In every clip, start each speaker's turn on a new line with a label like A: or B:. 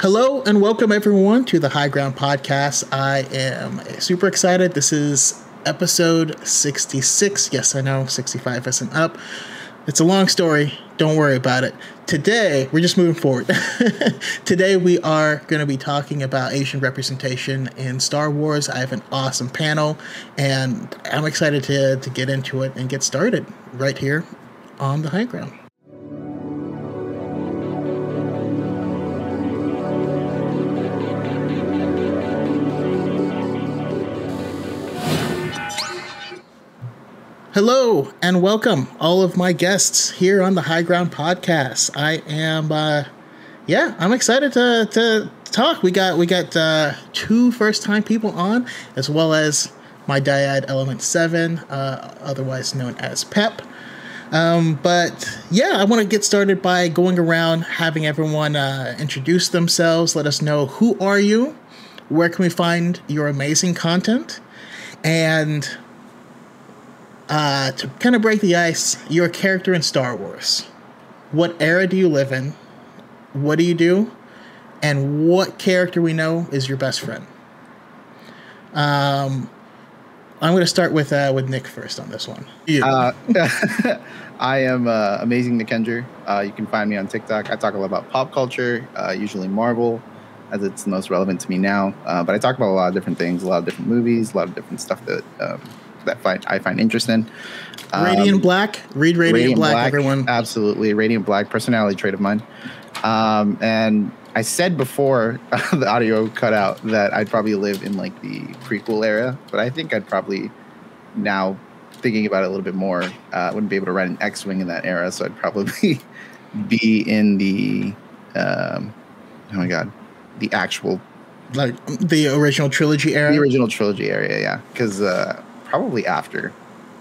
A: Hello and welcome everyone to the High Ground Podcast. I am super excited. This is episode 66. Yes, I know 65 isn't up. It's a long story. Don't worry about it. Today, we're just moving forward. Today, we are going to be talking about Asian representation in Star Wars. I have an awesome panel, and I'm excited to, to get into it and get started right here on the high ground. Hello and welcome, all of my guests here on the High Ground Podcast. I am, uh, yeah, I'm excited to, to talk. We got we got uh, two first time people on, as well as my dyad Element Seven, uh, otherwise known as Pep. Um, but yeah, I want to get started by going around, having everyone uh, introduce themselves. Let us know who are you, where can we find your amazing content, and uh, to kind of break the ice, you're a character in Star Wars. What era do you live in? What do you do? And what character we know is your best friend? Um, I'm going to start with uh, with Nick first on this one.
B: You. Uh, I am uh, amazing Nickender. Uh, you can find me on TikTok. I talk a lot about pop culture, uh, usually Marvel, as it's most relevant to me now. Uh, but I talk about a lot of different things, a lot of different movies, a lot of different stuff that um, that find, I find interesting.
A: Um, Radiant Black, read Radiant, Radiant Black, Black, everyone.
B: Absolutely, Radiant Black, personality trait of mine. Um, and I said before the audio cut out that I'd probably live in like the prequel era, but I think I'd probably now thinking about it a little bit more, uh, I wouldn't be able to ride an X-wing in that era, so I'd probably be in the um, oh my god, the actual
A: like the original trilogy era.
B: The original trilogy area, yeah, because uh, probably after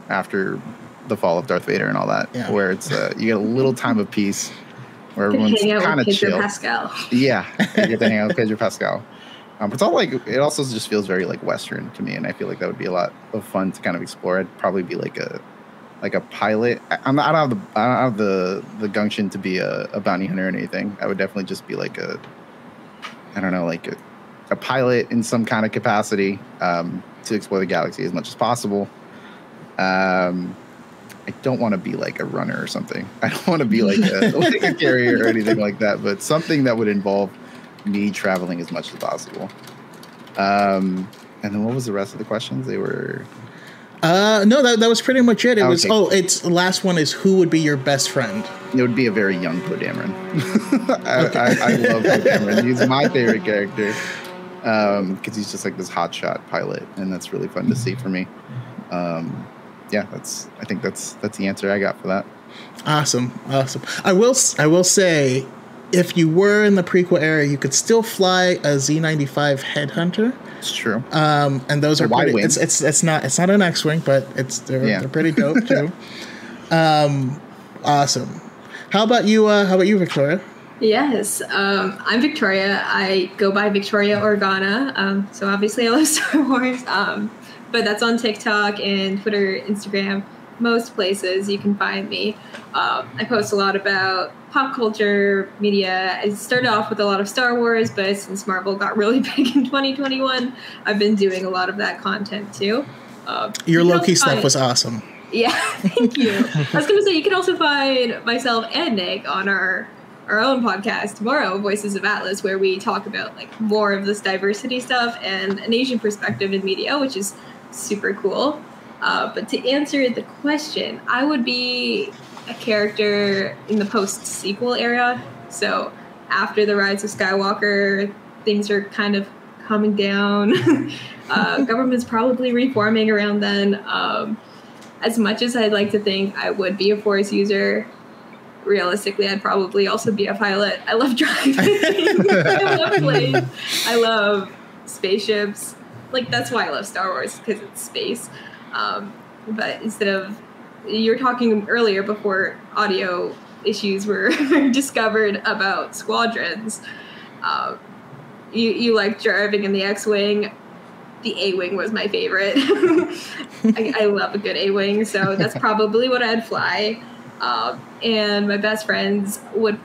B: after the fall of Darth Vader and all that, yeah. where it's uh, you get a little time of peace where everyone's kind of chill.
C: Pascal.
B: Yeah, you get to hang out with Pedro Pascal. Um, it's all like it also just feels very like Western to me, and I feel like that would be a lot of fun to kind of explore. I'd probably be like a like a pilot. I'm not, I don't have the I don't have the the gumption to be a, a bounty hunter or anything. I would definitely just be like a I don't know like a, a pilot in some kind of capacity. Um, to explore the galaxy as much as possible. Um, I don't want to be like a runner or something. I don't want to be like a, like a carrier or anything like that, but something that would involve me traveling as much as possible. Um, and then what was the rest of the questions? They were.
A: Uh, no, that, that was pretty much it. It okay. was oh, it's the last one is who would be your best friend?
B: It would be a very young Poe Dameron. I, okay. I, I, love Poe Dameron. He's my favorite character because um, he's just like this hotshot pilot, and that's really fun to see for me. Um, yeah, that's I think that's that's the answer I got for that.
A: Awesome, awesome. I will I will say, if you were in the prequel era, you could still fly a Z ninety five Headhunter.
B: It's true.
A: Um, and those are pretty, it's, it's it's not it's not an X wing, but it's they're, yeah. they're pretty dope too. um, awesome. How about you? Uh, how about you, Victoria?
C: Yes, um, I'm Victoria. I go by Victoria Organa. Um, so obviously, I love Star Wars. Um, but that's on TikTok and Twitter, Instagram, most places you can find me. Um, I post a lot about pop culture, media. I started off with a lot of Star Wars, but since Marvel got really big in 2021, I've been doing a lot of that content too.
A: Uh, Your Loki stuff was awesome.
C: Yeah, thank you. I was going to say you can also find myself and Nick on our our own podcast tomorrow, Voices of Atlas, where we talk about like more of this diversity stuff and an Asian perspective in media, which is super cool. Uh, but to answer the question, I would be a character in the post sequel era. So after the Rise of Skywalker, things are kind of coming down. uh, government's probably reforming around then. Um, as much as I'd like to think I would be a Force user, realistically, I'd probably also be a pilot. I love driving. I love planes. I love spaceships. Like that's why I love Star Wars because it's space. Um, but instead of you were talking earlier before audio issues were discovered about squadrons. Uh, you you like driving in the X-wing. The A-wing was my favorite. I, I love a good A-wing, so that's probably what I'd fly. Um, and my best friends would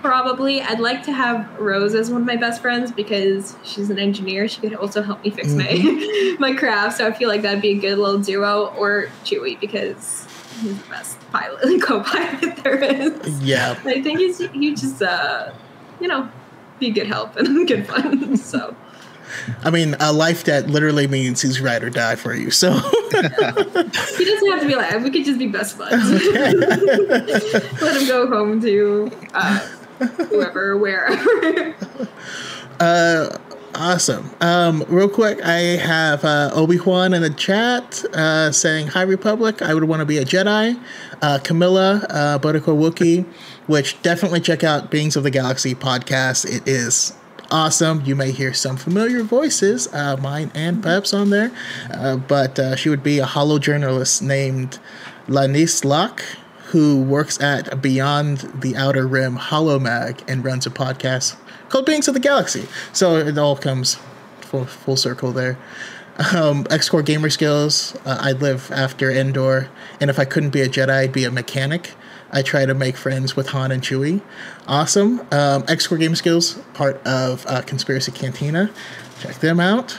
C: Probably. I'd like to have Rose as one of my best friends because she's an engineer. She could also help me fix
A: Mm-hmm.
C: my my craft. So I feel like that'd be a good little duo. Or Chewie because he's the best pilot, co-pilot there is.
A: Yeah.
C: I think he's he just uh, you know, be good help and good fun. So
A: I mean, a life that literally means he's ride or die for you. So
C: he doesn't have to be like we could just be best buds. Let him go home to uh, whoever, wherever.
A: Uh, awesome. Um, real quick, I have uh, Obi Wan in the chat uh, saying, High, Republic. I would want to be a Jedi. Uh, Camilla, uh, Bodiko Wookie, which definitely check out Beings of the Galaxy podcast. It is awesome. You may hear some familiar voices, uh, mine and Pep's on there, uh, but uh, she would be a holo journalist named Lanice Locke who works at Beyond the Outer Rim Holo Mag and runs a podcast called Beings of the Galaxy. So it all comes full, full circle there. Um, X Core Gamer Skills, uh, I live after Endor, and if I couldn't be a Jedi, I'd be a mechanic. I try to make friends with Han and Chewie. Awesome. Um, X Core Gamer Skills, part of uh, Conspiracy Cantina. Check them out.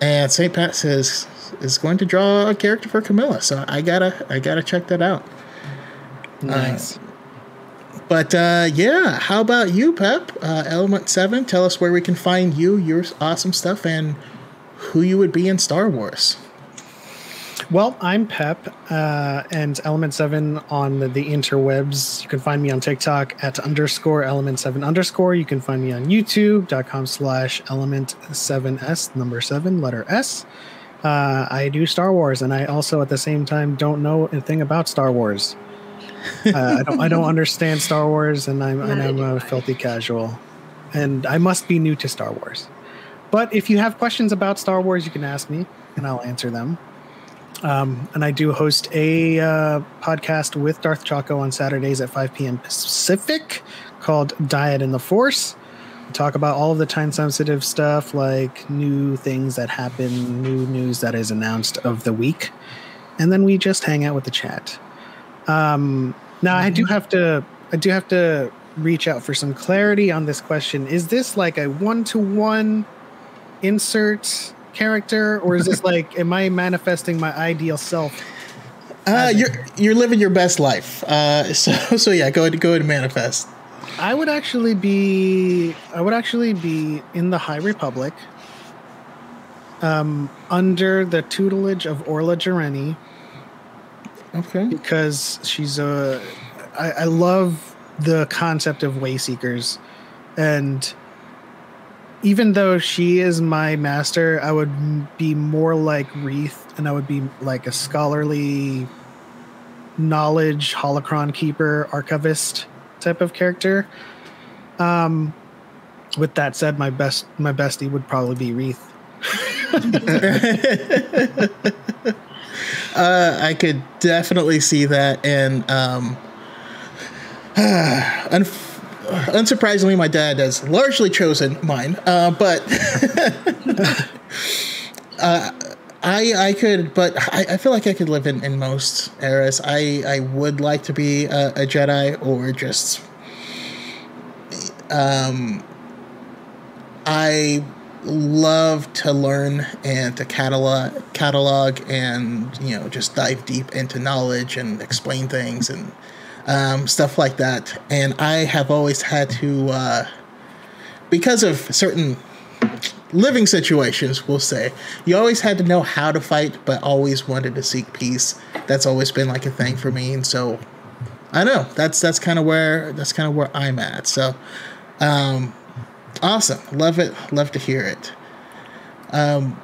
A: And St. Pat says is going to draw a character for Camilla, so I gotta I gotta check that out.
D: Nice.
A: But uh, yeah, how about you, Pep? Uh, Element Seven. Tell us where we can find you, your awesome stuff, and who you would be in Star Wars.
D: Well, I'm Pep, uh, and Element Seven on the, the interwebs. You can find me on TikTok at underscore Element Seven underscore. You can find me on YouTube.com slash Element Seven S number seven letter S. Uh, I do Star Wars, and I also at the same time don't know a thing about Star Wars. uh, I don't. I don't understand Star Wars, and I'm and I'm a filthy casual, and I must be new to Star Wars. But if you have questions about Star Wars, you can ask me, and I'll answer them. Um, and I do host a uh, podcast with Darth Chaco on Saturdays at 5 p.m. Pacific called Dyad in the Force. We talk about all of the time sensitive stuff like new things that happen, new news that is announced of the week. And then we just hang out with the chat. Um, now I do have to I do have to reach out for some clarity on this question. Is this like a one to one insert character, or is this like am I manifesting my ideal self?
A: Uh, you're you're living your best life. Uh, so so yeah, go ahead go ahead and manifest.
D: I would actually be I would actually be in the High Republic, um, under the tutelage of Orla Jareni.
A: Okay.
D: because she's a I, I love the concept of way seekers and even though she is my master i would be more like Reath and i would be like a scholarly knowledge holocron keeper archivist type of character. Um with that said my best my bestie would probably be Reath.
A: Uh, I could definitely see that, and um, unf- unsurprisingly, my dad has largely chosen mine. Uh, but uh, I I could, but I, I feel like I could live in, in most eras. I I would like to be a, a Jedi or just um. I love to learn and to catalog catalog and you know just dive deep into knowledge and explain things and um, stuff like that and i have always had to uh, because of certain living situations we'll say you always had to know how to fight but always wanted to seek peace that's always been like a thing for me and so i know that's that's kind of where that's kind of where i'm at so um Awesome. Love it. Love to hear it. Um,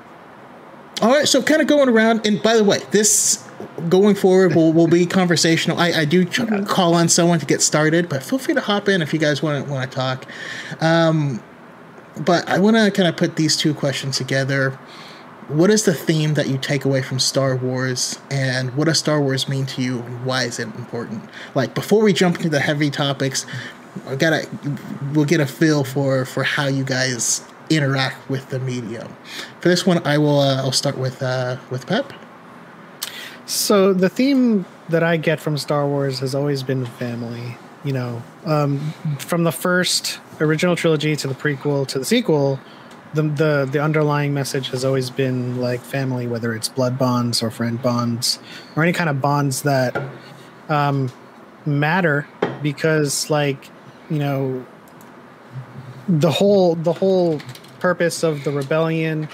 A: all right. So, kind of going around, and by the way, this going forward will, will be conversational. I, I do ch- call on someone to get started, but feel free to hop in if you guys want to want to talk. Um, but I want to kind of put these two questions together. What is the theme that you take away from Star Wars, and what does Star Wars mean to you, and why is it important? Like before we jump into the heavy topics, I gotta we'll get a feel for for how you guys interact with the medium. For this one, I will uh, I'll start with uh, with Pep.
D: So the theme that I get from Star Wars has always been family, you know, um, from the first original trilogy to the prequel to the sequel, the, the the underlying message has always been like family, whether it's blood bonds or friend bonds or any kind of bonds that um, matter, because like you know the whole the whole purpose of the rebellion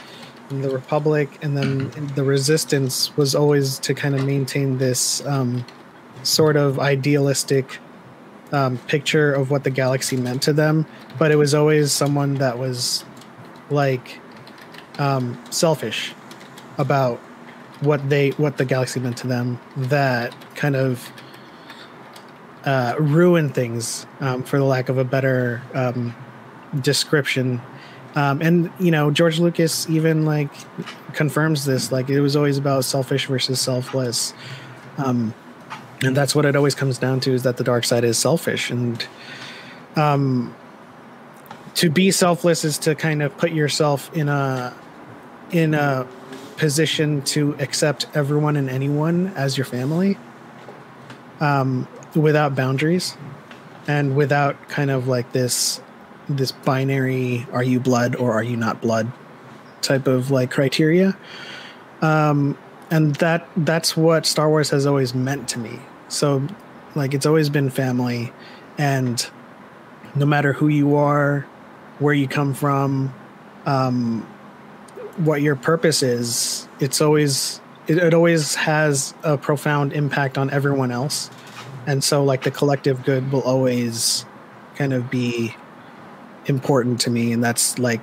D: the republic and then the resistance was always to kind of maintain this um, sort of idealistic um, picture of what the galaxy meant to them. But it was always someone that was like um, selfish about what they what the galaxy meant to them that kind of uh, ruin things um, for the lack of a better um, description um, and you know george lucas even like confirms this like it was always about selfish versus selfless. Um, and that's what it always comes down to is that the dark side is selfish. And um, to be selfless is to kind of put yourself in a in a position to accept everyone and anyone as your family um, without boundaries and without kind of like this this binary are you blood or are you not blood type of like criteria. Um and that that's what star wars has always meant to me. So like it's always been family. And no matter who you are where you come from um what your purpose is it's always it, it always has a profound impact on everyone else. And so like the collective good will always kind of be important to me and that's like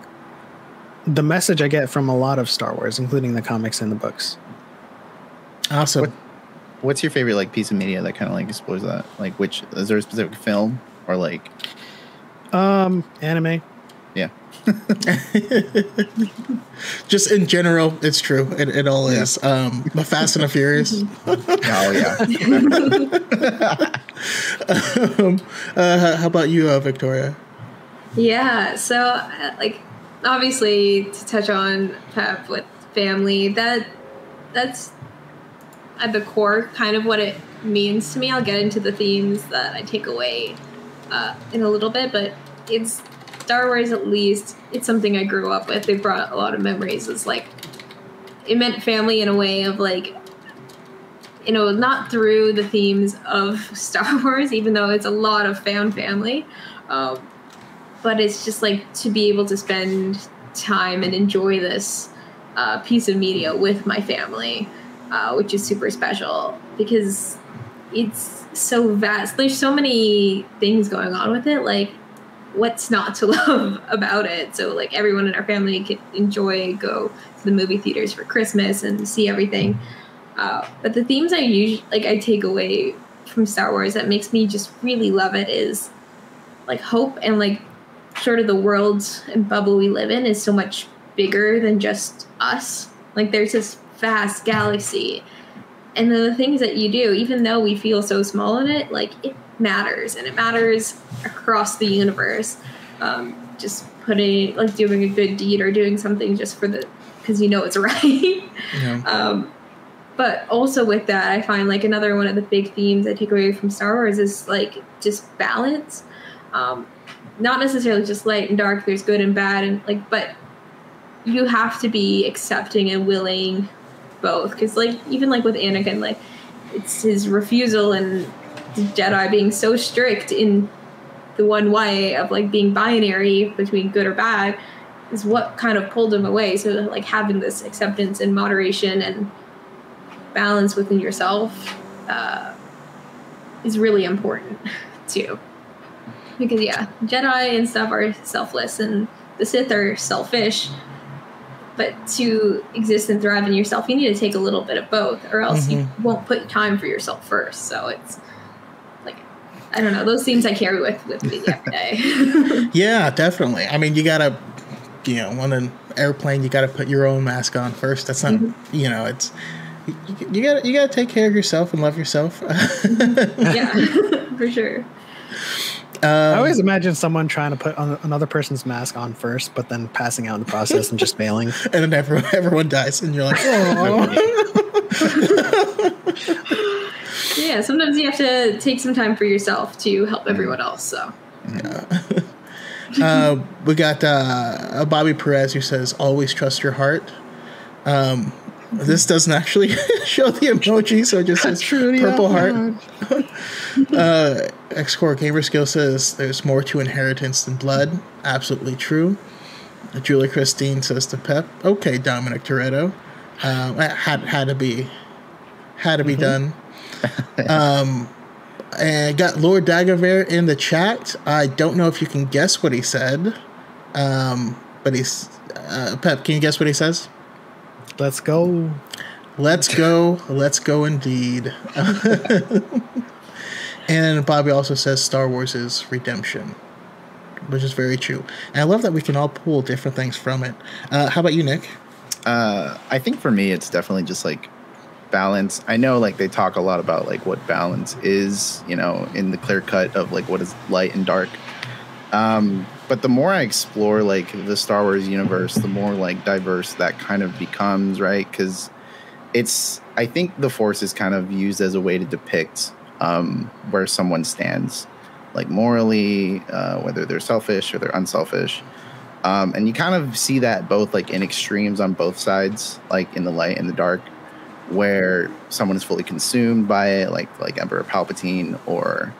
D: the message i get from a lot of star wars including the comics and the books
A: Awesome.
B: What- What's your favorite like piece of media that kind of like explores that? Like, which is there a specific film or like?
D: um anime
B: Yeah,
A: Just in general, it's true. It, it all
B: Yeah.
A: is. Um, but Fast and the Furious.
B: oh yeah.
A: um, uh, how about you, uh, Victoria?
C: Yeah, so uh, like obviously to touch on Pep with family, that that's at the core kind of what it means to me. I'll get into the themes that I take away uh, in a little bit, but it's Star Wars at least. It's something I grew up with. They brought a lot of memories. It's like it meant family in a way of like you know not through the themes of Star Wars, even though it's a lot of fan family. Um, but it's just like to be able to spend time and enjoy this uh, piece of media with my family, uh, which is super special because it's so vast. There's so many things going on with it. Like, what's not to love about it? So, like, everyone in our family can enjoy, go to the movie theaters for Christmas and see everything. Uh, but the themes I usually like, I take away from Star Wars that makes me just really love it is like hope and like sort of the world and bubble we live in is so much bigger than just us. Like there's this vast galaxy. And then the things that you do, even though we feel so small in it, like it matters and it matters across the universe. Um, just putting like doing a good deed or doing something just for the because you know it's right.
A: Yeah.
C: Um, but also with that, I find like another one of the big themes I take away from Star Wars is like just balance. Um, not necessarily just light and dark. There's good and bad, and like, but you have to be accepting and willing both. Because like even like with Anakin, like it's his refusal and the Jedi being so strict in the one way of like being binary between good or bad is what kind of pulled him away. So like having this acceptance and moderation and balance within yourself uh, is really important too. Because yeah, Jedi and stuff are selfless, and the Sith are selfish. But to exist and thrive in yourself, you need to take a little bit of both, or else you mm-hmm. won't put time for yourself first. So it's like I don't know those themes I carry with with me every day.
A: Yeah, definitely. I mean, you gotta, you know, on an airplane, you gotta put your own mask on first. That's not, mm-hmm. you know, it's you, you gotta you gotta take care of yourself and love yourself. Mm-hmm.
C: yeah, for sure.
D: I always imagine someone trying to put on another person's mask on first, but then passing out in the process and just failing.
A: and then everyone everyone dies, and you're like, oh,
C: Yeah, Yeah, sometimes you have to take some time for yourself to help everyone else. So
A: uh, we got uh, Bobby Perez who says, "Always trust your heart." Um, this doesn't actually show the emoji, so it just says
D: Truly
A: purple heart.
D: Heart.
A: Uh, X Core Gamer Skill says, "There's more to inheritance than blood." Absolutely true. Julie Christine says to Pep, "Okay, Dominic Toretto, um, had had to be had to be done." um, and got Lord Dagobert in the chat. I don't know if you can guess what he said, um, but he's uh, Pep. Can you guess what he says?
D: Let's go.
A: Let's go. Let's go indeed. and Bobby also says Star Wars is redemption, which is very true. And I love that we can all pull different things from it. Uh, how about you, Nick?
B: Uh, I think for me, it's definitely just like balance. I know like they talk a lot about like what balance is, you know, in the clear cut of like what is light and dark. Um, but the more I explore like the Star Wars universe, the more like diverse that kind of becomes, right? Because it's I think the Force is kind of used as a way to depict um, where someone stands, like morally, uh, whether they're selfish or they're unselfish. Um, and you kind of see that both like in extremes on both sides, like in the light and the dark, where someone is fully consumed by it, like like Emperor Palpatine or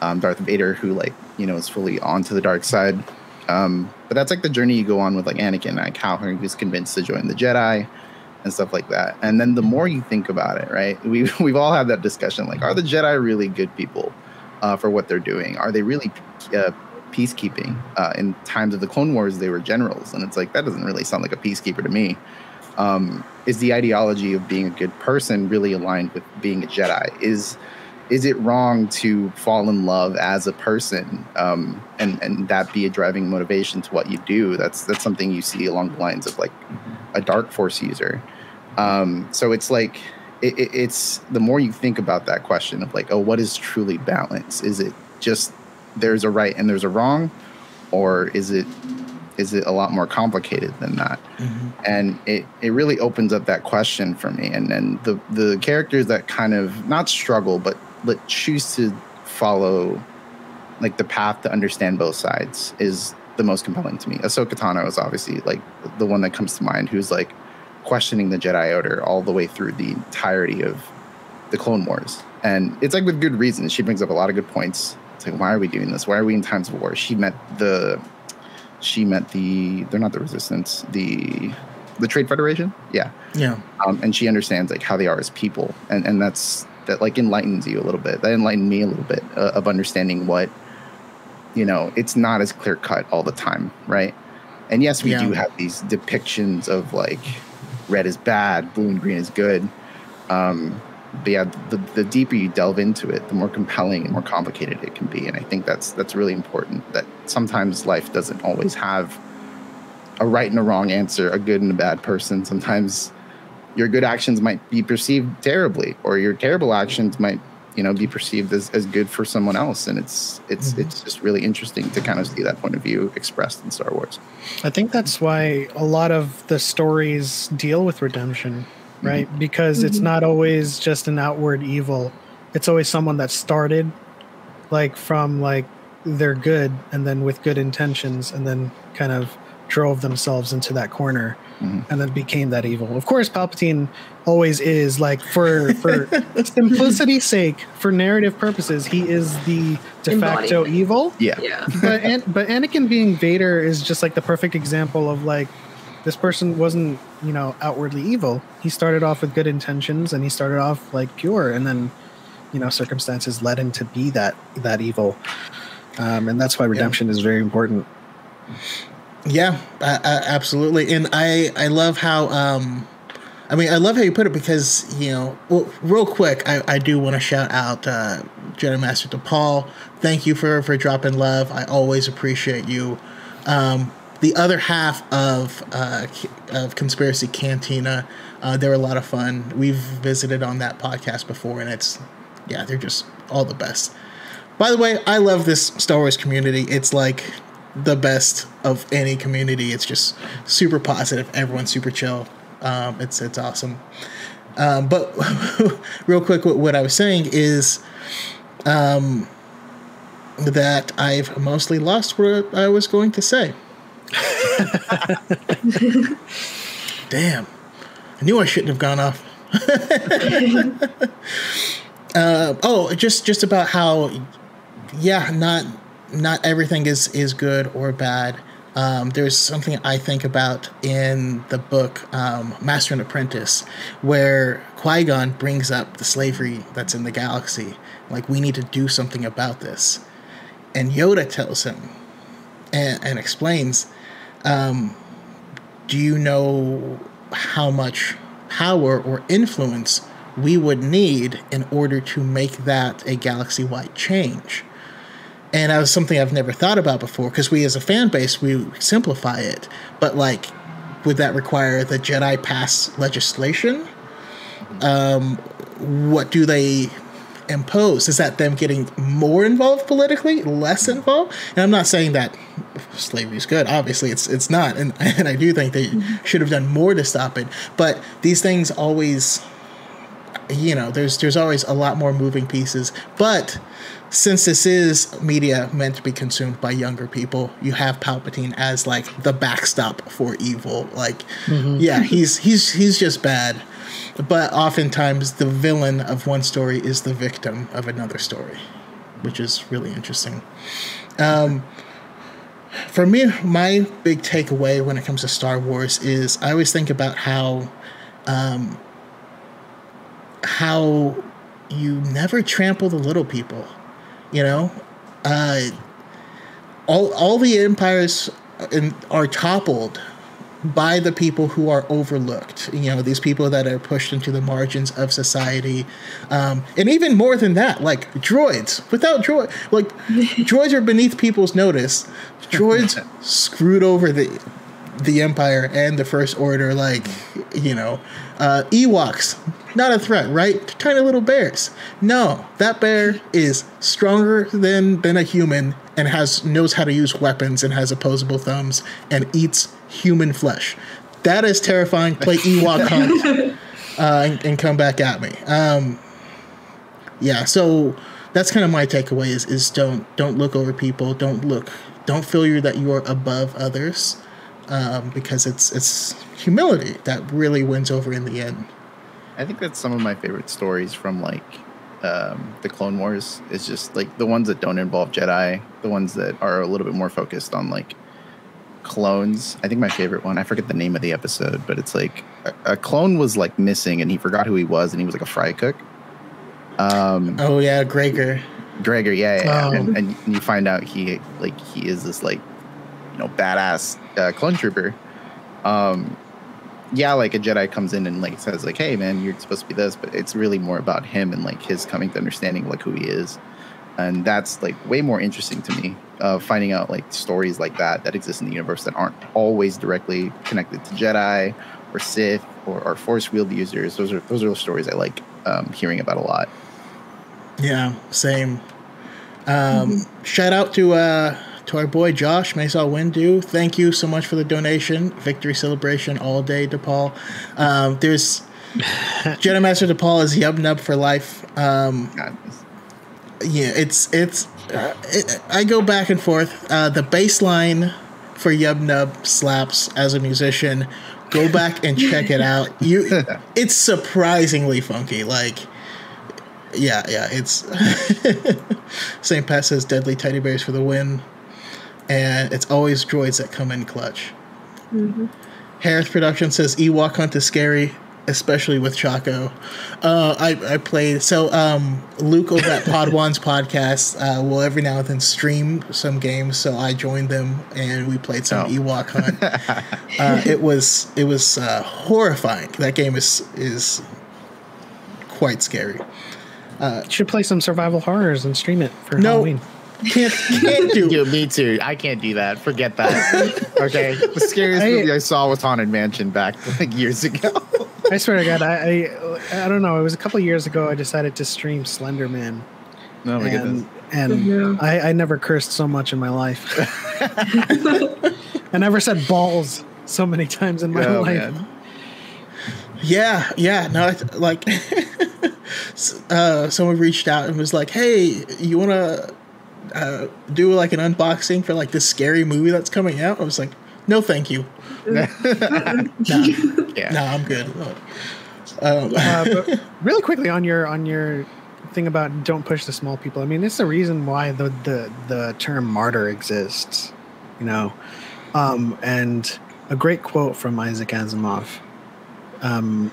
B: um, Darth Vader, who like you know is fully onto the dark side. Um, but that's like the journey you go on with like Anakin, like how was convinced to join the Jedi and stuff like that. And then the more you think about it, right? We we've all had that discussion. Like, are the Jedi really good people uh, for what they're doing? Are they really uh, peacekeeping? Uh, in times of the Clone Wars, they were generals, and it's like that doesn't really sound like a peacekeeper to me. Um, is the ideology of being a good person really aligned with being a Jedi? Is is it wrong to fall in love as a person um, and and that be a driving motivation to what you do? That's that's something you see along the lines of like a dark force user. Um, so it's like it, it, it's the more you think about that question of like, oh, what is truly balance? Is it just there's a right and there's a wrong, or is it is it a lot more complicated than that?
A: Mm-hmm.
B: And it, it really opens up that question for me. And then the the characters that kind of not struggle but but choose to follow like the path to understand both sides is the most compelling to me. Ahsoka Tano is obviously like the one that comes to mind, who's like questioning the Jedi Order all the way through the entirety of the Clone Wars, and it's like with good reason. She brings up a lot of good points. It's like, why are we doing this? Why are we in times of war? She met the, she met the. They're not the Resistance. The, the Trade Federation. Yeah,
A: Yeah.
B: um, and she understands like how they are as people, and and that's that like enlightens you a little bit. That enlightened me a little bit uh, of understanding what you know. It's not as clear cut all the time, right? And yes, we
A: Yeah.
B: do have these depictions of like red is bad, blue and green is good. Um, but yeah, the, the deeper you delve into it, the more compelling and more complicated it can be. And I think that's that's really important. That sometimes life doesn't always have a right and a wrong answer, a good and a bad person. Sometimes your good actions might be perceived terribly, or your terrible actions might, you know, be perceived as, as good for someone else. And it's it's
A: Mhm.
B: it's just really interesting to kind of see that point of view expressed in Star Wars.
D: I think that's why a lot of the stories deal with redemption, right? Because it's
C: Mhm.
D: not always just an outward evil. It's always someone that started like from like they're good and then with good intentions and then kind of drove themselves into that corner
B: Mhm.
D: and then became that evil. Of course Palpatine always is like for for simplicity's sake, for narrative purposes, he is the de facto
C: Embodiment.
D: evil
B: Yeah.
C: Yeah.
D: but An- but Anakin being Vader is just like the perfect example of like this person wasn't you know outwardly evil. He started off with good intentions and he started off like pure, and then you know circumstances led him to be that that evil. Um, and that's why redemption is very important.
A: Yeah, uh, uh, absolutely. And I I love how um I mean I love how you put it because you know well real quick I, I do want to shout out uh, Jedi Master DePaul. Thank you for for dropping love. I always appreciate you. Um, the other half of uh, of Conspiracy Cantina, uh, they're a lot of fun. We've visited on that podcast before, and it's yeah, they're just all the best. By the way, I love this Star Wars community. It's like the best of any community. It's just super positive. Everyone's super chill. Um, it's it's awesome. Um, but real quick, what, what I was saying is um, that I've mostly lost what I was going to say. Damn. I knew I shouldn't have gone off. uh, oh, just just about how, yeah, not not everything is is good or bad. Um, there's something I think about in the book um, Master and Apprentice, where Qui Gon brings up the slavery that's in the galaxy. Like we need to do something about this, and Yoda tells him and, and explains. Um, do you know how much power or influence we would need in order to make that a galaxy wide change? And that was something I've never thought about before because we, as a fan base, we simplify it. But, like, would that require the Jedi pass legislation? Um, what do they impose? Is that them getting more involved politically, less involved? And I'm not saying that slavery is good. Obviously, it's it's not, and and I do think they mm-hmm. should have done more to stop it. But these things always, you know, there's there's always a lot more moving pieces. But since this is media meant to be consumed by younger people, you have Palpatine as like the backstop for evil. Like, mm-hmm. yeah, he's he's he's just bad. But oftentimes, the villain of one story is the victim of another story, which is really interesting. Um, for me, my big takeaway when it comes to Star Wars is I always think about how, um, how you never trample the little people. You know, uh, all all the empires in, are toppled by the people who are overlooked. You know, these people that are pushed into the margins of society, um, and even more than that, like droids. Without droid, like droids are beneath people's notice. Droids screwed over the the Empire and the First Order. Like, you know, uh, Ewoks, not a threat, right? Tiny little bears. No, that bear is stronger than than a human and has knows how to use weapons and has opposable thumbs and eats human flesh. That is terrifying. Play Ewok Hunt uh, and, and, come back at me. Um, yeah, so that's kind of my takeaway is is don't don't look over people. Don't look. Don't feel you that you are above others, um, because it's it's humility that really wins over in the end.
B: I think that's some of my favorite stories from like um, the Clone Wars. Is just like the ones that don't involve Jedi, the ones that are a little bit more focused on like clones. I think my favorite one, I forget the name of the episode, but it's like a, a clone was like missing and he forgot who he was and he was like a fry cook.
A: Um, oh yeah, Gregor.
B: Gregor, yeah, yeah. Oh. And, and, you find out he like he is this like you know badass uh, clone trooper. Um, yeah, like a Jedi comes in and like says like, "Hey, man, you're supposed to be this," but it's really more about him and like his coming to understanding like who he is, and that's like way more interesting to me uh, finding out like stories like that that exist in the universe that aren't always directly connected to Jedi or Sith or, or Force wield users. Those are those are the stories I like um, hearing about a lot.
A: Yeah, same. Um, mm-hmm. Shout out to uh, to our boy Josh Maisal Windu. Thank you so much for the donation. Victory celebration all day, DePaul. Um, there's Jedi Master DePaul is Yub Nub for life. Um, yeah, it's it's it, I go back and forth. Uh, the baseline for Yub Nub slaps as a musician. Go back and check it out. You, it's surprisingly funky. Like, yeah, yeah. It's St. Pat says "Deadly Teddy Bears" for the win, and it's always droids that come in clutch. Mm-hmm. Harris Production says Ewok Hunt is scary especially with Chaco. Uh, I, I played so um, Luke over at Podwan's podcast uh, will every now and then stream some games, so I joined them and we played some oh. Ewok Hunt. uh, it was it was uh, horrifying. That game is is quite scary.
D: Uh, should play some survival horrors and stream it for no, Halloween.
A: Can't can't do.
B: Dude, me too. I can't do that. Forget that. okay. The scariest I, movie I saw was Haunted Mansion back like years ago.
D: I swear to God, I, I, I don't know. It was a couple years ago. I decided to stream Slenderman.
B: Oh my and, goodness!
D: And yeah. I, I never cursed so much in my life. I never said balls so many times in my oh, life. Man.
A: Yeah, yeah. No, it's like uh, someone reached out and was like, "Hey, you want to uh, do like an unboxing for like this scary movie that's coming out?" I was like, "No, thank you.
B: yeah.
A: No, I'm good." Um,
D: uh, but really quickly on your on your thing about don't push the small people. I mean, it's the reason why the the the term martyr exists. You know, um, and a great quote from Isaac Asimov. Um,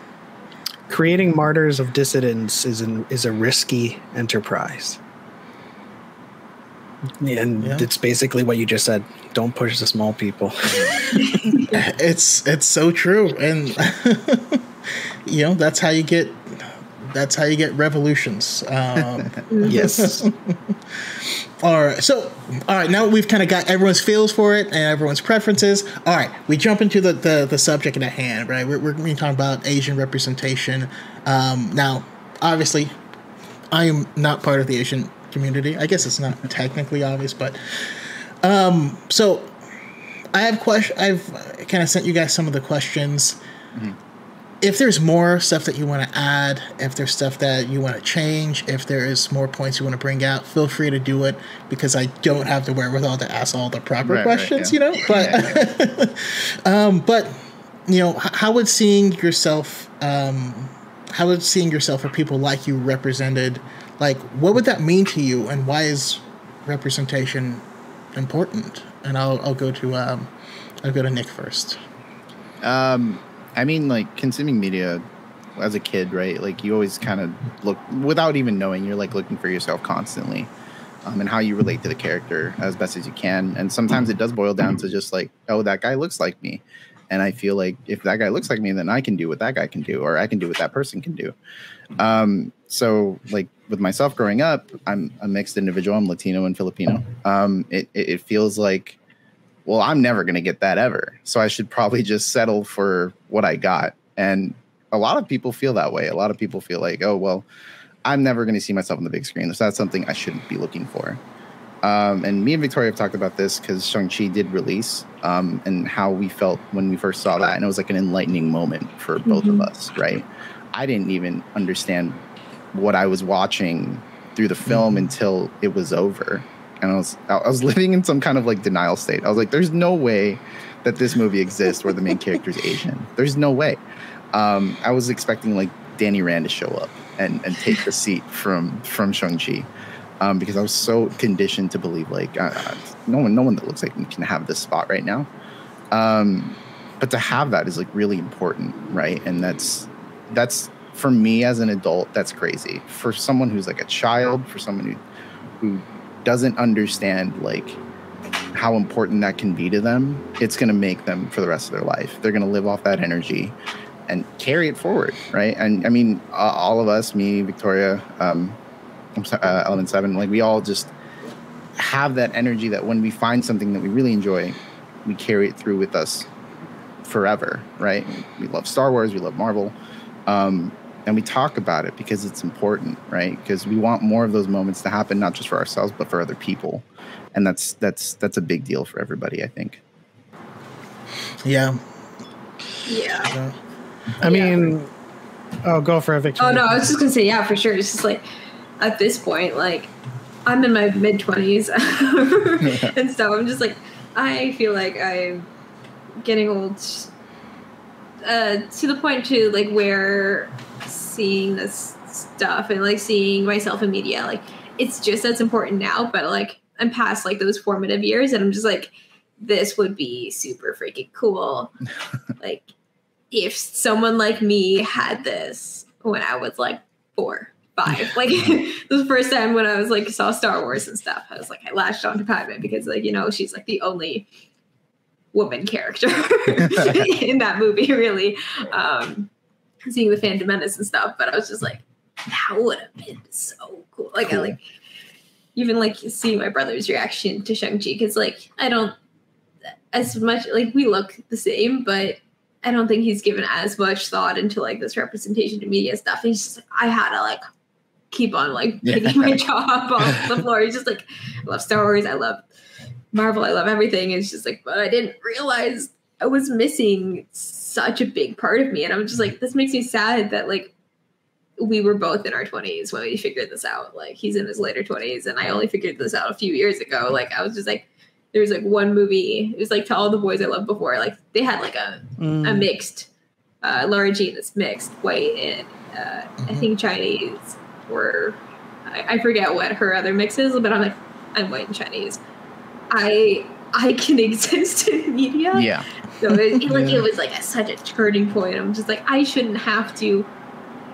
D: creating martyrs of dissidents is an, is a risky enterprise. And
A: Yeah.
D: it's basically what you just said. Don't push the small people.
A: it's it's so true, and you know that's how you get that's how you get revolutions. Um,
D: yes.
A: All right. So, all right. Now we've kind of got everyone's feels for it and everyone's preferences. All right. We jump into the the, the subject at hand, right? We're, we're going to talk about Asian representation. Um, now, obviously, I am not part of the Asian community. I guess it's not technically obvious, but um, so I have question. I've kind of sent you guys some of the questions. If there's more stuff that you want to add, if there's stuff that you want to change, if there is more points you want to bring out, feel free to do it because I don't have the wherewithal to ask all the proper
B: Right, right,
A: questions,
B: yeah.
A: you know. But, um, but you know, how would seeing yourself, um, how would seeing yourself or people like you represented, like, what would that mean to you, and why is representation important? And I'll I'll go to um, I'll go to Nick first.
B: Um, I mean, like consuming media as a kid, right? Like you always kind of look without even knowing. You're like looking for yourself constantly, um, and how you relate to the character as best as you can. And sometimes it does boil down to just like, oh, that guy looks like me, and I feel like if that guy looks like me, then I can do what that guy can do, or I can do what that person can do. Um, so like with myself growing up, I'm a mixed individual. I'm Latino and Filipino. Um, it, it, it feels like well, I'm never going to get that ever. So I should probably just settle for what I got. And a lot of people feel that way. A lot of people feel like, oh, well, I'm never going to see myself on the big screen. So that's something I shouldn't be looking for. Um, and me and Victoria have talked about this because Shang-Chi did release um, and how we felt when we first saw that. And it was like an enlightening moment for both of us, right? I didn't even understand what I was watching through the film until it was over and I was I was living in some kind of like denial state. I was like, "There's no way that this movie exists where the main character is Asian. There's no way." Um, I was expecting like Danny Rand to show up and and take the seat from from Shang Chi, um, because I was so conditioned to believe like uh, uh, no one no one that looks like me can have this spot right now. Um, but to have that is like really important, right? And that's that's for me as an adult, that's crazy. For someone who's like a child, for someone who who doesn't understand like how important that can be to them, it's going to make them for the rest of their life. They're going to live off that energy and carry it forward, right? And I mean, uh, all of us, me, Victoria, um, uh, Element Seven, like we all just have that energy that when we find something that we really enjoy, we carry it through with us forever, right? We love Star Wars, we love Marvel, um, and we talk about it because it's important, right? Because we want more of those moments to happen, not just for ourselves but for other people, and that's that's that's a big deal for everybody, I think.
A: Yeah.
C: Yeah.
D: I
C: Yeah.
D: mean, oh, go for a victory.
C: Oh no, I was just gonna say yeah, for sure. It's just like at this point, like I'm in my mid twenties and stuff. I'm just like I feel like I'm getting old uh, to the point too, like where seeing this stuff and like seeing myself in media, like it's just as important now. But like I'm past like those formative years, and I'm just like this would be super freaking cool. like if someone like me had this when I was like four, five, like the first time when I was like saw Star Wars and stuff, I was like I latched onto Padme because like you know she's like the only woman character in that movie, really. Um, seeing the Phantom Menace and stuff, but I was just like, that would have been so cool. Like I like even like see my brother's reaction to Shang Chi because like I don't as much like we look the same, but I don't think he's given as much thought into like this representation to media stuff. He's just like, I had to like keep on like
B: Yeah.
C: picking my jaw up off the floor. He's just like, I love Star Wars, I love Marvel, I love everything. It's just like, but I didn't realize I was missing such a big part of me, and I'm just like, this makes me sad that like we were both in our 20s when we figured this out. Like he's in his later 20s, and I only figured this out a few years ago. Like I was just like, there's like one movie. It was like to all the boys I loved before. Like they had like a
D: Mm.
C: a mixed. Uh, Lara Jean is mixed, white and uh, I think Chinese. Or I, I forget what her other mix is, but I'm like, I'm white and Chinese. I I can exist in media.
B: Yeah.
C: So it, it,
D: Yeah.
C: it was like a, such a turning point. I'm just like I shouldn't have to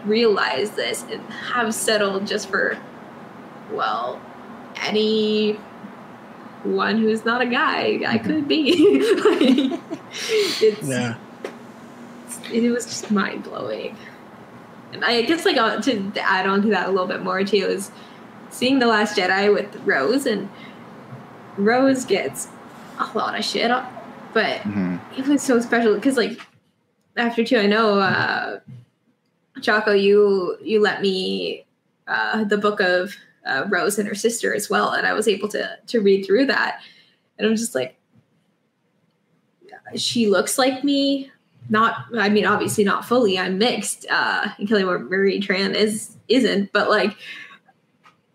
C: realize this and have settled just for well any one who's not a guy I could be. like, it's
D: Yeah.
C: it was just mind blowing. And I guess like uh, to add on to that a little bit more too is seeing the Last Jedi with Rose and Rose gets a lot of shit up, but
B: hmm
C: it was so special because like after two, I know uh, Chaco, you you let me uh, the book of uh, Rose and her sister as well, and I was able to to read through that, and I'm just like, she looks like me. Not, I mean, obviously not fully. I'm mixed. Uh, and Kelly Marie Tran is isn't, but like,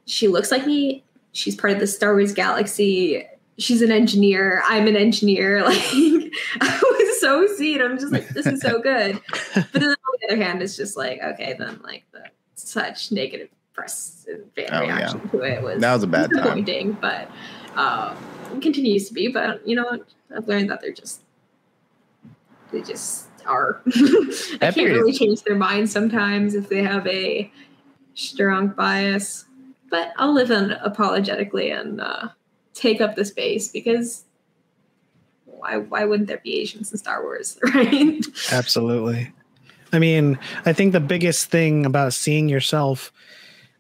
C: she looks like me. She's part of the Star Wars galaxy. She's an engineer. I'm an engineer. Like, I was so seen. I'm just like, this is so good. But then on the other hand, it's just like, okay, then like the such negative press and fan
B: Oh, yeah.
C: reaction to it was
B: That was a bad time.
C: disappointing, but um, it continues to be. But you know. I've learned that they're just they just are. I can't really change their minds sometimes if they have a strong bias. But I'll live unapologetically and uh, take up the space because why why wouldn't there be Asians in Star Wars, right?
D: Absolutely. I mean, I think the biggest thing about seeing yourself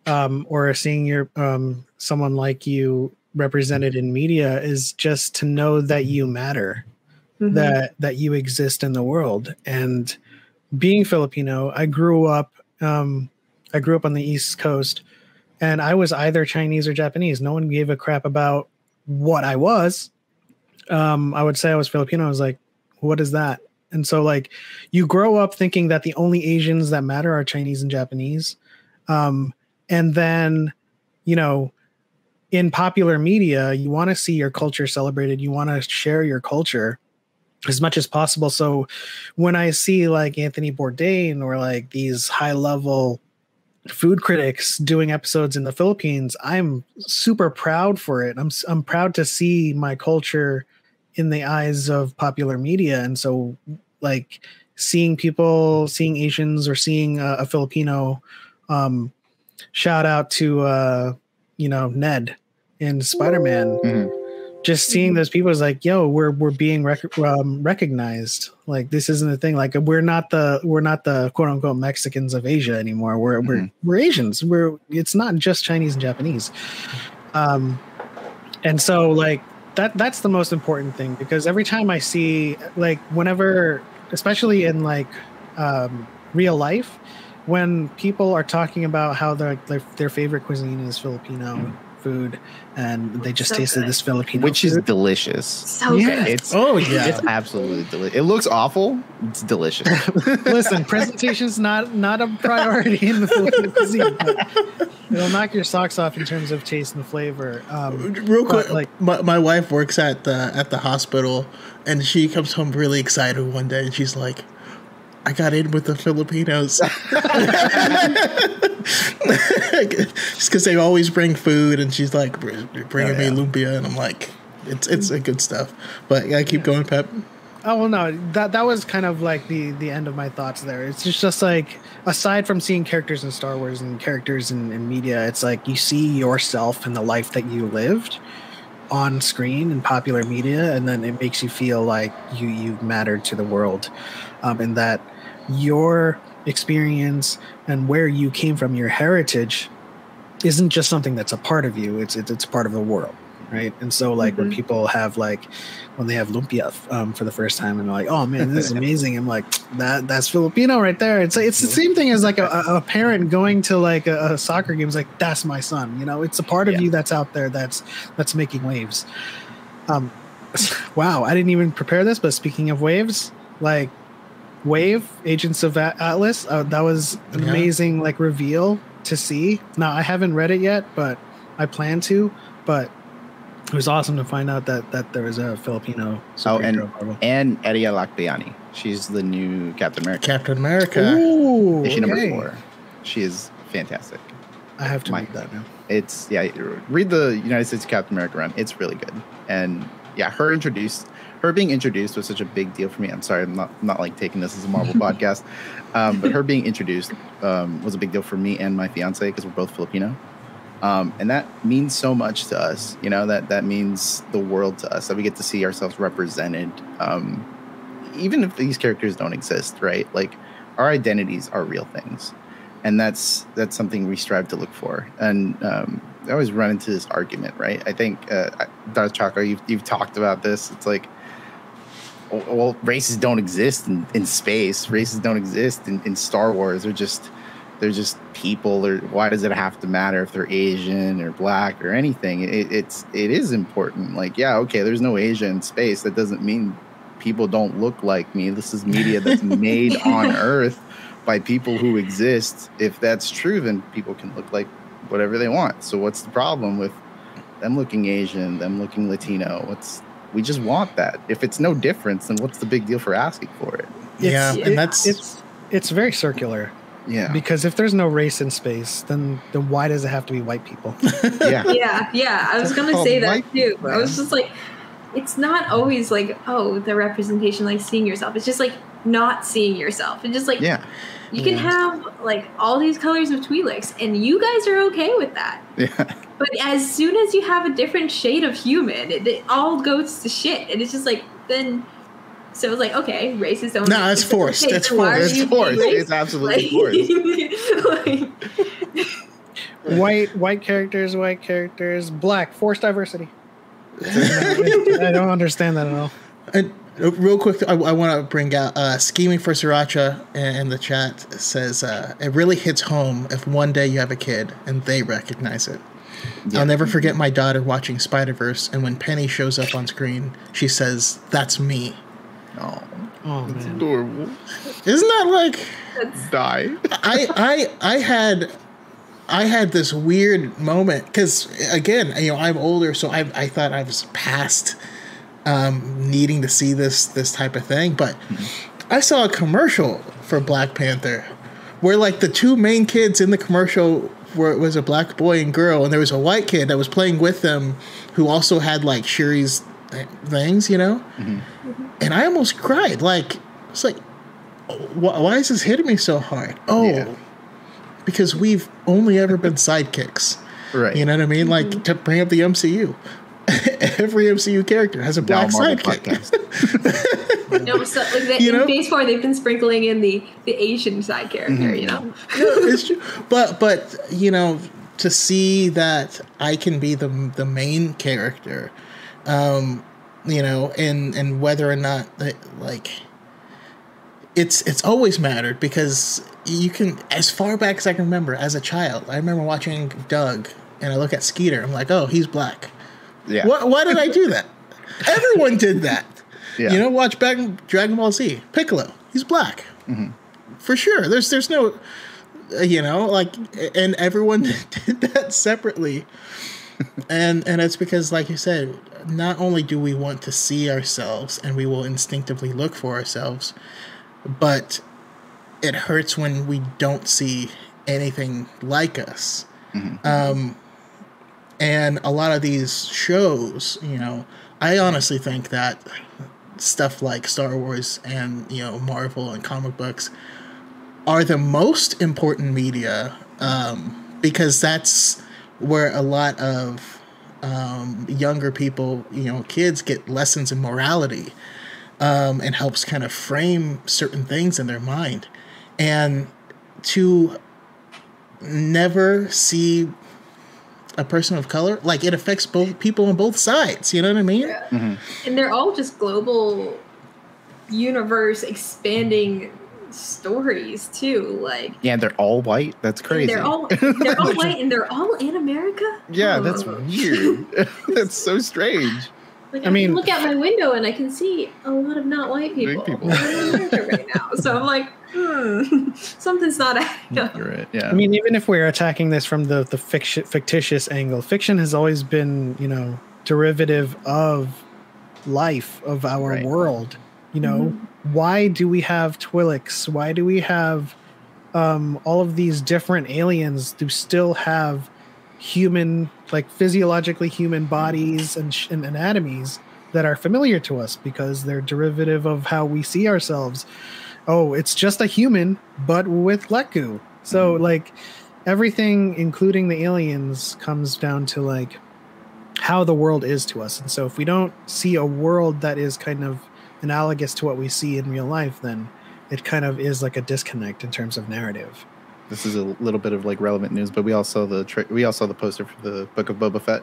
D: um, or seeing your um, someone like you represented in media is just to know that you matter,
C: Mhm.
D: that that you exist in the world. And being Filipino, I grew up. Um, I grew up on the East Coast, and I was either Chinese or Japanese. No one gave a crap about what I was. Um, I would say I was Filipino. I was like, what is that? And so, like, you grow up thinking that the only Asians that matter are Chinese and Japanese. Um, and then, you know, in popular media, you want to see your culture celebrated. You want to share your culture as much as possible. So when I see like Anthony Bourdain or like these high level food critics doing episodes in the Philippines, I'm super proud for it. I'm I'm proud to see my culture in the eyes of popular media, and so like seeing people, seeing Asians or seeing a, a Filipino. Um, shout out to uh, you know Ned in Spider Man
B: Mhm.
D: Just seeing those people is like, yo, we're we're being rec- um, recognized. Like this isn't a thing. Like we're not the we're not the quote unquote Mexicans of Asia anymore. We're we're
B: Mhm.
D: we're Asians. We're it's not just Chinese and Japanese. Um, and so like that that's the most important thing because every time I see like whenever, especially in like um, real life, when people are talking about how their their, their favorite cuisine is Filipino food and they just
C: So
D: tasted
C: good.
D: this Filipino
B: Which is delicious.
C: So
D: Yeah.
C: good.
B: It's
A: Oh yeah.
B: it's absolutely delicious. It looks awful. It's delicious.
D: Listen, presentation's not not a priority in the Filipino cuisine, but it'll knock your socks off in terms of taste and flavor. Um,
A: Real quick,
D: like-
A: my, my wife works at the at the hospital, and she comes home really excited one day, and she's like, "I got in with the Filipinos." Just because they always bring food, and she's like br- bringing
B: Oh, yeah.
A: me lumpia, and I'm like, "It's it's a good stuff." But I keep going, Pep.
D: oh well, no, that that was kind of like the the end of my thoughts there. It's just just like aside from seeing characters in Star Wars and characters in, in media, it's like you see yourself in the life that you lived on screen in popular media, and then it makes you feel like you you mattered to the world, um, and that your experience and where you came from, your heritage, isn't just something that's a part of you. It's it's, it's part of the world, right? And so like when
C: Mhm.
D: people have like when they have lumpia um, for the first time and they're like, "Oh man, this is amazing!" I'm like, "That that's Filipino right there." It's it's the same thing as like a, a a parent going to like a, a soccer game. It's like that's my son. You know, it's a part of
B: Yeah.
D: you that's out there that's that's making waves. Um, wow, I didn't even prepare this. But speaking of waves, like Wave Agents of Atlas, uh, that was an
A: Yeah.
D: amazing like reveal to see. Now I haven't read it yet, but I plan to. But it was awesome to find out that that there was a Filipino
B: Oh, and
D: Marvel.
B: and Eddie Alakbayani. She's the new Captain America.
A: Captain America.
D: Ooh,
B: Issue number four. She is fantastic.
D: I have to
B: My-
D: read that now.
B: It's yeah. Read the United States Captain America run. It's really good. And yeah, her introduced, her being introduced was such a big deal for me. I'm sorry, I'm not not like taking this as a Marvel podcast, um, but her being introduced um, was a big deal for me and my fiance because we're both Filipino. Um, and that means so much to us, you know. That that means the world to us. That we get to see ourselves represented, um, even if these characters don't exist, right? Like our identities are real things and that's that's something we strive to look for. And um, I always run into this argument, right? I think, uh, Dr. Chaka, you've you've talked about this. It's like, well, races don't exist in, in space. Races don't exist in, in Star Wars. They're just they're just people. Or why does it have to matter if they're Asian or black or anything? It, it's it is important. Like, yeah, okay, there's no Asia in space. That doesn't mean people don't look like me. This is media that's made on Earth by people who exist. If that's true, then people can look like whatever they want. So what's the problem with them looking Asian, them looking Latino? What's we just want that. If it's no difference, then what's the big deal for asking for it?
A: Yeah,
D: It's-
A: and that's
D: It's it's very circular
B: Yeah.
D: because if there's no race in space, then then why does it have to be white people?
B: yeah.
C: yeah, yeah. I was
B: It's
C: gonna say that
B: white
C: too. I was just like, it's not always like, oh, the representation, like seeing yourself. It's just like not seeing yourself. And just like
B: Yeah.
C: you can
D: Yeah.
C: have like all these colors of Twi'leks, and you guys are okay with that.
B: Yeah.
C: But as soon as you have a different shade of human, it, it all goes to shit. And it's just like then. So it was like okay, races don't.
A: No, it's forced.
C: Okay,
A: It's
C: so
A: forced.
B: It's forced.
C: being
B: It's absolutely forced.
C: like, like,
D: white white characters, white characters, black, forced diversity. I don't understand that at all.
A: And uh, real quick, I, I want to bring out uh, scheming for Sriracha in, in the chat says uh, it really hits home if one day you have a kid and they recognize it.
B: Yeah.
A: I'll never forget my daughter watching Spider Verse, and when Peni shows up on screen, she says, "That's me."
B: Oh,
D: Oh
B: it's
D: man.
B: adorable.
A: Isn't that like?
C: that's
B: Die.
A: I I I had I had this weird moment because again, you know, I'm older, so I I thought I was past um, needing to see this this type of thing, but I saw a commercial for Black Panther where like the two main kids in the commercial were it was a black boy and girl, and there was a white kid that was playing with them who also had like Shuri's th- things, you know, mm-hmm. and I almost cried. Like it's like, wh- why is this hitting me so hard? Oh,
B: Yeah.
A: because we've only ever been sidekicks.
B: Right.
A: You know what I mean? Like mm-hmm. to bring up the MCU. Every MCU character has a black
B: Marvel
A: sidekick.
C: No, so, like the,
A: You know?
C: in phase four, they've been sprinkling in the the Asian side character.
B: Mm-hmm.
C: You know,
A: it's true. But but you know to see that I can be the the main character, um, you know, and and whether or not that, like it's it's always mattered because you can as far back as I can remember as a child. I remember watching Doug and I look at Skeeter. I'm like, oh, he's black.
B: Yeah.
A: Why, why did I do that? Everyone did that.
B: Yeah.
A: You know, watch back Dragon Ball Z. Piccolo, he's black, for sure. There's there's no, uh, you know, like, and everyone did that separately, and and it's because, like you said, not only do we want to see ourselves, and we will instinctively look for ourselves, but it hurts when we don't see anything like us. Um, and a lot of these shows, you know, I honestly think that stuff like Star Wars and you know Marvel and comic books are the most important media um, because that's where a lot of um, younger people, you know, kids get lessons in morality um, and helps kind of frame certain things in their mind. And to never see a person of color, like it affects both people on both sides. You know what I mean? Mm-hmm.
C: and they're all just global universe expanding stories too. Like
B: Yeah, they're all white. That's crazy.
C: they're all they're all white and they're all in America.
B: yeah, that's
C: Oh.
B: weird. that's so strange.
C: Like
D: I
C: I,
D: mean-
C: can look out my window and I can see a lot of not white people,
B: people.
C: in America right now. So I'm like, hmm, something's not adding up.
B: Right. Yeah.
D: I mean, even if we're attacking this from the the fiction, fictitious angle, fiction has always been, you know, derivative of life of our
B: Right.
D: world. You know, why do we have Twi'leks? Why do we have um, all of these different aliens who still have human, like physiologically human bodies and, sh- and anatomies that are familiar to us because they're derivative of how we see ourselves? Oh, it's just a human, but with Leku. So, mm-hmm. like, everything, including the aliens, comes down to like how the world is to us. And so, if we don't see a world that is kind of analogous to what we see in real life, then it kind of is like a disconnect in terms of narrative.
B: this is a little bit of like relevant news, but we also the tra- we also the poster for the Book of Boba Fett.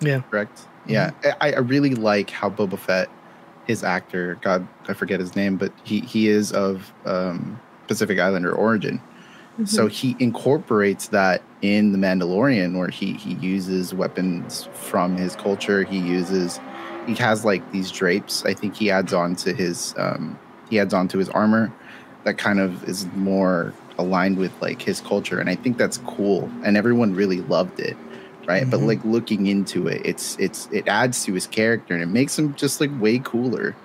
D: Yeah.
B: Correct. Mm-hmm. Yeah, I, I really like how Boba Fett, his actor, God, I forget his name, but he he is of um, Pacific Islander origin. So he incorporates that in the Mandalorian, where he he uses weapons from his culture. He uses he has like these drapes. I think he adds on to his um, he adds on to his armor that kind of is more aligned with like his culture, and I think that's cool. And everyone really loved it, right? But
A: Mhm.
B: like looking into it, it's it's it adds to his character and it makes him just like way cooler.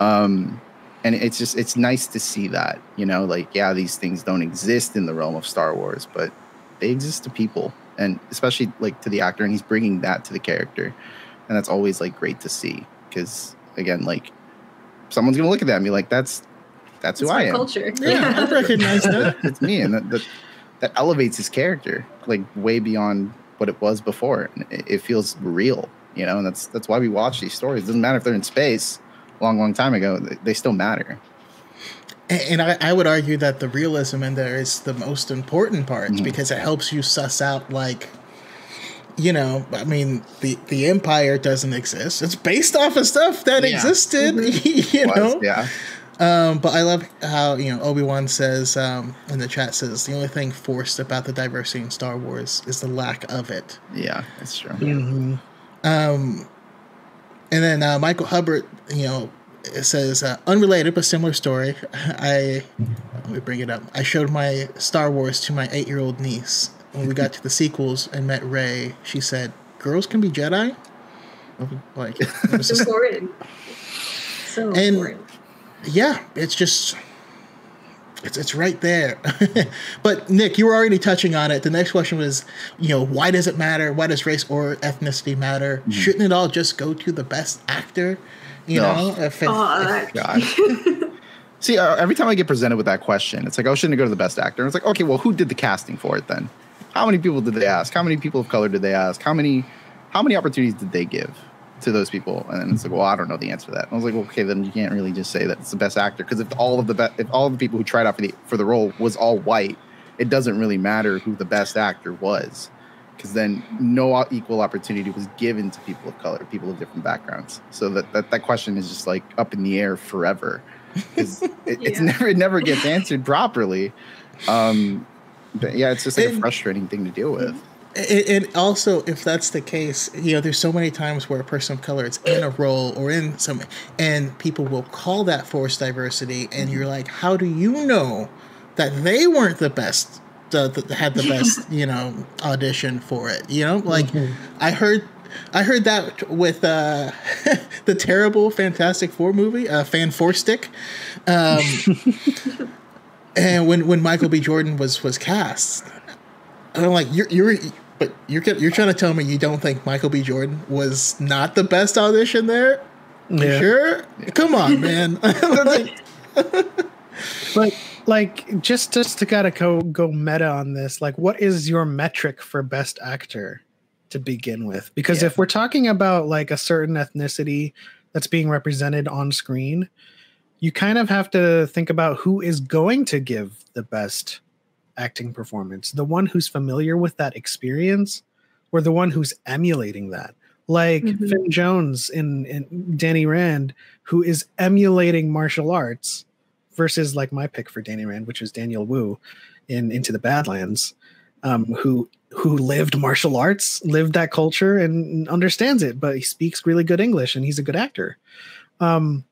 B: Um, and it's just it's nice to see that you know like yeah these things don't exist in the realm of star wars but they exist to people and especially like to the actor and he's bringing that to the character and that's always like great to see because again like someone's gonna look at that and be like that's that's who i am
C: culture.
A: Yeah, I recognize that.
B: it's me and that, that that elevates his character like way beyond what it was before it, it feels real you know and that's that's why we watch these stories it doesn't matter if they're in space a long long time ago they, they still matter
A: And, and I, I would argue that the realism in there is the most important part
B: Mhm.
A: because it helps you suss out like you know, I mean, the the empire doesn't exist. It's based off of stuff that
B: Yeah.
A: existed, you
B: Was,
A: know.
B: yeah
A: Um, but I love how you know Obi Wan says um, in the chat says the only thing forced about the diversity in Star Wars is the lack of it.
B: yeah that's true
D: Mhm.
A: Um, and then uh, Michael Hubbard, you know, it says uh, unrelated but similar story. I let me bring it up. I showed my Star Wars to my eight-year-old niece when we got to the sequels and met Rey. She said, "Girls can be Jedi." Like, it was
C: It's
A: just-
C: important. So
A: And-
C: important.
A: Yeah, it's just. It's, it's right there. but Nick, you were already touching on it. The next question was, you know, why does it matter? Why does race or ethnicity matter? Shouldn't it all just go to the best actor? You
B: No.
A: know, if it,
C: Oh,
A: if-
B: God. See, uh, every time I get presented with that question, it's like, oh, shouldn't it go to the best actor? And it's like, okay, well, who did the casting for it then? How many people did they ask? How many people of color did they ask? How many, how many opportunities did they give to those people? And it's like, well, I don't know the answer to that. And I was like, well, okay, then you can't really just say that it's the best actor because if all of the be- if all of the people who tried out for the for the role was all white, it doesn't really matter who the best actor was because then no equal opportunity was given to people of color, people of different backgrounds. So that that, that question is just like up in the air forever. 'Cause it, it's never it never gets answered properly. Um, but yeah, it's just like a frustrating thing to deal with.
A: And, also, if that's the case, you know, there's so many times where a person of color is in a role or in some, and people will call that forced diversity, and you're like, how do you know that they weren't the best? The, the, had the best, you know, audition for it. You know, like I heard, I heard that with uh, the terrible Fantastic Four movie, uh, Fan Four Stick. Um, and when when Michael B. Jordan was was cast, I'm like, you're you're but you're you're trying to tell me you don't think Michael B. Jordan was not the best audition there?
D: Yeah.
A: Sure, come on, man. Like,
D: But like, just just to gotta go go meta on this, like, what is your metric for best actor to begin with? Because
A: Yeah.
D: if we're talking about like a certain ethnicity that's being represented on screen, you kind of have to think about who is going to give the best acting performance the one who's familiar with that experience or the one who's emulating that like
C: Mhm.
D: finn jones in, in danny rand who is emulating martial arts versus like my pick for danny rand which is daniel wu in into the badlands um, who who lived martial arts, lived that culture, and understands it. But he speaks really good English, and he's a good actor. Um,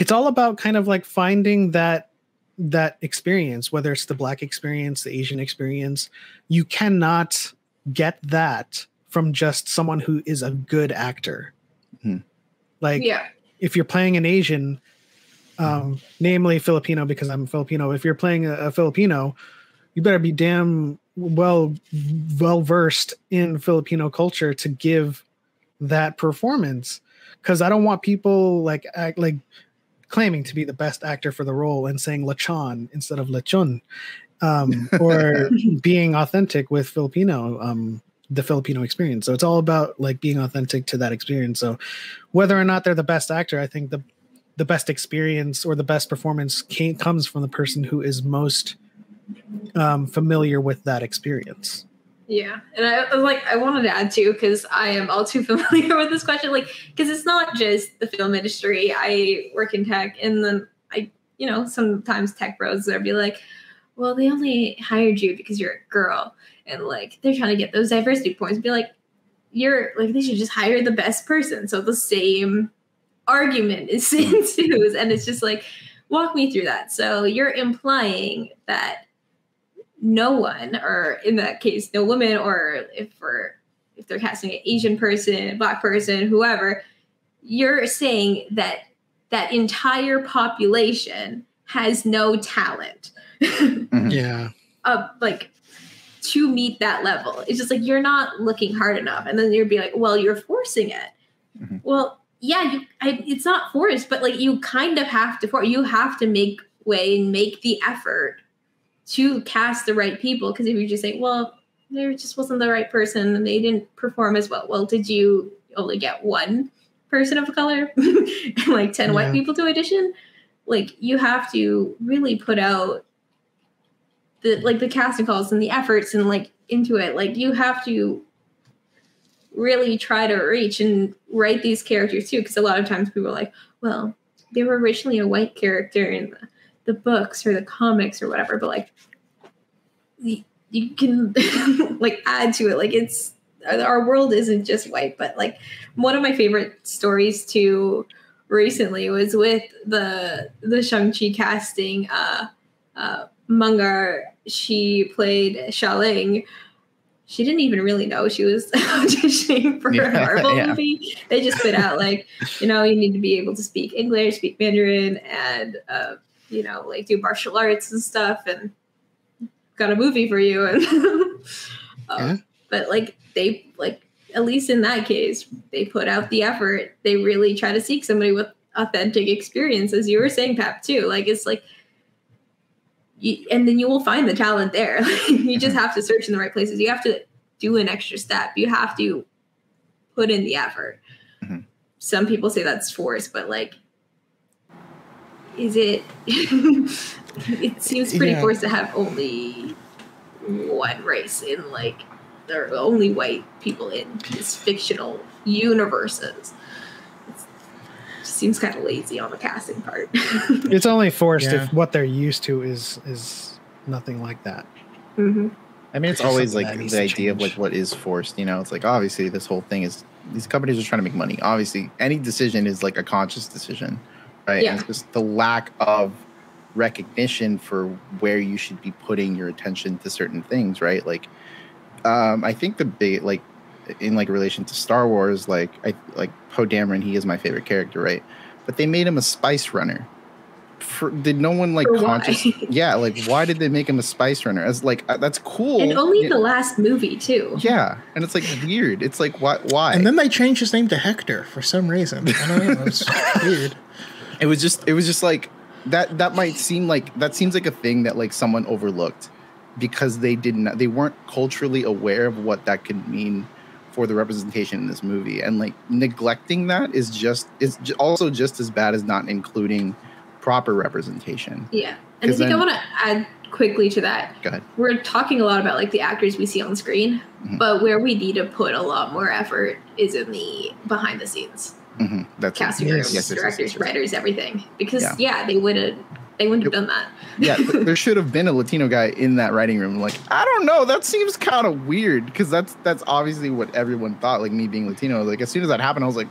D: it's all about kind of like finding that that experience, whether it's the black experience, the Asian experience. You cannot get that from just someone who is a good actor.
B: Hmm.
D: Like,
C: yeah.
D: if you're playing an Asian, um, namely Filipino, because I'm Filipino, if you're playing a, a Filipino, you better be damn well well versed in Filipino culture to give that performance. Because I don't want people like act like claiming to be the best actor for the role and saying lechon instead of lechon, um, or being authentic with Filipino, um, the Filipino experience. So it's all about like being authentic to that experience. So whether or not they're the best actor, I think the the best experience or the best performance came, comes from the person who is most um, familiar with that experience.
C: Yeah, and I, like, I wanted to add too because I am all too familiar with this question. Like, because it's not just the film industry. I work in tech, and then I, you know, sometimes tech bros they'll be like, "Well, they only hired you because you're a girl," and like they're trying to get those diversity points. Be like, you're like they should just hire the best person. So the same argument is ensues, and it's just like, walk me through that. So you're implying that no one, or in that case, no woman, or if we're if they're casting an Asian person, black person, whoever, you're saying that that entire population has no talent.
B: Mhm.
D: Yeah.
C: uh, like to meet that level. It's just like you're not looking hard enough, and then you'd be like, "Well, you're forcing it."
B: Mhm.
C: Well, yeah, you. I, it's not forced, but like you kind of have to. For you have to make way and make the effort to cast the right people. Because if you just say, "Well, there just wasn't the right person and they didn't perform as well," well, did you only get one person of color and like ten white people to audition? Like you have to really put out the like the casting calls and the efforts and like into it like you have to really try to reach and write these characters too because a lot of times people are like well they were originally a white character in the, books or the comics or whatever but like you can like add to it like it's our world isn't just white but like one of my favorite stories too recently was with the the shang-chi casting uh uh Meng'er, she played Xialing. She didn't even really know she was auditioning for a Marvel
B: yeah.
C: movie. They just put out like, you know, you need to be able to speak English, speak Mandarin, and uh, you know, like do martial arts and stuff. And got a movie for you. And um,
D: Yeah.
C: but like they like at least in that case, they put out the effort. They really try to seek somebody with authentic experience, as you were saying, Pap, too. Like it's like you, and then you will find the talent there. you just have to search in the right places. You have to do an extra step. You have to put in the effort.
B: Mhm.
C: Some people say that's force, but like, is it? it seems pretty
A: Yeah.
C: forced to have only one race in like there are only white people in these fictional universes. It seems kind of lazy on the casting part.
D: It's only forced
A: Yeah.
D: if what they're used to is is nothing like that.
C: hmm
B: I mean, it's
D: There's
B: always
D: something
B: like the idea of like what is forced. You know, it's like obviously this whole thing is these companies are trying to make money. Obviously, any decision is like a conscious decision, right?
C: Yeah.
B: And it's just the lack of recognition for where you should be putting your attention to certain things, right? Like, um, I think the big like in like relation to Star Wars, like I like Poe Dameron, he is my favorite character, right? But they made him a spice runner. For, did no one like conscious? Yeah, like why did they make him a spice runner? As like uh, that's cool.
C: and only
B: Yeah.
C: the last movie too.
B: Yeah, and it's like weird. It's like why? Why?
A: And then they changed his name to Hector for some reason. I don't know. It's weird.
B: It was just it was just like that. That might seem like that seems like a thing that like someone overlooked because they didn't they weren't culturally aware of what that could mean for the representation in this movie, and like neglecting that is just is j- also just as bad as not including proper representation.
C: Yeah. And i think I want to add quickly to that.
B: Go ahead.
C: We're talking a lot about like the actors we see on screen,
B: Mhm.
C: but where we need to put a lot more effort is in the behind the scenes.
B: Hmm That's
C: Casting
D: Yes.
B: Yes, yes, yes,
C: directors,
B: yes, yes.
C: writers, everything. Because
B: Yeah.
C: yeah, they would have they wouldn't have done that.
B: yeah, there should have been a Latino guy in that writing room. Like, I don't know, that seems kind of weird because that's that's obviously what everyone thought. Like me being Latino, like as soon as that happened, I was like,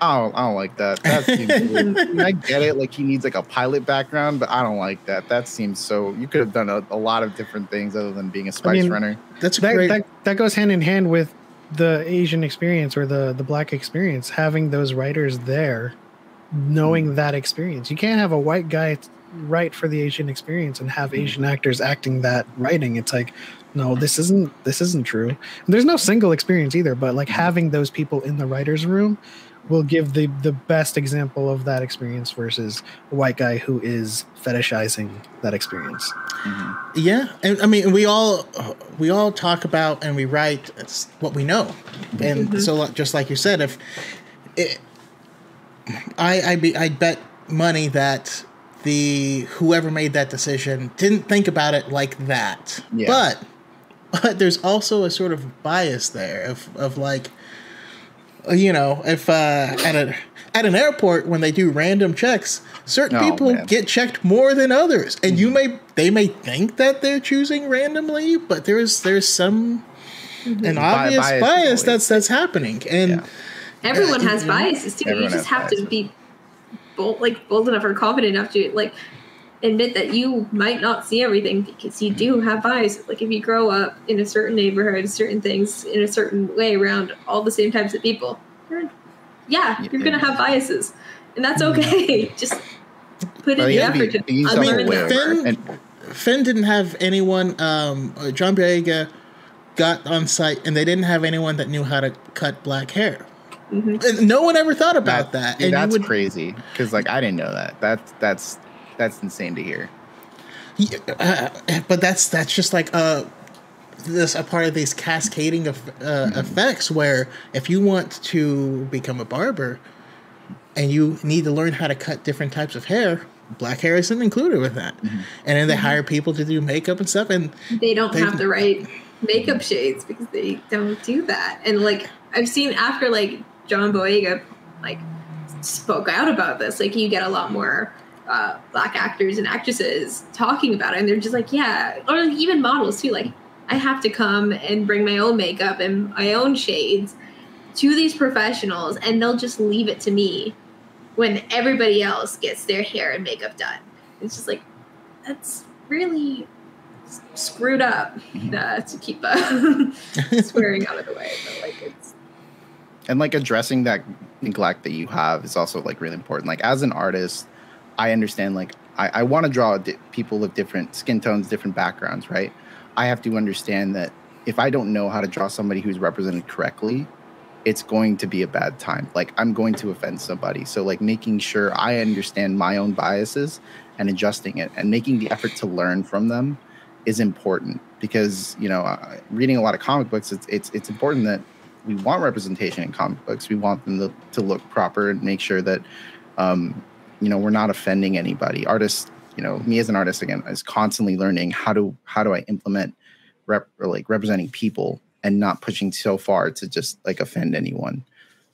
B: I don't, I don't like that. That seems weird. I, mean, I get it, like he needs like a pilot background, but I don't like that. That seems so. You could have done a, a lot of different things other than being a spice
D: mean,
B: runner.
A: That's
D: that,
A: great.
D: that that goes hand in hand with the Asian experience or the the black experience. Having those writers there, knowing hmm. that experience, you can't have a white guy write for the Asian experience and have hmm. Asian actors acting that writing. It's like, no, this isn't this isn't true. And there's no single experience either, but like hmm. having those people in the writers' room will give the the best example of that experience versus a white guy who is fetishizing that experience.
B: Mm-hmm.
A: Yeah, and I mean, we all we all talk about and we write what we know, and
C: Mhm.
A: so just like you said, if it, I I be I bet money that the whoever made that decision didn't think about it like that,
B: Yeah.
A: but but there's also a sort of bias there of of like you know if uh, at a at an airport when they do random checks certain
B: Oh,
A: people
B: man.
A: get checked more than others and you may they may think that they're choosing randomly but there's there's some an
B: Bi-
A: obvious
B: bias
A: bias, that's that's happening and
B: Yeah.
C: Everyone has
A: Mhm.
C: biases too.
B: Everyone
C: you just
B: has
C: have to be bold, like bold enough or confident enough to like admit that you might not see everything because you do have biases. Like if you grow up in a certain neighborhood, certain things in a certain way around all the same types of people, you're, yeah, you're gonna have biases, and that's okay. just put in
B: Well,
C: the
B: you gotta
C: effort
B: be-
C: to
A: I mean,
C: unlearn them.
A: Finn- Finn didn't have anyone um uh, John Boyega got on site and they didn't have anyone that knew how to cut black hair
C: Mhm.
A: And no one ever thought about that,
B: see,
A: and
B: that's
A: would
B: crazy because like I didn't know that. That's that's that's insane to hear.
A: Yeah, uh, but that's that's just like uh this a part of these cascading of uh, effects where if you want to become a barber and you need to learn how to cut different types of hair black hair isn't included with that. And then they hire people to do makeup and stuff and
C: they don't
A: They-
C: have the right makeup shades because they don't do that. And like I've seen after like John Boyega like spoke out about this, like you get a lot more uh, black actors and actresses talking about it, and they're just like, yeah, or like even models too. Like I have to come and bring my own makeup and my own shades to these professionals, and they'll just leave it to me when everybody else gets their hair and makeup done. It's just like that's really screwed up uh, to keep uh, swearing out of the way. But like it's
B: and like addressing that neglect that you have is also like really important like as an artist i understand like i, I want to draw di- people of different skin tones different backgrounds right? I have to understand that if i don't know how to draw somebody who's represented correctly it's going to be a bad time. Like i'm going to offend somebody. So like making sure i understand my own biases and adjusting it and making the effort to learn from them is important because you know uh, reading a lot of comic books it's it's, it's important that we want representation in comic books. We want them to, to look proper and make sure that, um, you know, we're not offending anybody. Artists, you know, me as an artist again is constantly learning how to how do I implement rep like representing people and not pushing so far to just like offend anyone.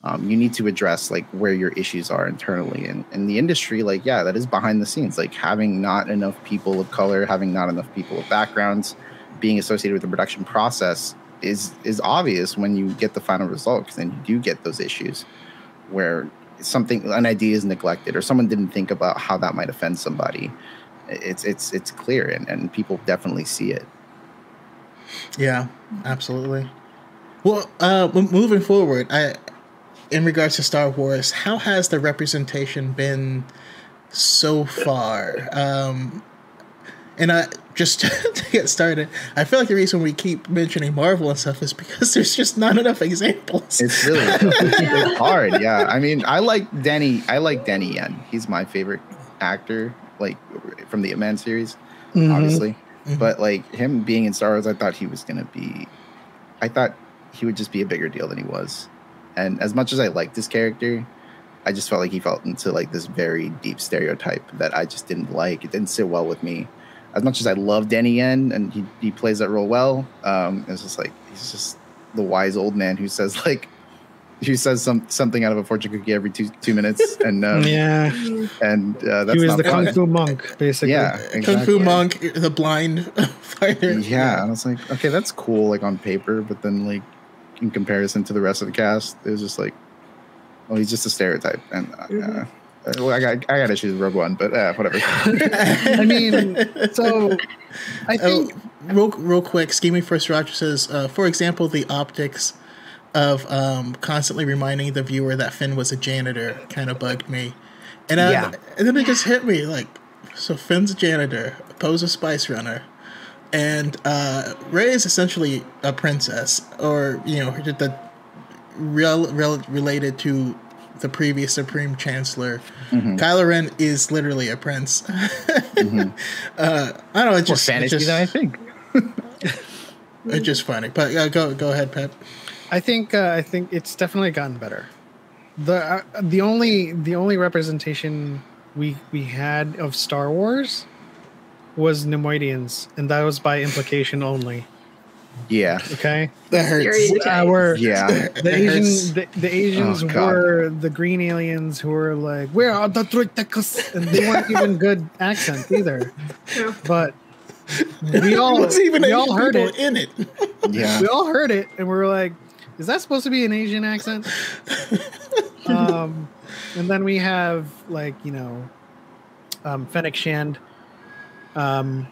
B: Um, you need to address like where your issues are internally and in the industry. Like, yeah, that is behind the scenes. Like having not enough people of color, having not enough people of backgrounds, being associated with the production process is is obvious when you get the final result because then you do get those issues where something an idea is neglected or someone didn't think about how that might offend somebody it's it's it's clear and, and people definitely see it
A: Yeah, absolutely. Well, uh, moving forward, I, in regards to Star Wars, how has the representation been so far? Um, and I just to get started, I feel like the reason we keep mentioning Marvel and stuff is because there's just not enough examples.
B: it's really it's hard yeah i mean i like Danny. i like Danny yen he's my favorite actor like from the Ip Man series
D: Mhm.
B: obviously.
A: Mhm.
B: But like him being in Star Wars, I thought he was gonna be. I thought he would just be a bigger deal than he was. And as much as I liked this character, I just felt like he felt into like this very deep stereotype that I just didn't like. It didn't sit well with me. As much as I love Danny Yen and he, he plays that role well, um, it's just like he's just the wise old man who says like, who says some something out of a fortune cookie every two two minutes, and um,
D: yeah,
B: and uh, that's
D: he was
B: not
D: the
B: fun.
D: kung fu monk, basically.
B: Yeah,
A: Kung. Fu Monk, the blind fighter.
B: Yeah, and I was like, okay, that's cool, like on paper, but then like in comparison to the rest of the cast, it was just like, well, he's just a stereotype, and uh,
C: Mhm.
B: Well, I got I got issues with Rogue One, but uh, whatever.
D: I mean, so I
A: Oh,
D: think
A: real, real quick, Scheming First Roger says, uh, for example, the optics of um, constantly reminding the viewer that Finn was a janitor kind of bugged me. And, uh,
B: Yeah.
A: and then it just hit me like, so Finn's a janitor, Poe's a spice runner, and uh, Rey is essentially a princess, or, you know, the real, real related to the previous Supreme Chancellor.
B: Mhm.
A: Kylo Ren is literally a prince.
B: Mhm.
A: uh, I don't know, it's
B: More
A: just,
B: fantasy
A: it's just,
B: than I think.
A: it's just funny. But uh, go go ahead, Pep.
D: I think uh, I think it's definitely gotten better. the uh, The only the only representation we we had of Star Wars was Neimoidians, and that was by implication only.
B: Yeah,
D: Okay,
A: That hurts.
C: Very-
D: our
B: yeah,
D: the
A: It hurts.
D: Asian the, the Asians
B: Oh,
D: were the green aliens who were like, "Where are the Droidekas?" and they weren't even good accents either.
C: Yeah.
D: But we all
A: even
D: we all heard it.
A: in it.
B: yeah.
D: we all heard it and we were like is that supposed to be an asian accent um and then we have like you know um fennec shand um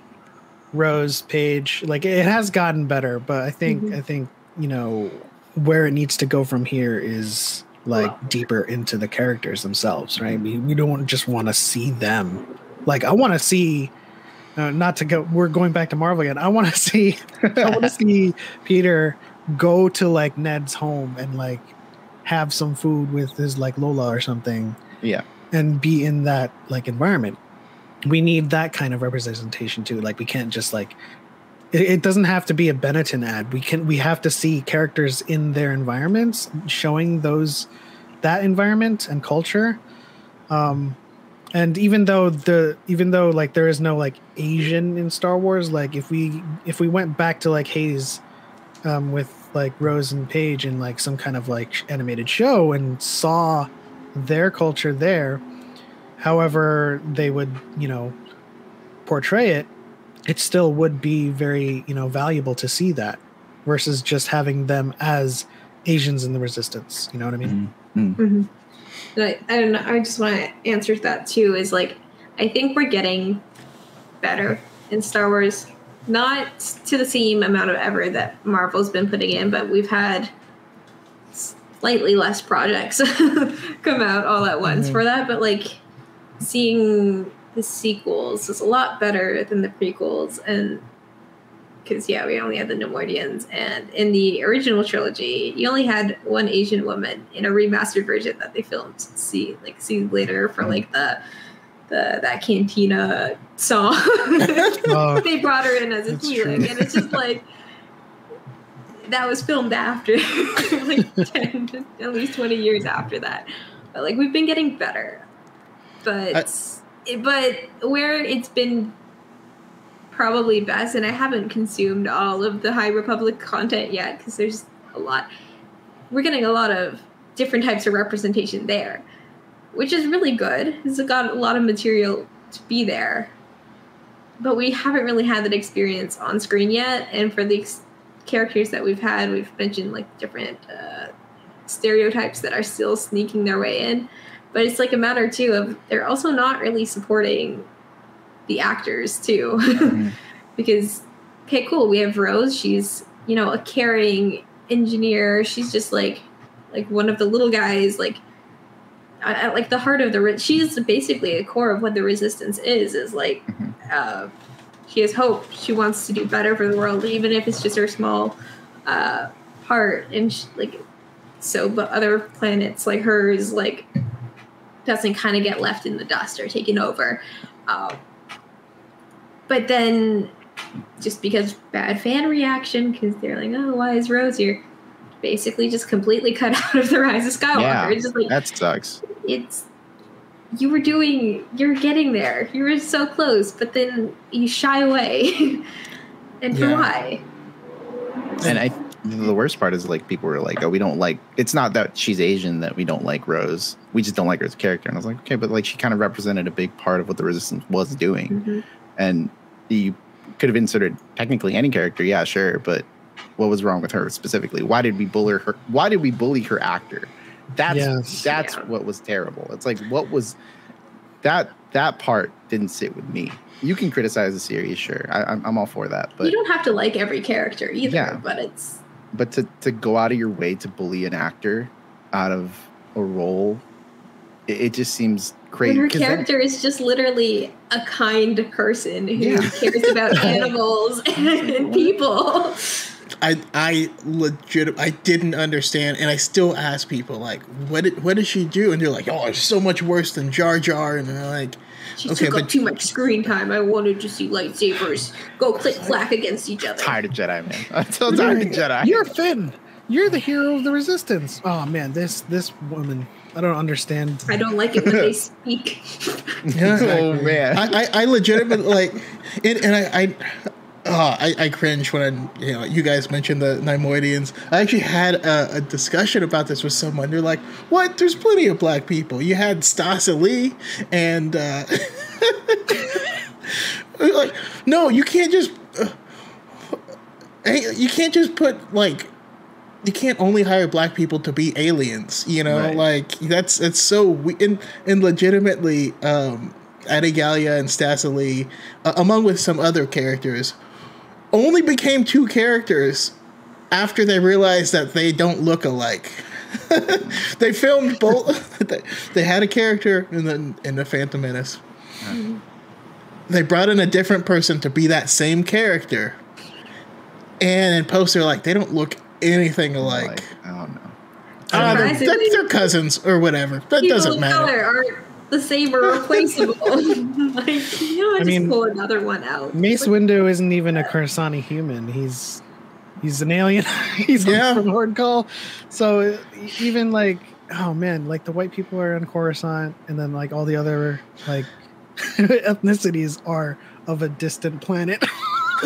D: rose paige like it has gotten better but i think
C: Mhm.
D: i think you know where it needs to go from here is like
C: Well-
D: deeper into the characters themselves right? We, we don't just want to see them. Like i want to see uh, not to go we're going back to marvel again. I want to see i want to see peter go to like ned's home and like have some food with his like lola or something
B: Yeah.
D: and be in that like environment we need that kind of representation too. Like we can't just like it, it doesn't have to be a benetton ad. We can we have to see characters in their environments showing those that environment and culture. Um and even though the even though like there is no like asian in star wars like if we if we went back to like hays um with like rose and paige in like some kind of like animated show and saw their culture there however they would you know portray it it still would be very you know valuable to see that versus just having them as asians in the resistance you know what i mean
C: Mm-hmm. And I, I don't know. I just want to answer that too. Is like, I think we're getting better in Star Wars, not to the same amount of effort that Marvel's been putting in, but we've had slightly less projects come out all at once
D: Mhm.
C: for that. But like, seeing the sequels is a lot better than the prequels, and because yeah, we only had the Neimoidians, and in the original trilogy, you only had one Asian woman in a remastered version that they filmed. See, like see later for like the the that Cantina song.
D: Oh.
C: they brought her in as a
D: That's
C: and it's just like that was filmed after, like ten, to at least twenty years after that. But like we've been getting better, but but where it's been probably best, and I haven't consumed all of the High Republic content yet because there's a lot. We're getting a lot of different types of representation there, which is really good. It's got a lot of material to be there, but we haven't really had that experience on screen yet. And for the ex- characters that we've had, we've mentioned like different uh, stereotypes that are still sneaking their way in. But it's like a matter too of they're also not really supporting the actors too,
B: Mhm.
C: because okay, cool, we have Rose. She's you know a caring engineer. She's just like like one of the little guys like at, like the heart of the re- she's basically a core of what the resistance is is like
B: Mhm.
C: uh, she has hope she wants to do better for the world even if it's just her small uh, part and she, like so but other planets like hers like doesn't kind of get left in the dust or taken over um, but then just because bad fan reaction because they're like oh why is rose here basically just completely cut out of the rise of skywalker
B: Yeah.
C: it's just like
B: That sucks.
C: it's you were doing you're getting there you were so close but then you shy away and for
A: Yeah.
C: why
B: And I the worst part is like people were like, "Oh, we don't like." It's not that she's Asian that we don't like Rose. We just don't like her as a character. And I was like, okay, but like she kind of represented a big part of what the Resistance was doing,
C: Mhm.
B: and you could have inserted technically any character, yeah, sure, but what was wrong with her specifically? Why did we bully her? Why did we bully her actor? That's
D: Yes.
B: that's
C: Yeah.
B: what was terrible. It's like what was that that part didn't sit with me. You can criticize the series, sure. I, I'm I'm all for that, but
C: you don't have to like every character either,
B: Yeah.
C: but it's
B: but to, to go out of your way to bully an actor out of a role it, it just seems crazy
C: when her
B: 'cause then-
C: character is just literally a kind person who
B: Yeah.
C: cares about animals and people.
A: I I legit I didn't understand, and I still ask people like, what did what did she do? And they're like, oh, it's so much worse than Jar Jar, and they're like,
C: She
A: Okay,
C: took up too much screen time. I wanted to see lightsabers go click clack against each other.
B: tired of jedi man i'm so tired of jedi
D: You're Finn. You're the hero of the resistance. Oh man, this this woman. I don't understand.
C: I don't like it when they speak.
A: yeah,
B: oh man
A: I, I, I legitimately like, and, and I, I, oh, I, I cringe when I, you know, you guys mentioned the Neimoidians. I actually had a, a discussion about this with someone. They're like, "What? There's plenty of black people. You had Stass Allie, and uh, like, no, you can't just, uh, hey, you can't just put like." You can't only hire black people to be aliens, you know.
B: Right.
A: Like that's it's so we and, and legitimately, um, Adi Gallia and Stass Allie, uh, among with some other characters, only became two characters after they realized that they don't look alike. they filmed both. they, they had a character in the in the Phantom Menace. They brought in a different person to be that same character, and in post they're like they don't look anything alike.
B: like, i don't know
A: Ah, they're, they're, they're cousins or whatever. That
C: People
A: doesn't matter.
C: color aren't the same or replaceable. like, you know, I, just
D: mean,
C: pull another one out.
D: Mace Windu isn't even a Coruscanti human. He's he's an alien. he's
A: Yeah.
D: from Haruun Kal. So even like oh man, like the white people are on Coruscant, and then like all the other like ethnicities are of a distant planet.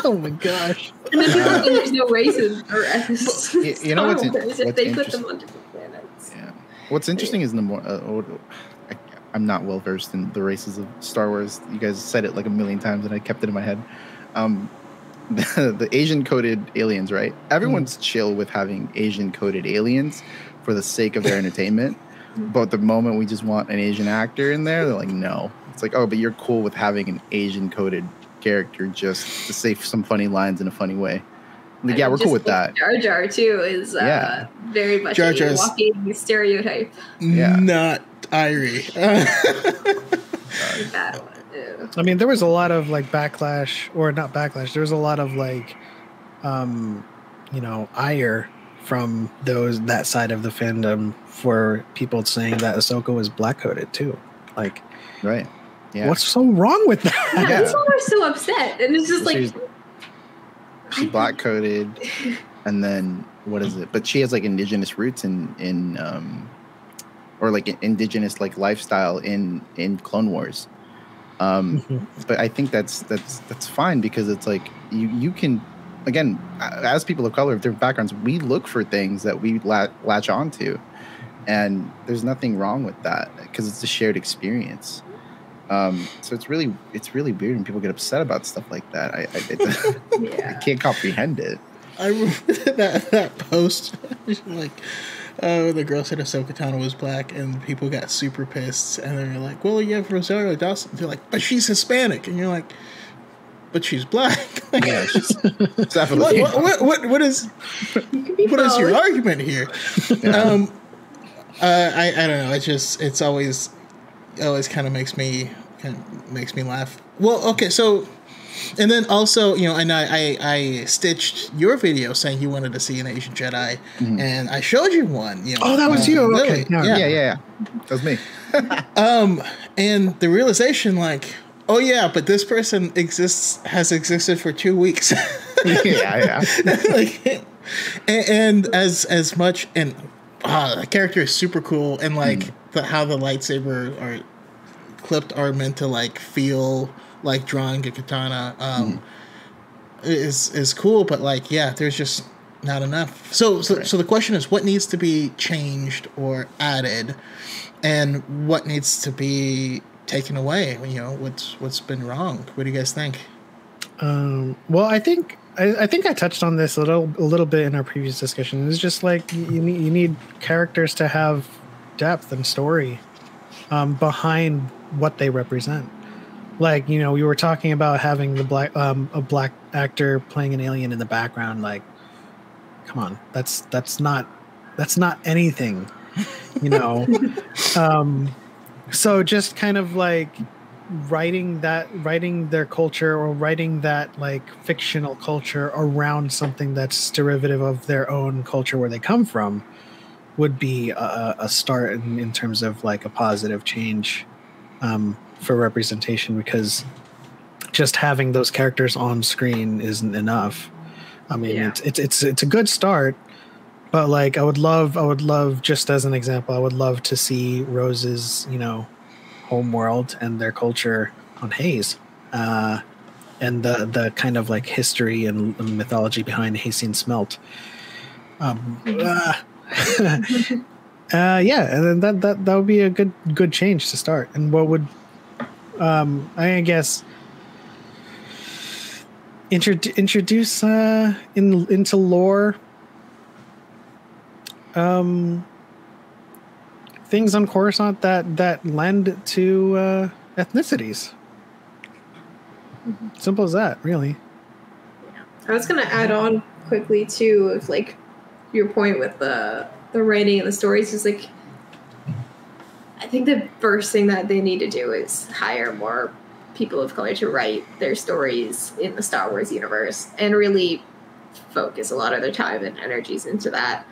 D: oh my gosh.
C: And then people think there's no races or ethnicities.
B: You- you know what's in-
C: Star Wars if they put them
B: interesting-
C: on different planets.
B: yeah what's interesting is the more uh, I, i'm not well versed in the races of star wars. You guys said it like a million times and i kept it in my head. Um the, the asian coded aliens right? Everyone's chill with having asian coded aliens for the sake of their entertainment but the moment we just want an asian actor in there they're like no. It's like oh but you're cool with having an asian coded character just to say some funny lines in a funny way like, yeah we're cool with that
C: Jar Jar too is uh,
B: Yeah.
C: very much
A: Jar
C: a
A: Jar's-
C: walking stereotype.
B: Yeah.
A: Not Irie.
C: Like that one. Ew.
D: I mean, there was a lot of like backlash, or not backlash. There was a lot of like, um, you know, ire from those that side of the fandom for people saying that Ahsoka was black coded too. Like,
B: right yeah
D: what's so wrong with that?
C: Yeah,
B: Yeah.
C: people are so upset, and it's just like
B: She's- she's black coded and then what is it? But she has like indigenous roots in in um or like indigenous like lifestyle in in clone wars. Um
D: Mhm.
B: but i think that's that's that's fine because it's like you you can again as people of color with different backgrounds we look for things that we la- latch onto and there's nothing wrong with that because it's a shared experience um so it's really it's really weird when people get upset about stuff like that i, I it's, I can't comprehend it
A: I remember that that post, like, oh, the girl said Ahsoka Tano was black, and people got super pissed, and they're like, "Well, you have Rosario Dawson." They're like, "But she's Hispanic," and you're like, "But she's black." Like,
B: yeah it's just
A: what,
B: definitely
A: what, what, what, what is
C: You can be
A: what is your argument here?
B: Yeah.
A: Um, uh, I I don't know. It just it's always it always kind of makes me kind of makes me laugh. Well, okay, so and then also you know, and I I, I stitched your video saying you wanted to see an Asian Jedi,
B: Mhm.
A: and I showed you one. You know,
D: Oh, that was
A: uh,
D: you.
A: Lily.
D: Okay, yeah.
B: yeah yeah yeah that was me
A: Um, and the realization, like, oh yeah, but this person exists has existed for two weeks.
B: yeah yeah
A: like, and, and as as much and uh, the character is super cool, and like
B: Hmm.
A: the how the lightsaber are clipped are meant to like feel like drawing a katana um,
B: Hmm.
A: is is cool. But like, yeah, there's just not enough. So, so,
B: Right.
A: so the question is, what needs to be changed or added, and what needs to be taken away? You know, what's what's been wrong? What do you guys think?
D: Um, well, I think I, I think I touched on this a little a little bit in our previous discussion. It's just like you need, you need characters to have depth and story um, behind what they represent. Like you know, we were talking about having the black um, a black actor playing an alien in the background. Like, come on, that's that's not that's not anything, you know. um, so just kind of like writing that writing their culture or writing that like fictional culture around something that's derivative of their own culture where they come from would be a, a start in, in terms of like a positive change um, for representation because just having those characters on screen isn't enough i mean
C: Yeah.
D: it's, it's it's it's a good start but like i would love i would love just as an example i would love to see rose's you know home world and their culture on Hays, uh, and the the kind of like history and mythology behind Haysian Smelt. Um, uh, uh, yeah, and that that that would be a good good change to start. And what would, um, I guess, introdu- introduce uh, in into lore. Um, things on Coruscant that that lend to uh, ethnicities. Simple as that, really. Yeah.
C: I was gonna add on quickly too, of like your point with the the writing and the stories is like I think the first thing that they need to do is hire more people of color to write their stories in the Star Wars universe and really focus a lot of their time and energies into that.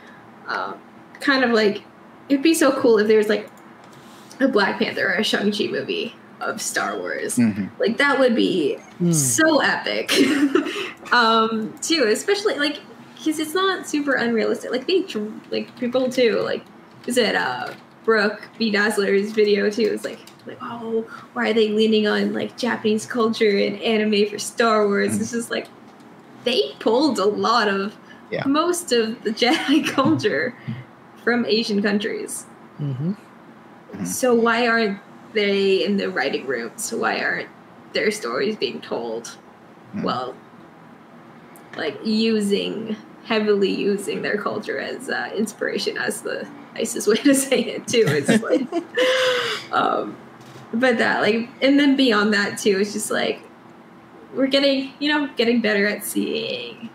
C: Um, kind of like it'd be so cool if there was like a Black Panther or a Shang Chi movie of Star Wars.
B: Mhm.
C: Like that would be
D: Hmm.
C: so epic um too especially like because it's not super unrealistic like they like people too like is it uh brooke b dazzler's video too it's like like oh why are they leaning on like japanese culture and anime for star wars it's just like they pulled a lot of
B: Yeah.
C: most of the jedi culture from asian countries
D: Mm-hmm.
B: Mhm.
C: so why aren't they in the writing rooms? Why aren't their stories being told?
B: Hmm.
C: Well, like using heavily using their culture as uh, inspiration, as the nicest way to say it too. It's like, um, but that like, and then beyond that too, it's just like we're getting, you know, getting better at seeing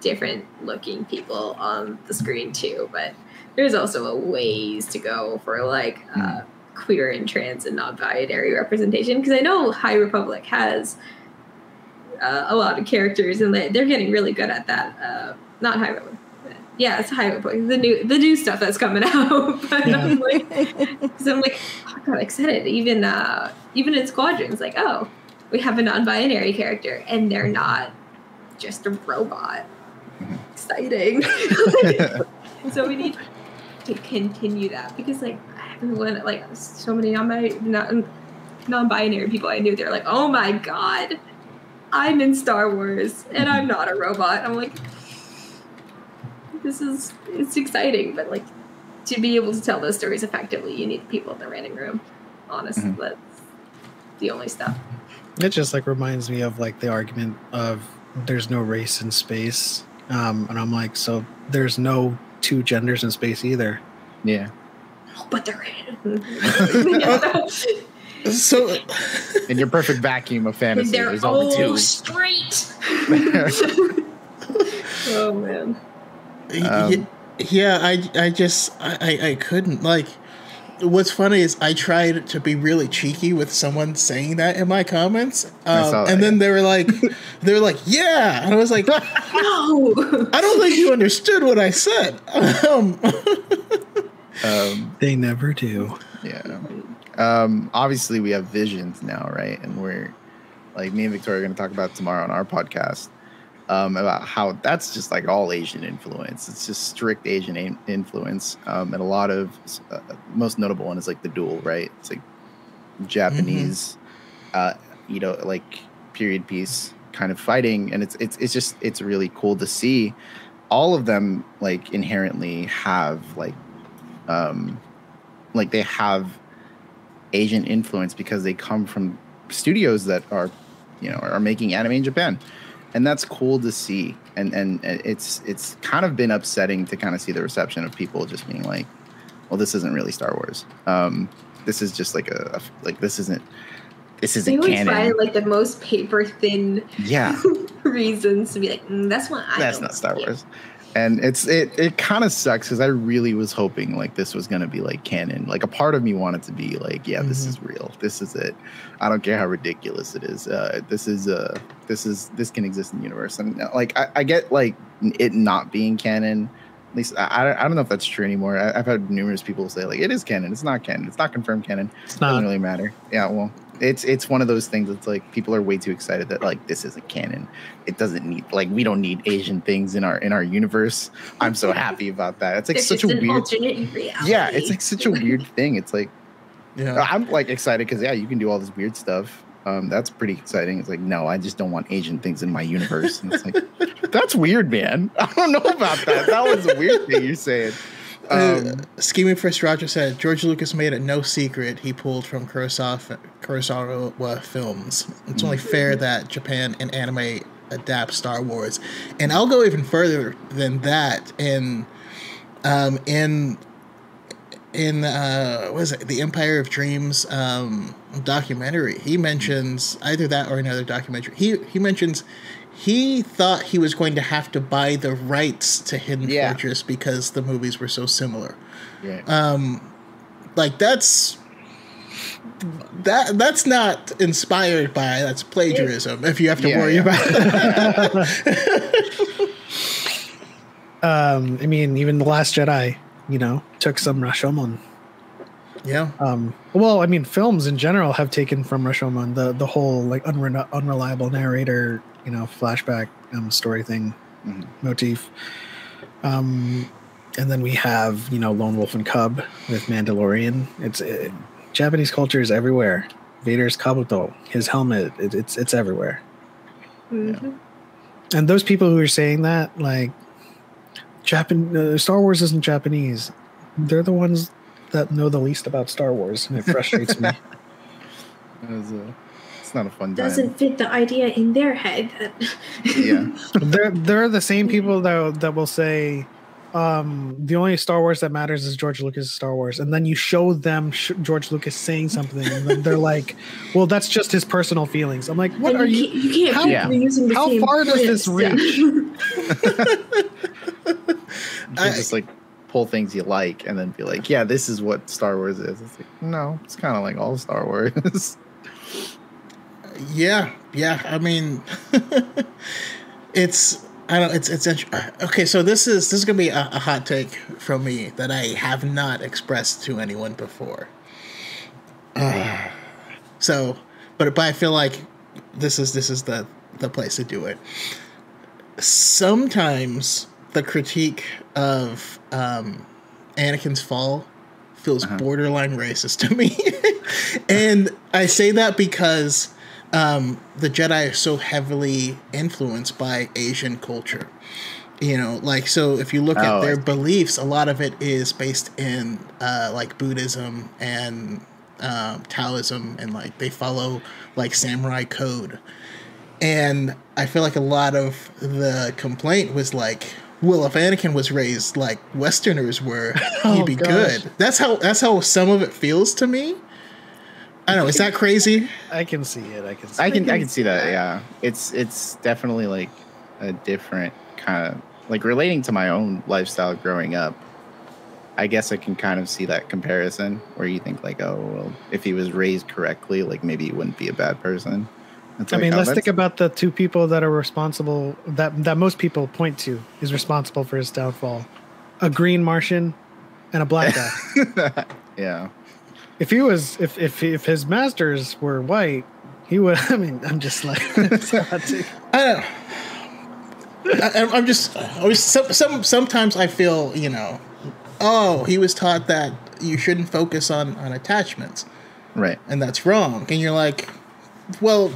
C: different looking people on the screen too. But there's also a ways to go for like uh, queer and trans and non-binary representation because I know High Republic has uh, a lot of characters and they- they're getting really good at that. Uh, not High Republic. Yeah, it's High Republic. The new the new stuff that's coming out. but I'm like, because I'm like, oh, I got excited. Even uh, even in Squadrons, like, oh, we have a non-binary character and they're not just a robot.
B: Mhm.
C: Exciting. so we need to continue that because like everyone like so many non non-binary people I knew they're like oh my god I'm in Star Wars and I'm not a robot. I'm like this is it's exciting but like to be able to tell those stories effectively you need people in the writing room honestly
B: Mhm.
C: that's the only stuff.
D: It just like reminds me of like the argument of there's no race in space, um, and I'm like, so there's no two genders in space either.
B: Yeah.
C: but they're yeah,
A: So,
B: In your perfect vacuum of fantasy,
C: they're
B: there's only
C: all
B: two.
C: straight oh man
B: Um,
A: yeah, I, I just, I, I, I couldn't like. What's funny is I tried to be really cheeky with someone saying that in my comments, um,
B: saw that,
A: and then they were like, they were like, yeah, and I was like,
C: no
A: I don't think you understood what I said. Um,
B: Um,
D: They never do.
B: yeah. Um, obviously, we have visions now, right? And we're like me and Victoria are going to talk about tomorrow on our podcast um, about how that's just like all Asian influence. It's just strict Asian in- influence, um, and a lot of uh, most notable one is like the duel, right? It's like Japanese, uh, you know, like period piece kind of fighting, and it's it's it's just it's really cool to see. all of them like inherently have like um like they have Asian influence because they come from studios that are you know are making anime in Japan. And that's cool to see. And and it's it's kind of been upsetting to kind of see the reception of people just being like, well, this isn't really Star Wars. Um, this is just like a, a like this isn't this isn't
C: always
B: canon.
C: find like the most paper thin
B: yeah,
C: reasons to be like, mm, that's what I.
B: that's not Star
C: see."
B: Wars. And it's it it kind of sucks because I really was hoping like this was gonna be like canon. Like a part of me wanted to be like, yeah, this
A: Mhm.
B: is real. This is it. I don't care how ridiculous it is. Uh, this is uh this is this can exist in the universe. And uh, like I, I get like it not being canon. At least I, I I don't know if that's true anymore. I, I've had numerous people say like it is canon. It's not canon. It's not confirmed canon.
D: It's
B: doesn't
D: not.
B: really matter. Yeah, well, it's it's one of those things that's like people are way too excited that like this isn't canon. It doesn't need like we don't need Asian things in our in our universe. I'm so happy about that. It's like
C: It's
B: such
C: just
B: a
C: an
B: weird.
C: alternate reality.
B: Yeah, it's like such a weird thing. It's like
A: Yeah.
B: I'm like excited because yeah, you can do all this weird stuff. Um, that's pretty exciting. It's like no, I just don't want Asian things in my universe. And it's like that's weird, man. I don't know about that. That was a weird thing you're saying.
A: Uh,
B: Um,
A: Scheming First Roger said George Lucas made it no secret he pulled from Kurosawa, Kurosawa films. It's only fair that Japan and anime adapt Star Wars, and I'll go even further than that. In um, in in uh, what is it the Empire of Dreams um, documentary, he mentions either that or another documentary. He he mentions he thought he was going to have to buy the rights to Hidden
B: Yeah.
A: Fortress because the movies were so similar.
B: yeah.
A: Um, like that's that that's not inspired by that's plagiarism. If you have to
B: Yeah,
A: worry
B: yeah.
A: about that.
D: Um, I mean, even the Last Jedi, you know, took some Rashomon.
A: yeah,
D: Um, well, I mean, films in general have taken from Rashomon the the whole like unre- unreliable narrator, you know, flashback um, story thing
B: Mhm.
D: motif. Um, and then we have you know Lone Wolf and Cub with Mandalorian. It's it, Japanese culture is everywhere. Vader's kabuto, his helmet, it, it's it's everywhere.
C: Mhm.
D: And those people who are saying that, like, Japan, uh, Star Wars isn't Japanese. They're the ones that know the least about Star Wars, and it frustrates me.
B: It was a, it's not a fun.
C: Doesn't fit the idea in their head. That
B: yeah.
D: they're they're the same people that that will say um the only star wars that matters is george lucas star wars and then you show them sh- george lucas saying something and then they're like well that's just his personal feelings i'm like what
C: and
D: are
C: you,
D: you
C: can't- you can't
D: how-
B: Yeah.
C: reusing the
D: how
C: same
D: far does this
C: reach?"
B: You
A: I-
B: just like pull things you like and then be like, yeah, this is what Star Wars is. It's like, no, it's kind of like all Star Wars.
A: Yeah, yeah. I mean, it's I don't. It's it's int- okay. So this is this is gonna be a, a hot take from me that I have not expressed to anyone before. Uh, so, but but I feel like this is this is the the place to do it. Sometimes the critique of um, Anakin's fall feels
B: Uh-huh.
A: borderline racist to me, and I say that because um, the Jedi are so heavily influenced by Asian culture. You know, like so. If you look
B: Oh,
A: at their beliefs, a lot of it is based in uh, like Buddhism and um, Taoism, and like they follow like samurai code. And I feel like a lot of the complaint was like, well, if Anakin was raised like Westerners were,
D: Oh,
A: he'd be
D: gosh.
A: good. That's how that's how some of it feels to me. I don't know. Is that crazy?
D: i can see it i can see
B: I
D: it.
B: can I can see that. Yeah, it's it's definitely like a different kind of like relating to my own lifestyle growing up. I guess I can kind of see that comparison where you think like, oh, well, if he was raised correctly, like maybe he wouldn't be a bad person. It's
D: I
B: like,
D: mean,
B: oh,
D: let's think about the two people that are responsible that that most people point to is responsible for his downfall: a green Martian and a black guy.
B: yeah.
D: If he was, if if if his masters were white, he would. I mean, I'm just like, it's a hot take.
A: I don't. I, I'm- I'm just. I was, some, some sometimes I feel you know, oh, he was taught that you shouldn't focus on on attachments,
B: Right.
A: and that's wrong. And you're like, well,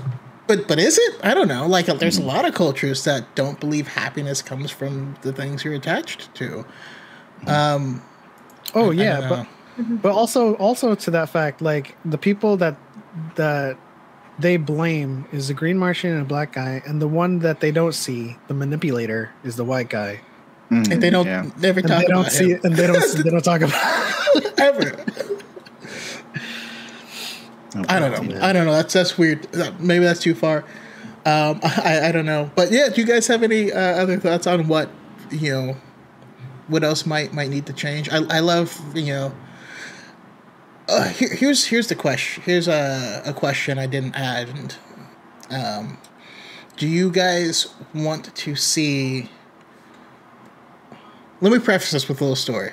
A: but but is it? I don't know. Like, there's a lot of cultures that don't believe happiness comes from the things you're attached to. Um,
D: Oh
A: I
D: yeah,
A: don't
D: but
A: know.
D: but also also to that fact, like the people that that they blame is the green Martian and a black guy, and the one that they don't see, the manipulator, is the white guy.
B: Mm,
A: and they don't
B: yeah.
A: never
D: And
A: talk
D: they don't
A: about
D: see
A: him
D: and they don't they don't talk about
A: ever. I don't know. I don't know. That's that's weird. Maybe that's too far. Um, I I don't know. But yeah, do you guys have any uh, other thoughts on what you know? What else might might need to change? I I love you know. Uh, here, here's here's the question. Here's a a question I didn't add. And, um, do you guys want to see? Let me preface this with a little story,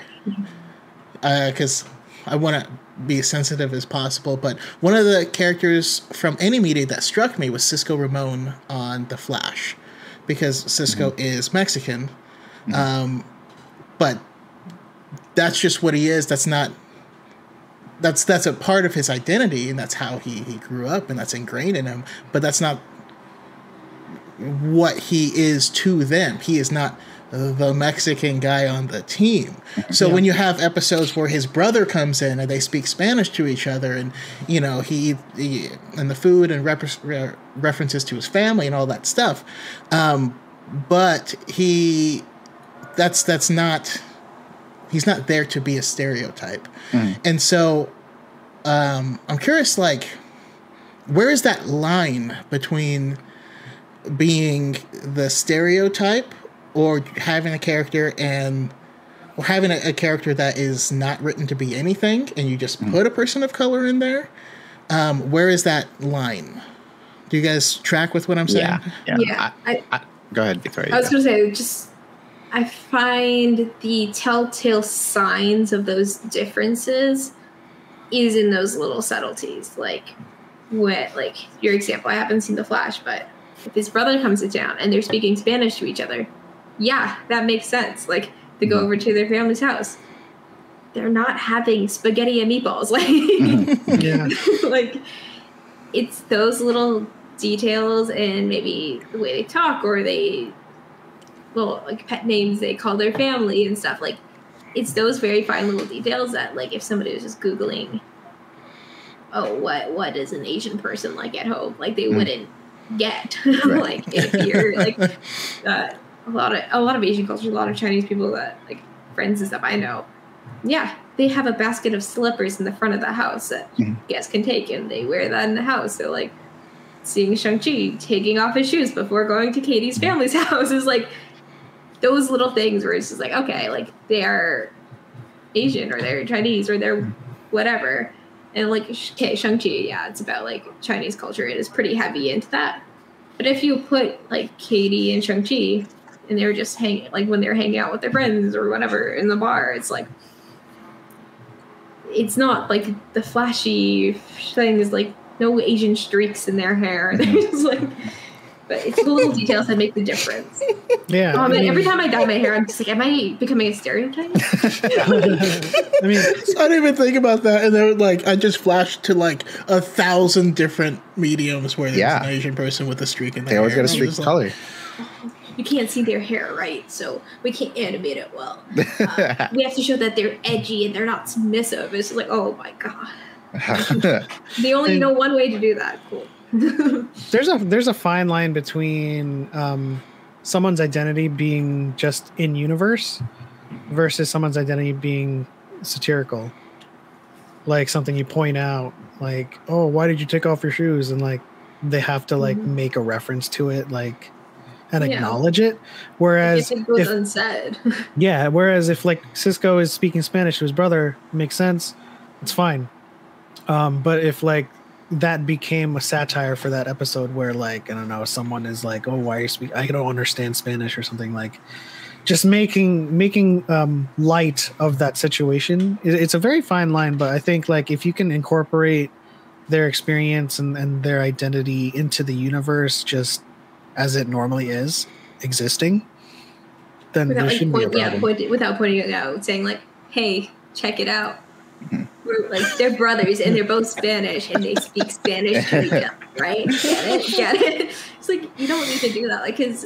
A: because I want to be as sensitive as possible. But one of the characters from any media that struck me was Cisco Ramon on The Flash, because Cisco is Mexican. Um, but that's just what he is. That's not. That's that's a part of his identity, and that's how he he grew up, and that's ingrained in him. But that's not what he is to them. He is not the Mexican guy on the team. So when you have episodes where his brother comes in and they speak Spanish to each other, and you know he, he and the food and rep- references to his family and all that stuff, um, but he that's that's not he's not there to be a stereotype, and so um, I'm curious like where is that line between being the stereotype or having a character and or having a, a character that is not written to be anything and you just put a person of color in there um, where is that line do you guys track with what i'm saying
B: Yeah. Yeah.
C: Yeah,
B: I,
C: I,
B: I, go ahead, Victoria.
C: I was gonna say just I find the telltale signs of those differences is in those little subtleties. Like what like your example, I haven't seen the flash, but if his brother comes to town and they're speaking Spanish to each other, yeah, that makes sense. Like they go mm-hmm. over to their family's house. They're not having spaghetti and meatballs. Like
D: yeah.
C: like it's those little details and maybe the way they talk or they well like pet names they call their family and stuff like it's those very fine little details that like if somebody was just googling oh what what is an asian person like at home like they
B: Mm.
C: wouldn't get
B: Right.
C: like if you're like uh, a lot of a lot of asian cultures a lot of chinese people that like friends and stuff i know yeah they have a basket of slippers in the front of the house that
B: Mhm.
C: guests can take and they wear that in the house so like seeing shang-chi taking off his shoes before going to katie's family's house is like those little things where it's just like okay like they are asian or they're chinese or they're whatever. And like okay shang-chi yeah it's about like chinese culture. It is pretty heavy into that. But if you put like katie and shang-chi and they were just hanging like when they're hanging out with their friends or whatever in the bar it's like it's not like the flashy things like no asian streaks in their hair. They're just like but it's the little details that make the difference
D: Yeah.
C: um,
D: I mean,
C: every time i dye my hair i'm just like am i becoming a stereotype
D: I mean,
A: I didn't even think about that, and then like I just flashed to like a thousand different mediums where there's
B: Yeah.
A: an Asian person with a streak in their hair.
B: they always
A: hair.
B: got a streak
A: I'm
B: of
A: just
B: color.
C: you can't see their hair right so we can't animate it well Uh, we have to show that they're edgy and they're not submissive it's like oh my god they only
D: And-
C: know one way to do that cool
D: there's a there's a fine line between um, someone's identity being just in universe versus someone's identity being satirical. Like something you point out like oh why did you take off your shoes? And like they have to like
C: Mhm.
D: make a reference to it like and
C: Yeah.
D: acknowledge it. Whereas
C: if it goes
D: if,
C: unsaid.
D: Yeah whereas if like cisco is speaking spanish to his brother makes sense. It's fine. Um but if like that became a satire for that episode where like i don't know someone is like oh why are you speak i don't understand spanish or something like just making making um light of that situation. It's a very fine line but i think like if you can incorporate their experience and, and their identity into the universe just as it normally is existing then
C: without
D: there
C: like
D: shouldn't be a
C: point, yeah, point, without pointing it out saying like hey check it out We're like they're brothers and they're both Spanish and they speak Spanish to each other, right? Get it? Get it? It's like you don't need to do that, like because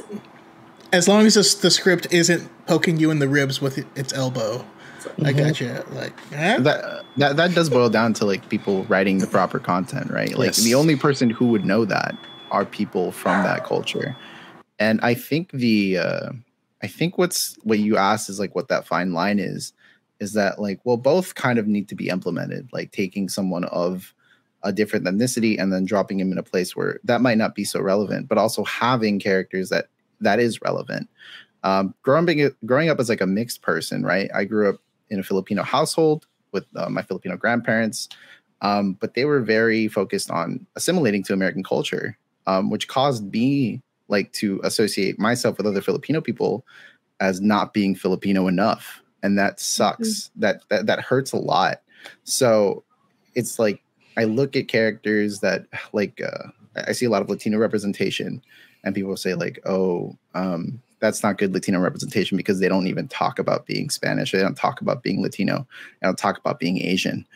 A: As long as this, the script isn't poking you in the ribs with its elbow, I got you. Like, eh?
B: that that that does boil down to like people writing the proper content, right? Like
A: Yes.
B: the only person who would know that are people from that culture. And I think the uh I think what's what you asked is like what that fine line is is that like well both kind of need to be implemented, like taking someone of a different ethnicity and then dropping him in a place where that might not be so relevant, but also having characters that that is relevant. Um, growing growing up as like a mixed person, right? I grew up in a Filipino household with uh, my Filipino grandparents, um, but they were very focused on assimilating to American culture, um, which caused me like to associate myself with other Filipino people as not being Filipino enough, and that sucks. That that that hurts a lot. So it's like I look at characters that like uh, I I see a lot of Latino representation, and people say like, "Oh, um, that's not good Latino representation because they don't even talk about being Spanish. They don't talk about being Latino. They don't talk about being Asian."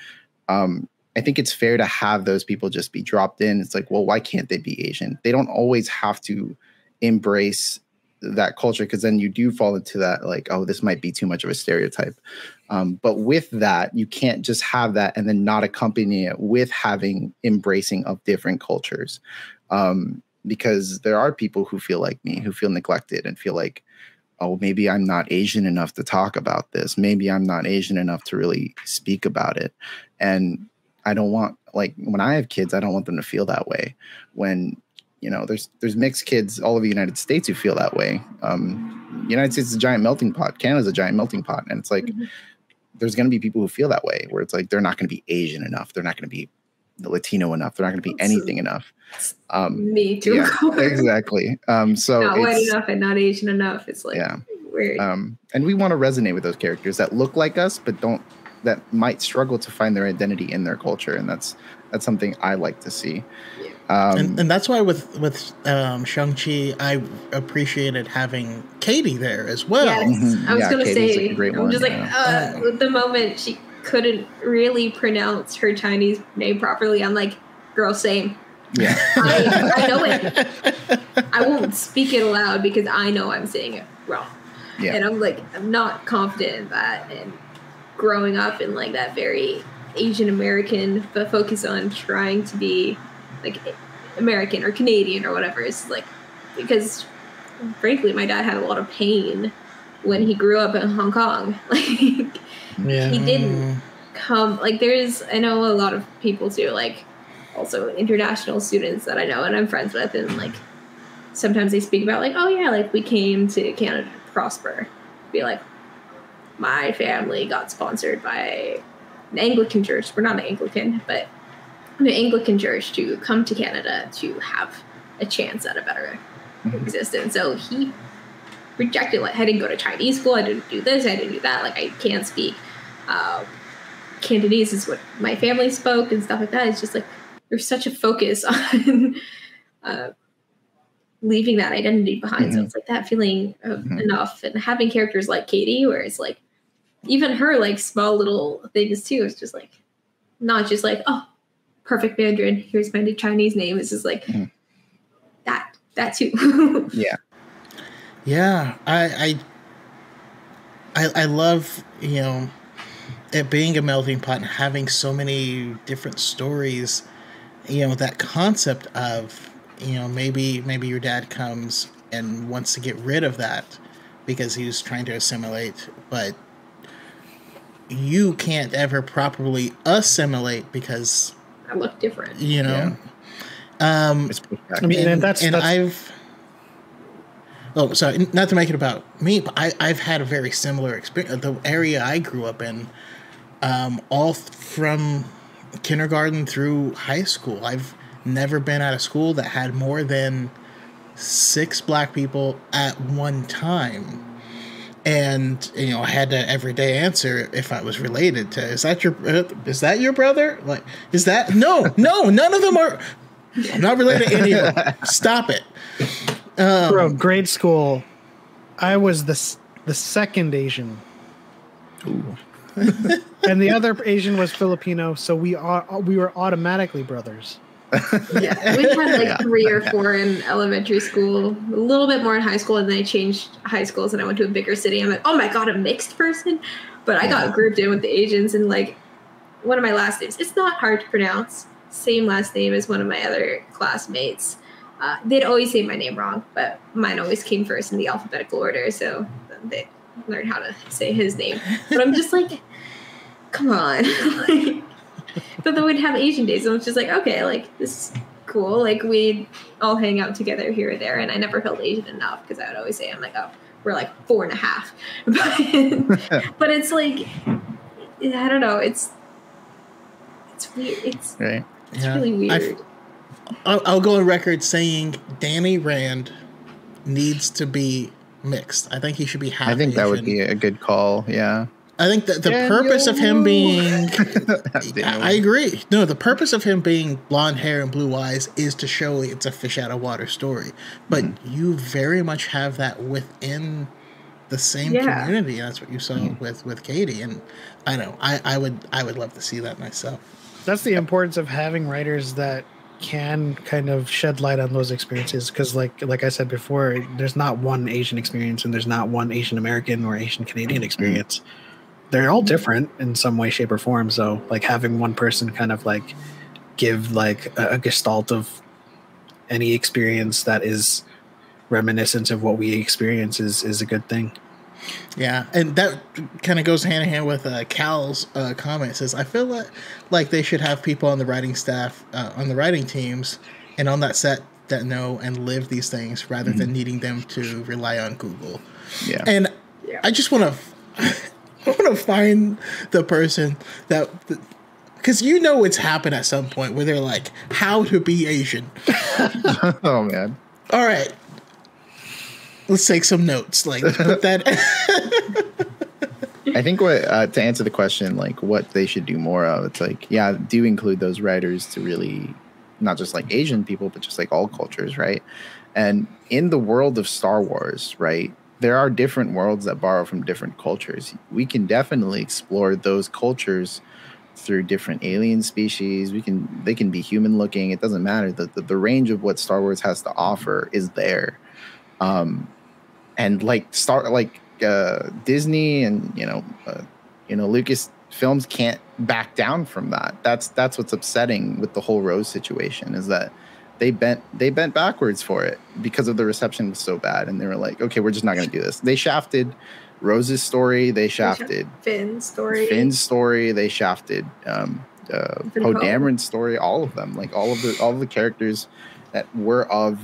B: Um, I think it's fair to have those people just be dropped in. It's like, well, why can't they be Asian? They don't always have to embrace that culture because then you do fall into that like oh this might be too much of a stereotype. Um, but with that you can't just have that and then not accompany it with having embracing of different cultures. Um, because there are people who feel like me who feel neglected and feel like oh maybe i'm not asian enough to talk about this. Maybe i'm not asian enough to really speak about it. And i don't want like when i have kids i don't want them to feel that way. When you know there's there's mixed kids all over the united states who feel that way. Um united states is a giant melting pot. Canada's a giant melting pot. And it's like
C: Mhm.
B: there's going to be people who feel that way where it's like they're not going to be asian enough. They're not going to be latino enough. They're not going to be anything enough. um
C: me too.
B: yeah exactly. Um so
C: not white
B: it's
C: enough and not Asian enough. It's like
B: yeah.
C: weird.
B: um and we want to resonate with those characters that look like us but don't that might struggle to find their identity in their culture. And that's that's something i like to see um
A: and, and that's why with with um, Shang Chi, I appreciated having Katie there as well.
C: Yes.
B: Mhm.
C: I was
B: Yeah,
C: gonna
B: Katie's,
C: say,
B: like, a great
C: I'm
B: one,
C: just like,
B: yeah.
C: uh, the moment she couldn't really pronounce her Chinese name properly, I'm like, girl, same.
B: yeah
C: I, I know it. I won't speak it aloud because I know I'm saying it wrong.
B: Yeah.
C: And I'm like, I'm not confident in that. And growing up in like that very Asian American, but focus on trying to be like American or Canadian or whatever is like, because frankly, my dad had a lot of pain when he grew up in Hong Kong. Like,
D: Yeah.
C: he didn't come like there's i know a lot of people too like also international students that i know and i'm friends with and like sometimes they speak about like oh yeah like we came to canada to prosper be like my family got sponsored by an anglican church we're not an anglican but an anglican church to come to canada to have a chance at a better
B: Mhm.
C: existence so he rejected like i didn't go to chinese school i didn't do this i didn't do that like i can't speak uh, Cantonese is what my family spoke and stuff like that. It's just like there's such a focus on uh, leaving that identity behind. So
B: Mhm.
C: it's like that feeling of
B: Mhm.
C: enough and having characters like Katie, where it's like even her like small little things too. It's just like not just like oh perfect Mandarin. Here's my new Chinese name. It's just like
B: Mhm.
C: that that too.
A: Yeah, Yeah. I, I, I, I love you know it being a melting pot and having so many different stories. You know that concept of you know maybe maybe your dad comes and wants to get rid of that because he's trying to assimilate, but you can't ever properly assimilate because
C: I look different.
A: you know. Um,
D: I mean, and,
A: and,
D: that's
A: and
D: that's
A: I've. Oh, sorry. Not to make it about me, but I, I've had a very similar experience. The area I grew up in, um, all th- from kindergarten through high school, I've never been at a school that had more than six black people at one time. And you know, I had to every day answer if I was related to. Is that your? Is that your brother? Like, is that no, no? None of them are. I'm not related to any of them. Stop it. Um,
D: bro, grade school. I was the the second Asian.
B: Ooh.
D: and the other Asian was Filipino, so we are we were automatically brothers.
C: Yeah, we had like three or four in elementary school, a little bit more in high school, and then I changed high schools and I went to a bigger city. I'm like, oh my god, a mixed person, but I got grouped in with the Asians and like one of my last names. It's not hard to pronounce. Same last name as one of my other classmates. Uh, they'd always say my name wrong, but mine always came first in the alphabetical order, so they learned how to say his name. But I'm just like, come on. like, but then we'd have Asian days, and it's just like, okay, like this is cool. Like we'd all hang out together here or there, and I never felt Asian enough because I would always say, I'm like, oh, we're like four and a half. But, but it's like, I don't know. It's it's weird. It's
B: right.
C: it's
A: Yeah.
C: really weird.
A: I'll, I'll go on record saying Danny Rand needs to be mixed. I think he should be half.
B: I think that would be a good call. Yeah.
A: I think that the purpose of him being. I, I agree. No, the purpose of him being blonde hair and blue eyes is to show it's a fish out of water story. But you very much have that within the same
C: Yeah.
A: community. That's what you saw with with Katie, and I know I, I would I would love to see that myself.
D: That's the importance of having writers that can kind of shed light on those experiences because like like I said before, there's not one Asian experience and there's not one Asian American or Asian Canadian experience. They're all different in some way, shape, or form. So like having one person kind of like give like a, a gestalt of any experience that is reminiscent of what we experience is is a good thing.
A: Yeah, and that kind of goes hand in hand with uh, Cal's uh, comment. It says, "I feel like, like they should have people on the writing staff, uh, on the writing teams, and on that set that know and live these things, rather than needing them to rely on Google."
B: Yeah.
A: And
C: Yeah.
A: I just want to, I want to find the person that, because you know it's happened at some point where they're like, "How to be Asian."
B: oh man.
A: All right, let's take some notes. Like put that.
B: I think what uh, to answer the question, like what they should do more of, it's like yeah, do include those writers to really not just like Asian people, but just like all cultures, right? And in the world of Star Wars, right, there are different worlds that borrow from different cultures. We can definitely explore those cultures through different alien species. We can they can be human looking. It doesn't matter. The, the the range of what Star Wars has to offer is there. Um, and like Star like uh, Disney and you know uh, you know Lucas films can't back down from that. That's that's what's upsetting with the whole Rose situation is that they bent they bent backwards for it because of the reception was so bad and they were like okay we're just not going to do this. They shafted Rose's story. They shafted
C: Finn's story.
B: Finn's story. They shafted um, uh, Poe. Dameron's story. All of them, like all of the all of the characters that were of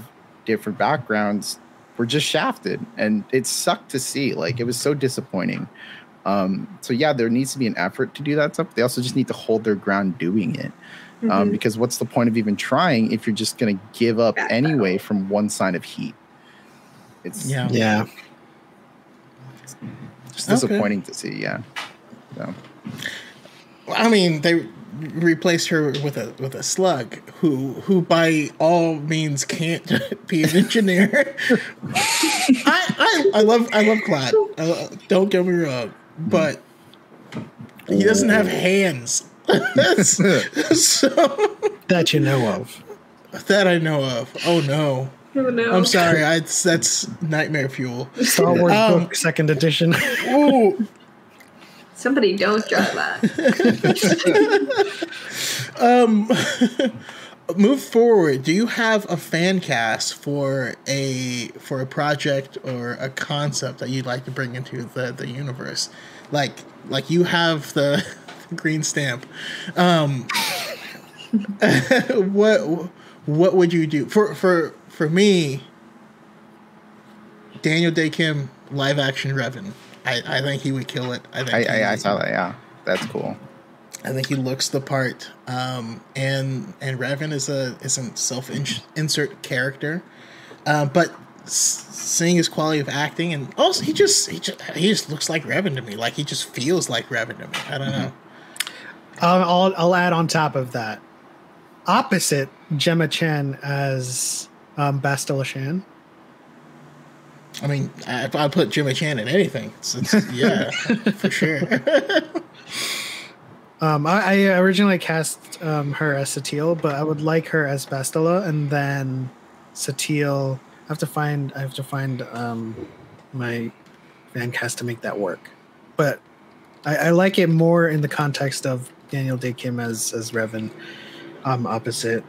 B: different backgrounds, were just shafted, and it sucked to see. Like it was so disappointing. Um, so yeah, there needs to be an effort to do that stuff. They also just need to hold their ground doing it. Um,
C: Mhm.
B: because what's the point of even trying if you're just going to give up
C: Back
B: anyway from one sign of heat? It's
A: Yeah.
D: Yeah.
B: just
A: Okay.
B: disappointing to see. Yeah. So.
A: I mean, they replaced her with a with a slug who who by all means can't be an engineer. I, I I love I love Klaud. Uh, don't get me wrong, but he doesn't have hands. So
D: That you know of.
A: that I know of. Oh no.
C: Oh, no.
A: I'm sorry. I, that's nightmare fuel.
D: Star Wars
A: Um,
D: book second edition.
A: Ooh.
C: Somebody don't drop that.
A: um move forward do you have a fan cast for a for a project or a concept that you'd like to bring into the the universe like like you have the, green stamp um what what would you do for for for me daniel dae kim live action revan i i think he would kill it i think
B: I, I, I saw that. Yeah, that's cool.
A: I think he looks the part. Um, and and Revan is a is a self insert character, uh, but seeing his quality of acting and also he just he just he just looks like Revan to me. Like he just feels like Revan to me. I don't know.
D: Um, I'll, I'll add on top of that. Opposite Gemma Chan as um, Bastila Shan.
A: I mean, I, I put Gemma Chan in anything. It's, it's, yeah, for sure.
D: Um, I, I originally cast um, her as Satele, but I would like her as Bastila, and then Satele. I have to find. I have to find um, my fan cast to make that work. But I, I like it more in the context of Daniel Dae Kim as as Revan, um, opposite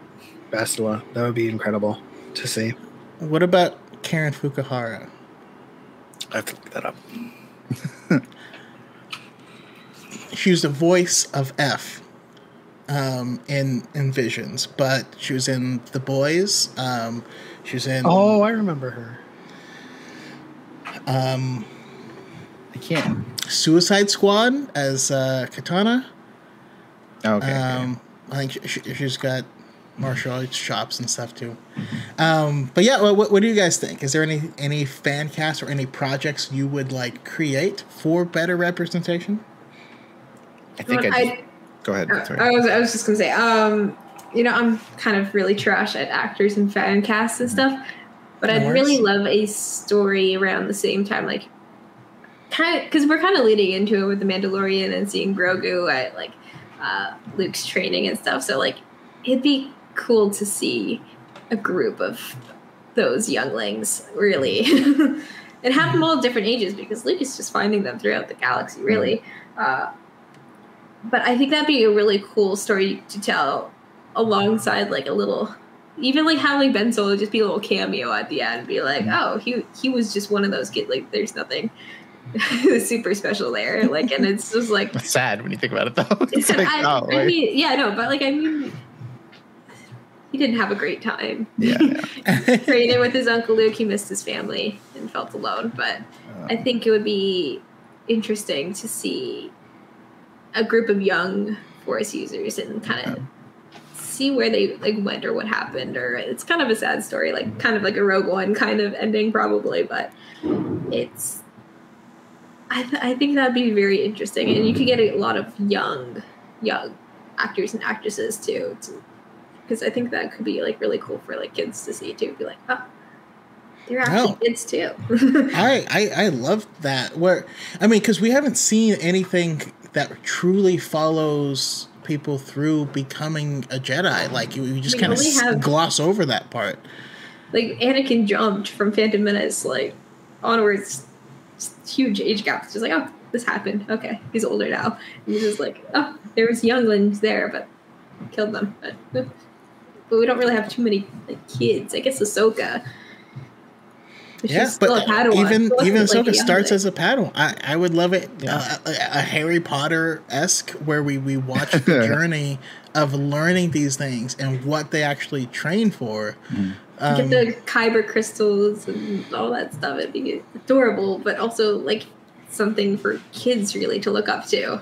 D: Bastila. That would be incredible to see.
A: what about Karen Fukuhara?
D: I have to look that up.
A: She was the voice of F um, in in Visions, but she was in The Boys. Um, she was in.
D: Oh, I remember her.
A: Um,
B: I can't.
A: Suicide Squad as uh, Katana.
B: Okay.
A: Um, I think she, she's got martial arts chops and stuff too. Um, but yeah, what, what do you guys think? Is there any any fan cast or any projects you would like create for better representation?
B: I think I,
C: I-
B: just, go ahead.
C: Uh,
B: Sorry.
C: I was, I was just gonna say, um, you know, I'm kind of really trash at actors and fan casts and stuff, but
A: No
C: I'd
A: worries.
C: really love a story around the same time, like, kind of, because we're kind of leading into it with the Mandalorian and seeing Grogu at like uh, Luke's training and stuff. So like, it'd be cool to see a group of those younglings really, and have them all different ages because Luke is just finding them throughout the galaxy, really. Uh, but I think that'd be a really cool story to tell alongside like a little even like having Ben Solo just be a little cameo at the end be like, oh, he he was just one of those kids. Like, there's nothing super special there. Like, and it's just like,
B: It's sad when you think about it, though. It's like,
C: I,
B: oh,
C: I
B: like-
C: mean, yeah, no, but like, I mean, he didn't have a great time.
B: yeah, yeah.
C: Training with his uncle Luke, he missed his family and felt alone. But uh. I think it would be interesting to see a group of young force users and kind of see where they like went or what happened or it's kind of a sad story like kind of like a rogue one kind of ending probably but it's i, th- I think that'd be very interesting and you could get a lot of young young actors and actresses too because i think that could be like really cool for like kids to see too be like oh they're actually kids too
A: I, I I love that. Where I mean, because we haven't seen anything that truly follows people through becoming a Jedi. Like you, you just kind of
C: have-
A: gloss over that part.
C: like Anakin jumped from Phantom Menace like onwards, huge age gap. It's just like, oh, this happened. Okay, he's older now. And he's just like, oh, there was younglings there, but killed them. But, but we don't really have too many like kids. I guess Ahsoka. but
A: Yeah,
C: she's
A: but even even
C: like,
A: Ahsoka
C: a
A: starts as a Padawan. I, I would love it
B: Yeah.
A: uh, a, a Harry Potter esque where we we watch the journey of learning these things and what they actually train for. Um,
C: get the kyber crystals and all that stuff. It'd be adorable, but also like something for kids really to look up to.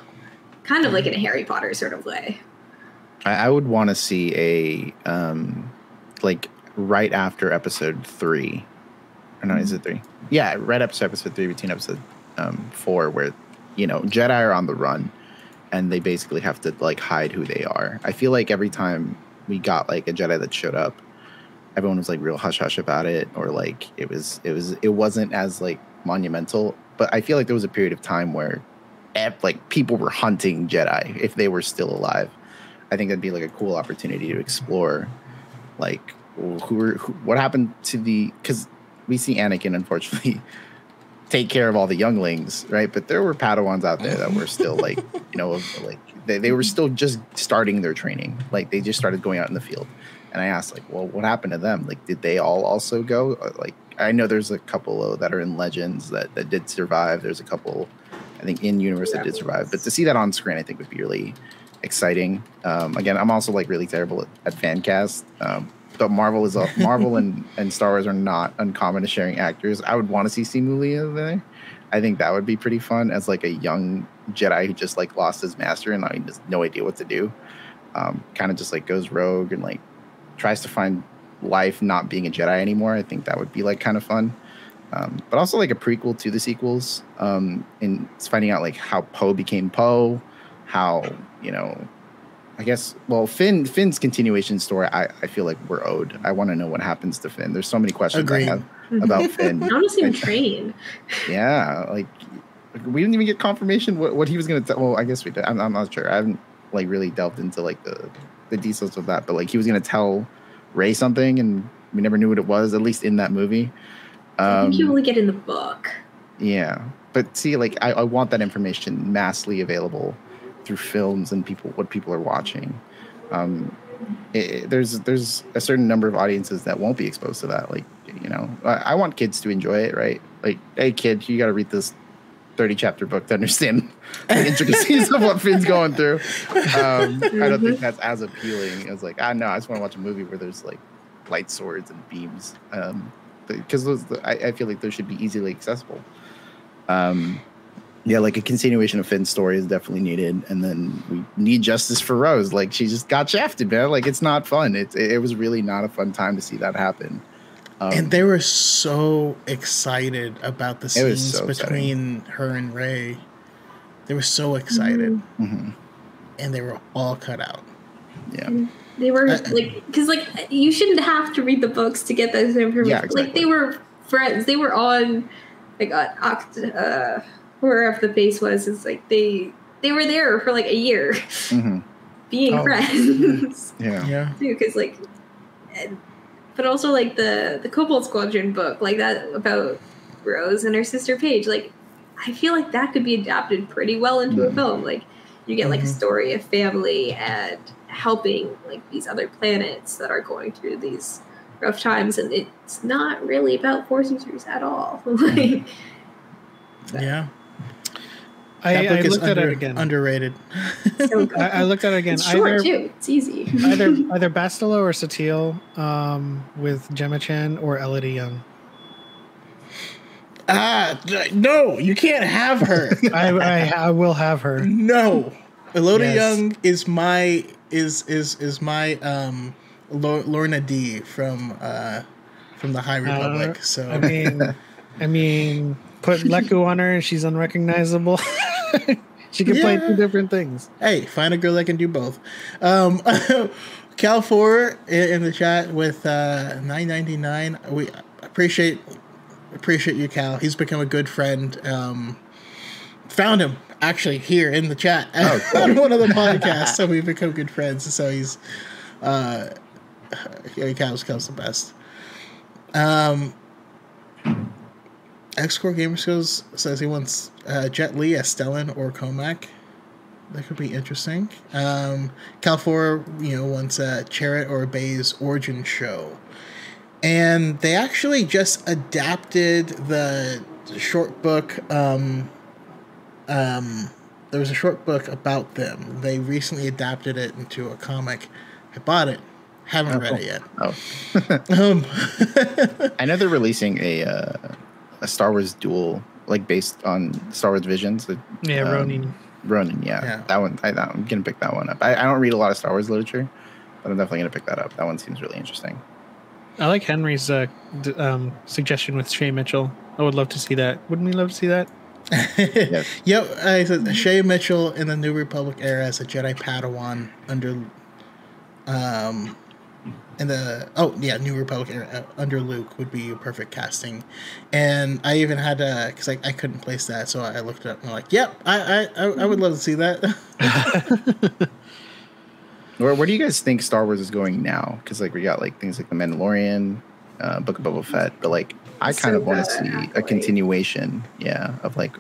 C: Kind of like in a Harry Potter sort of way.
B: I, I would want to see a um, like right after episode three. Or no, is it three? Yeah, right after episode three between episode um, four, where you know Jedi are on the run, and they basically have to like hide who they are. I feel like every time we got like a Jedi that showed up, everyone was like real hush hush about it, or like it was it was it wasn't as like monumental. But I feel like there was a period of time where like people were hunting Jedi if they were still alive. I think that'd be like a cool opportunity to explore, like who, were, who what happened to the because we see Anakin unfortunately take care of all the younglings, right? But there were Padawans out there that were still like you know like they, they were still just starting their training, like they just started going out in the field. And I asked like, well, what happened to them? Like, did they all also go? Uh, Like, I know there's a couple that are in Legends that that did survive. There's a couple, I think, in universe that did survive. But to see that on screen, I think would be really exciting. Um, again, I'm also like really terrible at, at fan cast. Um, but Marvel is a, Marvel and, and Star Wars are not uncommon to sharing actors. I would want to see Simu Liu there. I think that would be pretty fun as like a young Jedi who just like lost his master and like has no idea what to do. Um, kind of just like goes rogue and like tries to find life not being a Jedi anymore. I think that would be like kind of fun. Um, but also like a prequel to the sequels. Um, and it's finding out like how Poe became Poe, how you know I guess well Finn Finn's continuation story I, I feel like we're owed. I want to know what happens to Finn. There's so many questions
A: Agreed.
B: I have about Finn.
C: I want to see him train.
B: Yeah, like we didn't even get confirmation what, what he was gonna tell. Well, I guess we did. I'm, I'm not sure. I haven't like really delved into like the the details of that, but like he was gonna tell Rey something, and we never knew what it was. At least in that movie.
C: I
B: Um,
C: think you only get in the book.
B: yeah, but see, like I, I want that information massively available through films and people what people are watching. Um, it, it- there's there's a certain number of audiences that won't be exposed to that. Like you know, I, I want kids to enjoy it, right? Like, hey kid, you got to read this thirty chapter book to understand the intricacies of what Finn's going through. Um, I don't think that's as appealing as like I know I just want to watch a movie where there's like light swords and beams. Um, because those I, I feel like those should be easily accessible. Um, yeah, like a continuation of Finn's story is definitely needed, and then we need justice for Rose. Like she just got shafted, man. Like it's not fun. It it was really not a fun time to see that happen. Um,
A: and they were so excited about the scenes
B: so
A: between her and Rey. They were so excited,
B: mhm,
A: and they were all cut out.
B: yeah,
C: They were
A: Uh,
C: like, because like you shouldn't have to read the books to get those information.
B: Yeah,
C: Like they were friends. They were on like on Oct- uh, wherever the base was. It's like they they were there for like a year,
B: mhm,
C: being
A: Oh.
C: friends
B: yeah,
A: Yeah.
C: Because like, and- but also like the the Cobalt Squadron book, like that about Rose and her sister Paige. Like, I feel like that could be adapted pretty well into a film. Like, you get like a
A: Mhm.
C: story of family and helping like these other planets that are going through these rough times, and it's not really about Force users at all. like,
A: yeah.
D: I, I
A: is
D: looked at it again.
A: Underrated.
C: so.
D: I, I looked at it again.
C: it's short
D: Either
C: too. It's easy.
D: either either Bastila or Satele um, with Gemma Chan or Elodie Yung.
A: ah, no, you can't have her.
D: I, I I will have her.
A: no, Elodie
D: Yes.
A: Yung is my is is is my um Lourna Dee from uh from the High Republic. so
D: I mean, I mean, put lekku on her and she's unrecognizable. she can play two different things.
A: hey, find a girl that can do both. Um, Cal four in, in the chat with uh, nine ninety nine. We appreciate appreciate you, Cal. He's become a good friend. Um, found him actually here in the chat
B: Oh,
A: on one of the podcasts, so we've become good friends. So he's uh, yeah, Cal's Cal's the best. Um. X Core Gamer Skills says he wants uh, Jet Li as Stellan or Cohmac. That could be interesting. Um, Cal4, you know, wants a Chirrut or Baze origin show. And they actually just adapted the short book. Um, um, there was a short book about them. They recently adapted it into a comic. I bought it. Haven't
B: Oh,
A: read
B: cool.
A: it yet.
B: Oh,
A: Um,
B: I know they're releasing a uh, a Star Wars duel like based on Star Wars Visions. the,
D: Yeah,
B: um,
D: Ronin.
B: Ronin, yeah,
A: Yeah.
B: that one. I, that, I'm gonna pick that one up. I, I don't read a lot of Star Wars literature, but I'm definitely gonna pick that up. That one seems really interesting.
D: I like Henry's uh, d- um, suggestion with Shay Mitchell. I would love to see that. Wouldn't we love to see that?
B: Yes.
A: Yep, I said Shay Mitchell in the New Republic era as a Jedi Padawan under, um, in the oh yeah New Republic uh, under Luke would be a perfect casting, and I even had to because I, I couldn't place that, so I looked it up and I'm like, yep, I I, I, I would love to see that.
B: Where, where do you guys think Star Wars is going now? Because like we got like things like the Mandalorian, uh, Book of Boba Fett, but like I kind of want to
C: Ahsoka,
B: see a continuation, yeah, of like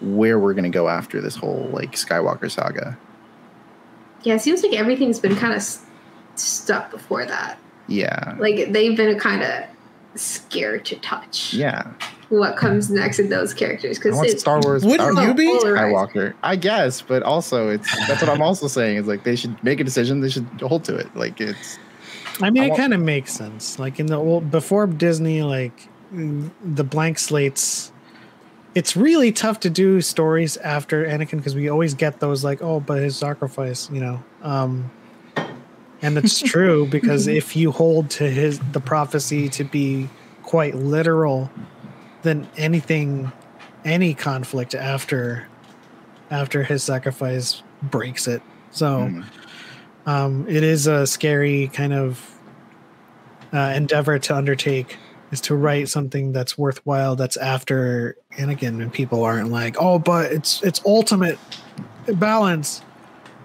B: where we're gonna go after this whole like Skywalker saga.
C: Yeah, it seems like everything's been kind of s- stuck before that.
B: Yeah,
C: Like they've been kind of scared to touch
B: yeah.
C: what comes next in those characters because it's
B: Star Wars.
A: Wouldn't
B: without
A: you be?
C: polarized.
B: Skywalker? I guess, but also it's that's what I'm also saying is like they should make a decision. They should hold to it. Like it's
D: I mean,
B: I
D: it kind of makes sense. Like in the old before Disney, like mm, the blank slates. It's really tough to do stories after Anakin because we always get those like, oh, but his sacrifice, you know. Um, and it's true because if you hold to his the prophecy to be quite literal, then anything, any conflict after after his sacrifice breaks it. So.
B: mm,
D: Um, it is a scary kind of uh, endeavor to undertake is to write something that's worthwhile that's after and again when people aren't like oh but it's it's ultimate balance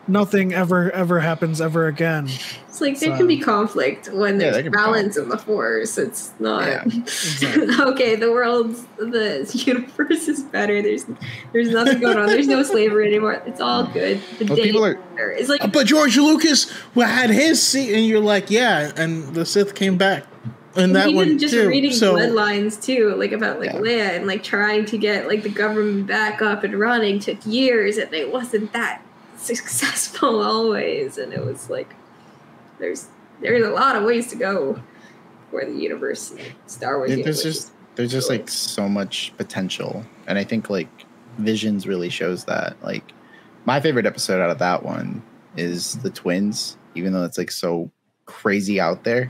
D: nothing ever ever happens ever again
C: It's like there
D: So-
C: can be conflict when
B: Yeah,
C: there's
B: there
C: balance in the force. It's not
B: Yeah,
D: exactly.
C: okay. The world, the universe is better. There's there's nothing going on. There's no slavery anymore. It's all good. The
B: Well,
C: day
B: people are-
C: it's like
A: But George Lucas had his seat, and you're like, yeah, and the Sith came back, and that
C: even
A: one
C: just
A: too.
C: reading
A: so
C: bloodlines too, like about like
B: Yeah.
C: Leia and like trying to get like the government back up and running took years, and it wasn't that successful always. And it was like there's there's a lot of ways to go for the universe, Star Wars.
B: There-
C: universe.
B: there's just there's just like so much potential and i think like visions really shows that like my favorite episode out of that one is the twins even though it's like so crazy out there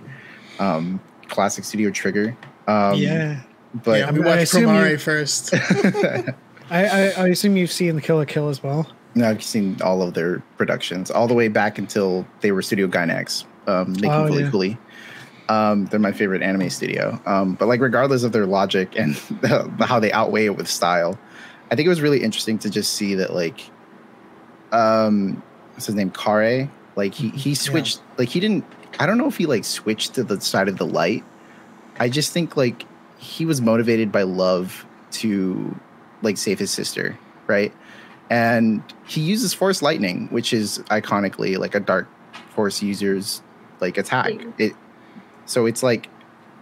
B: um classic studio trigger um
D: yeah
B: but
A: yeah, we
D: I
A: watched
D: assume
A: Promare
D: you-
A: first.
D: I, I i assume you've seen the Kill la Kill as well
B: no, i've seen all of their productions all the way back until they were studio Gainax um making
D: Oh,
B: Fully
D: yeah.
B: Fully. um they're my favorite anime studio. Um but like regardless of their logic and the, how they outweigh it with style i think it was really interesting to just see that like um what's his name? Karre? Like he he switched like he didn't i don't know if he like switched to the side of the light. I just think like he was motivated by love to like save his sister right and he uses force lightning which is iconically like a dark force user's like attack. It so it's like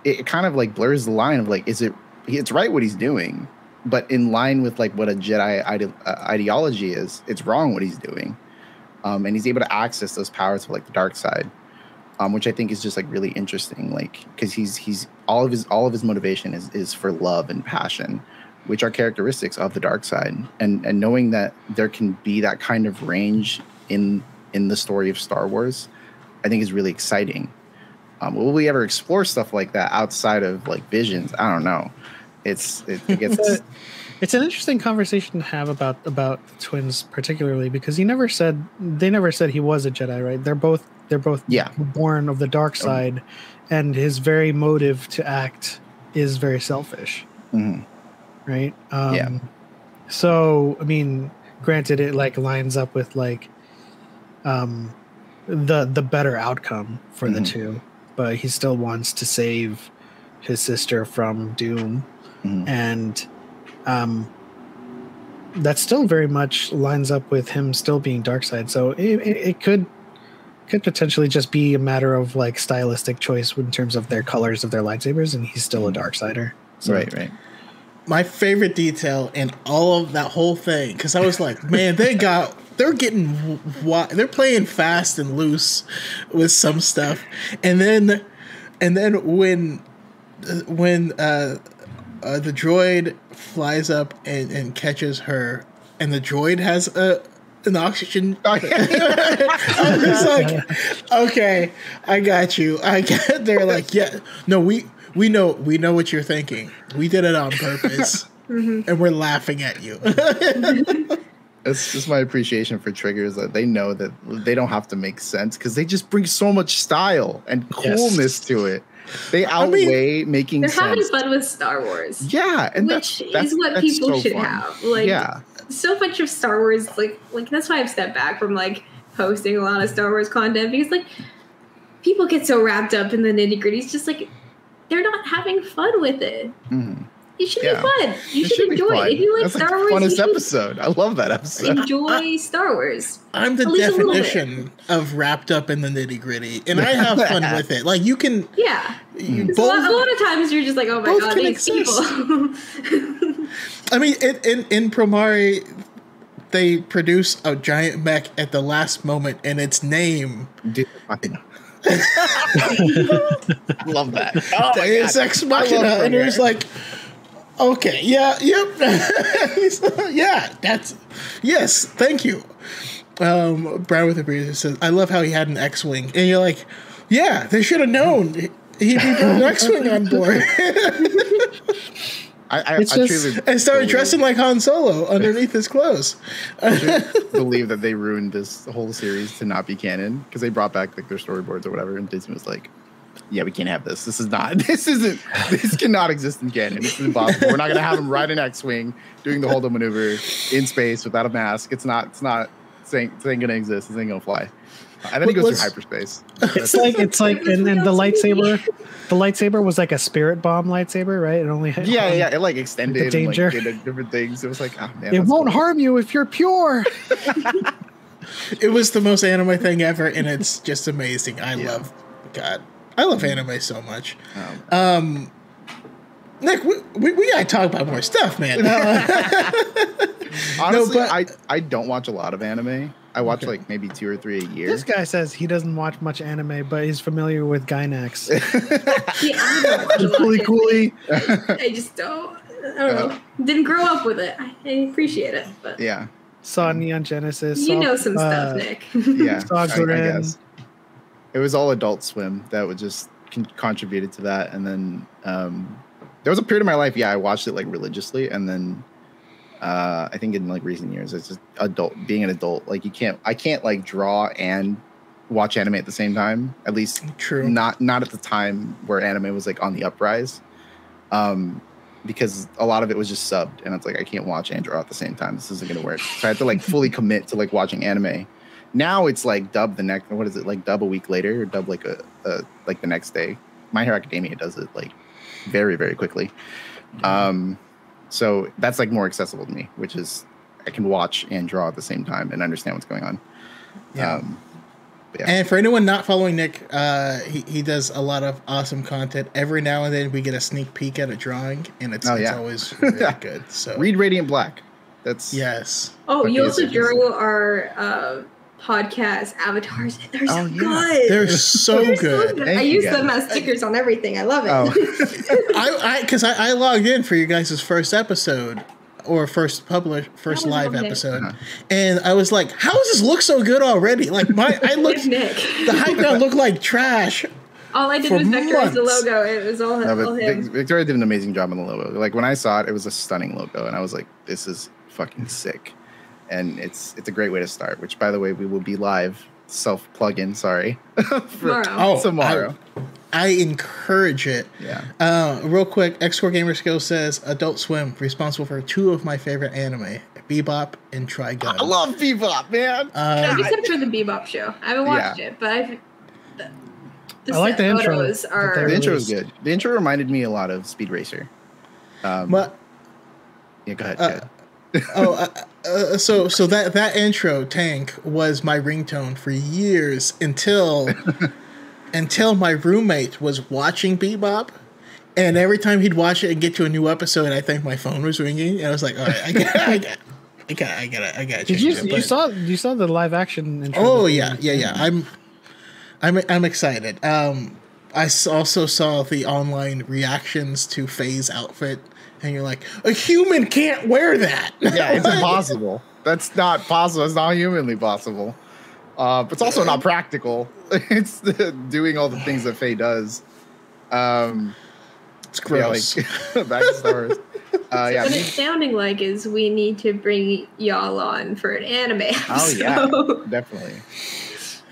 B: it kind of like blurs the line of like is it it's right what he's doing but in line with like what a jedi ide- uh, ideology is it's wrong what he's doing. Um, and he's able to access those powers of like the dark side um, which i think is just like really interesting like because he's he's all of his all of his motivation is is for love and passion which are characteristics of the dark side. And and knowing that there can be that kind of range in in the story of star wars i think is really exciting. Um, will we ever explore stuff like that outside of like visions? I don't know. It's it, it gets
D: it's an interesting conversation to have about about the twins particularly because he never said they never said he was a jedi right? They're both they're both
B: Yeah.
D: born of the dark side and his very motive to act is very selfish.
B: Mhm.
D: Right um
B: Yeah.
D: so i mean granted it like lines up with like um the the better outcome for the
B: Mhm.
D: two but he still wants to save his sister from doom
B: Mhm.
D: and um that still very much lines up with him still being dark side so it, it, it could could potentially just be a matter of like stylistic choice in terms of their colors of their lightsabers and he's still a dark sider so
B: right right
A: my favorite detail in all of that whole thing because I was like, man, they got they're getting they're playing fast and loose with some stuff, and then and then when when uh, uh, the droid flies up and, and catches her, and the droid has a an oxygen. I was like, okay, I got you. I got. They're like, yeah, no, we we know we know what you're thinking. We did it on purpose, mm-hmm. and we're laughing at you.
B: It's just my appreciation for triggers that they know that they don't have to make sense because they just bring so much style and
D: Yes.
B: coolness to it. They
A: I mean,
B: outweigh making
C: they're having
B: sense.
C: fun with Star Wars.
B: Yeah, and
C: which
B: that's, that's
C: is what
B: that's
C: people
B: so
C: should
B: fun.
C: have. Like
B: yeah,
C: so much of Star Wars, like like that's why I've stepped back from like posting a lot of Star Wars content because like people get so wrapped up in the nitty gritty. It's just like they're not having fun with it.
B: Mhm.
C: It should
B: Yeah.
C: be fun. You
B: It
C: should,
B: be
C: enjoy it. If you like
B: That's
C: Star
B: like
C: Wars,
B: the
C: you
B: funnest episode. I love that episode.
C: enjoy Star Wars.
A: I'm the
C: At least a little bit.
A: definition of wrapped up in the nitty gritty, and I have fun with it. Like you can,
C: Yeah.
A: you
C: Because A, lot, a lot of times you're just like, oh my
A: both
C: god,
A: can
C: these
A: exist.
C: people.
A: I mean, in in, in Promare, they produce a giant mech at the last moment, and its name
B: Dude, fucking- love that. Oh my
A: Deus
B: God.
A: Ex Machina, and it was like, okay, yeah, yep, yeah, that's yes, thank you. Um, Brown with a beard says, "I love how he had an X-wing," and you're like, yeah, they should have known he'd be an X-wing on board.
B: I, I,
D: It's
B: I
D: just-
B: truly
A: And started dressing like Han Solo underneath his clothes.
B: I believe that they ruined this whole series to not be canon because they brought back like their storyboards or whatever, and Disney was like, "Yeah, we can't have this. This is not. This isn't. This cannot exist in canon. This is impossible. We're not gonna have him ride an X-wing doing the holdo maneuver in space without a mask. It's not. It's not. This ain't, ain't gonna exist. This ain't gonna fly." And then he goes
A: What's-
B: through hyperspace.
D: It's like it's like and then the lightsaber, the lightsaber was like a spirit bomb lightsaber, right? It only had
B: Yeah, yeah. It like extended and,
D: danger.
B: like did different things. It was like, oh man,
D: It won't
B: cool.
D: harm you if you're pure.
A: It was the most anime thing ever, and it's just amazing. I
B: Yeah.
A: love God. I love anime so much.
B: Um,
A: Um, Nick, we, we, we gotta talk about more stuff, man.
B: Honestly,
A: but-
B: I I don't watch a lot of anime. I watch
A: Okay.
B: like maybe two or three a year.
D: This guy says he doesn't watch much anime, but he's familiar with Gainax.
C: Yeah, I don't watch a
B: Cooly cooly.
C: I just don't. I don't know. Didn't grow up with it. I, I appreciate it, but
B: Yeah,
D: saw Neon Genesis.
C: you
D: saw,
C: know some
D: uh,
C: stuff, Nick.
B: yeah.
D: Saw
B: I, I guess it was all Adult Swim that would just con- contributed to that, and then um, there was a period of my life. Yeah, I watched it like religiously, and then uh, I think in like recent years, it's just adult being an adult. Like you can't, I can't like draw and watch anime at the same time. At least
A: True.
B: not not at the time where anime was like on the uprise um because a lot of it was just subbed and it's like i can't watch and draw at the same time this isn't going to work so i had to like fully commit to like watching anime now it's like dub the next what is it like dub a week later or dub like a, a like the next day my hero academia does it like very very quickly um so that's like more accessible to me which is i can watch and draw at the same time and understand what's going on
A: Yeah.
B: um yeah.
A: And for anyone not following Nick, uh, he, he does a lot of awesome content. Every now and then we get a sneak peek at a drawing, and it's,
B: Oh,
A: it's always really good. So
B: read radiant black that's
A: yes,
C: Oh, you also drew our uh, podcast avatars. They're so
B: Oh, yeah.
C: good.
A: they're so
C: They're so
A: good.
C: good. I use them as stickers on everything. I love it.
B: Oh.
A: I I because I, I logged in for you guys' first episode or first publish first live episode,
B: Uh-huh.
A: and I was like, "How does this look so good already?" Like my I looked
C: Nick.
A: the high ground looked like trash.
C: all I did
A: for
C: was vectorize the logo. It was all,
B: No,
C: all
B: but
C: him.
B: Victoria did an amazing job on the logo. Like when I saw it, it was a stunning logo, and I was like, "This is fucking sick," and it's it's a great way to start. Which, by the way, we will be live self plug in. Sorry,
C: Tomorrow.
A: Oh,
B: tomorrow.
A: I encourage it.
B: yeah,
A: Uh, real quick, Xcore Gamer Skill says Adult Swim responsible for two of my favorite anime, Bebop and Trigun.
B: I love Bebop, man.
A: Uh,
C: Except for the Bebop show. I haven't watched it, but I've. The, the
D: I like the intro
C: are.
B: the intro was
D: released.
B: good. The intro reminded me a lot of Speed Racer. Um,
A: but
B: yeah, go ahead.
A: uh,
B: go ahead.
A: Oh, uh, uh, so so that that intro tank was my ringtone for years until until my roommate was watching Bebop, and every time he'd watch it and get to a new episode, I think my phone was ringing, and I was like, all right, I got, I got, I got, I got, I got. It.
D: Did you you saw you saw the live action intro?
A: Oh yeah, yeah, yeah. I'm, I'm, I'm excited. Um, I also saw the online reactions to Faye's outfit, and you're like, a human can't wear that.
B: yeah, it's impossible. That's not possible. It's not humanly possible. Uh, but it's also not practical. It's the, doing all the things that Faye does. Um,
A: It's gross.
B: Yeah, like back to Star Wars. Uh, yeah,
C: what
B: me-
C: it's sounding like is we need to bring y'all on for an anime episode.
B: oh yeah, definitely.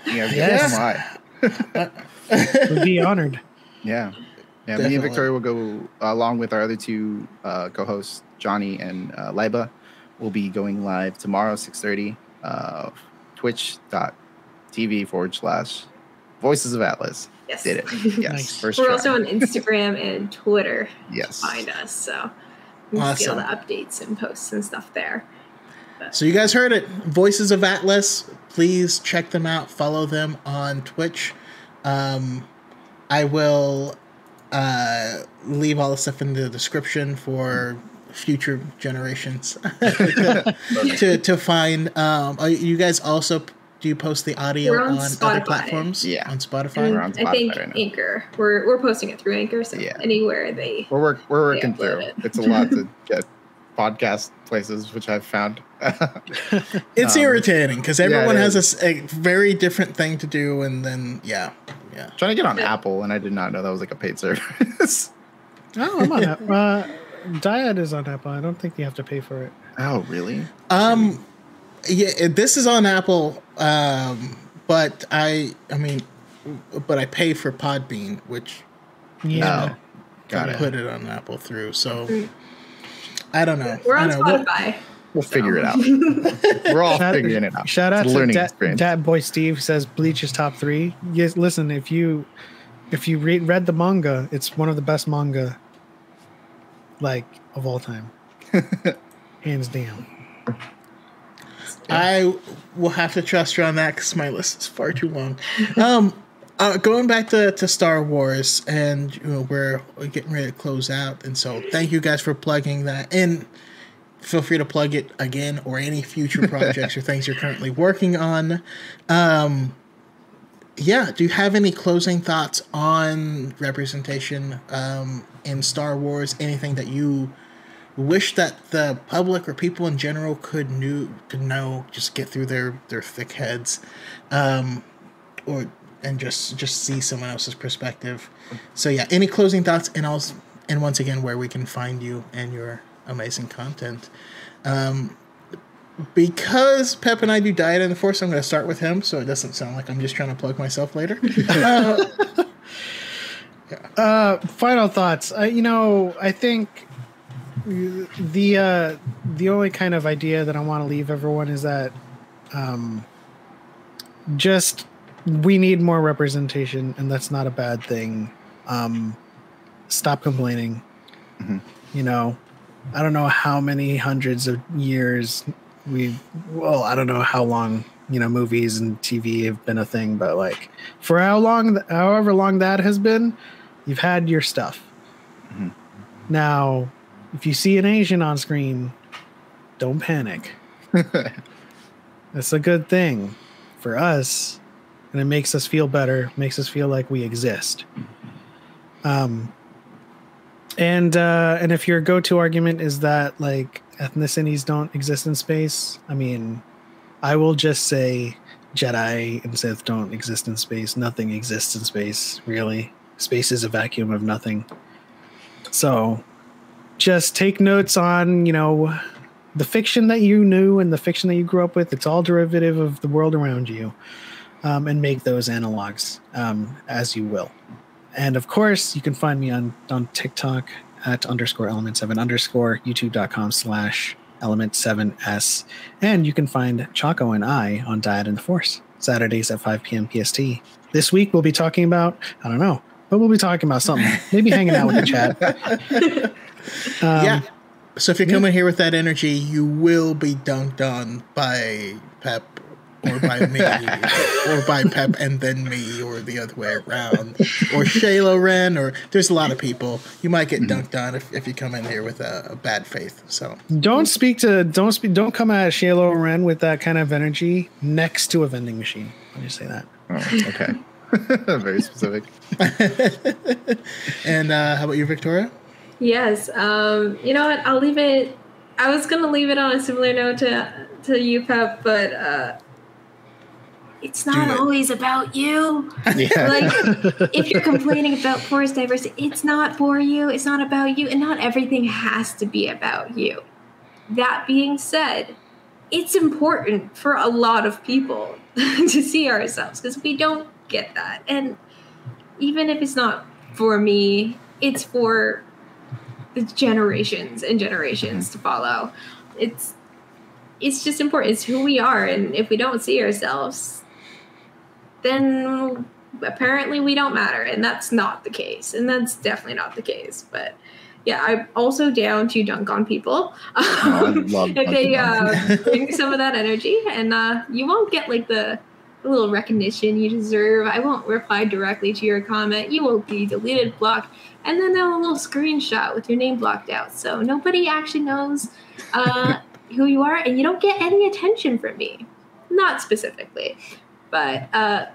B: Yeah,
D: Yes.
B: yes.
D: would be honored.
B: Yeah. Yeah, me and Victoria will go uh, along with our other two uh, co-hosts, Johnny and uh, Liba. We'll be going live tomorrow, 6.30, uh, twitch.tv forward slash Voices of Atlas.
C: Yes.
B: Did it. Yes.
D: Nice.
B: First
C: We're
B: try.
C: also on Instagram and Twitter.
B: Yes.
C: Find us, so you can see all the updates and posts and stuff there.
A: So you guys heard it. Voices of Atlas. Please check them out. Follow them on Twitch. Um, I will uh, leave all the stuff in the description for future generations to, to, to find. Um, are you guys also do you post the audio
C: We're
A: on,
C: on
A: other platforms?
B: Yeah.
A: on Spotify.
C: And
B: We're on
C: I think
B: right.
C: Anchor. We're we're posting it through Anchor, so
B: Yeah.
C: anywhere they
B: We're, work, we're working through.
C: it.
B: It's a lot to get podcast places, which I've found.
A: It's
B: Um,
A: irritating because
B: yeah,
A: everyone has a
B: is.
A: s- a, very different thing to do, and then yeah, yeah.
B: Trying to get on
C: Yeah.
B: Apple, and I did not know that was like a paid service.
D: Oh, I'm on Apple. Uh, Dyad is on Apple. I don't think you have to pay for it.
B: Oh, really?
A: Um, yeah, this is on Apple. Um, but I, I mean, but I pay for Podbean, which
D: Yeah.
B: Oh, got
A: can
B: it.
A: put it on Apple through. So I don't know.
C: We're
A: I
C: on
A: don't know. What-
C: Spotify.
B: We'll figure it out. We're all
D: Shout,
B: figuring it out.
D: shout out
B: it's a
D: to
B: learning
D: Dat,
B: experience.
D: Dat Boy Steve says Bleach is top three. Yes, listen, if you if you read read the manga, it's one of the best manga like of all time. Hands down.
A: I will have to trust you on that because my list is far too long. um, uh, going back to, to Star Wars, and you know, we're getting ready to close out, and so thank you guys for plugging that in. Feel free to plug it again or any future projects or things you're currently working on. Um, yeah, do you have any closing thoughts on representation um, in Star Wars? Anything that you wish that the public or people in general could knew could know just get through their their thick heads um or and just just see someone else's perspective so yeah any closing thoughts and also and once again where we can find you and your amazing content um because Pep and I do Dyad in the Force, I'm going to start with him, so it doesn't sound like I'm just trying to plug myself later. Uh,
D: Uh, final thoughts. Uh, you know, I think the uh, the only kind of idea that I want to leave everyone is that um, just we need more representation, and that's not a bad thing. Um, stop complaining. You know, I don't know how many hundreds of years we. Well, I don't know how long you know movies and TV have been a thing, but like for how long, however long that has been, you've had your stuff. Now, if you see an Asian on screen, don't panic. That's a good thing for us, and it makes us feel better, makes us feel like we exist. Um, and uh, and if your go-to argument is that like ethnicities don't exist in space, I mean, I will just say Jedi and Sith don't exist in space. Nothing exists in space, really. Space is a vacuum of nothing. So just take notes on, you know, the fiction that you knew and the fiction that you grew up with. It's all derivative of the world around you. Um, and make those analogs um, as you will. And of course, you can find me on, on TikTok at underscore element seven underscore youtube.com slash element 7s. And you can find Chaco and I on Dyad in the Force, Saturdays at 5 p.m. PST. This week we'll be talking about, I don't know, but we'll be talking about something. Maybe hanging out with the chat. Um,
A: yeah. So if you're coming here with that energy, you will be dunked on by Pep or by me or by Pep and then me or the other way around or Shayla Ren or there's a lot of people. You might get dunked on if, if you come in here with a, a bad faith. So
D: Don't speak to don't speak don't come at Shayla Ren with that kind of energy next to a vending machine. Let me say that.
B: Oh, okay. Very specific.
A: and uh, how about you, Victoria?
C: Yes. Um, you know what? I'll leave it. I was gonna leave it on a similar note to to you, Pep, but uh, it's not
A: it.
C: always about you.
B: Yeah.
C: Like, if you're complaining about forest diversity, it's not for you. It's not about you, and not everything has to be about you. That being said, it's important for a lot of people to see ourselves because we don't get that, and even if it's not for me, it's for the generations and generations to follow. It's it's just important. It's who we are, and if we don't see ourselves, then apparently we don't matter, and that's not the case, and that's definitely not the case. But yeah, I'm also down to dunk on people
B: Oh,
C: if they uh, bring some of that energy, and uh, you won't get like the the little recognition you deserve. I won't reply directly to your comment. You will be deleted, blocked, and then a little screenshot with your name blocked out. So nobody actually knows uh, who you are, and you don't get any attention from me. Not specifically, but uh,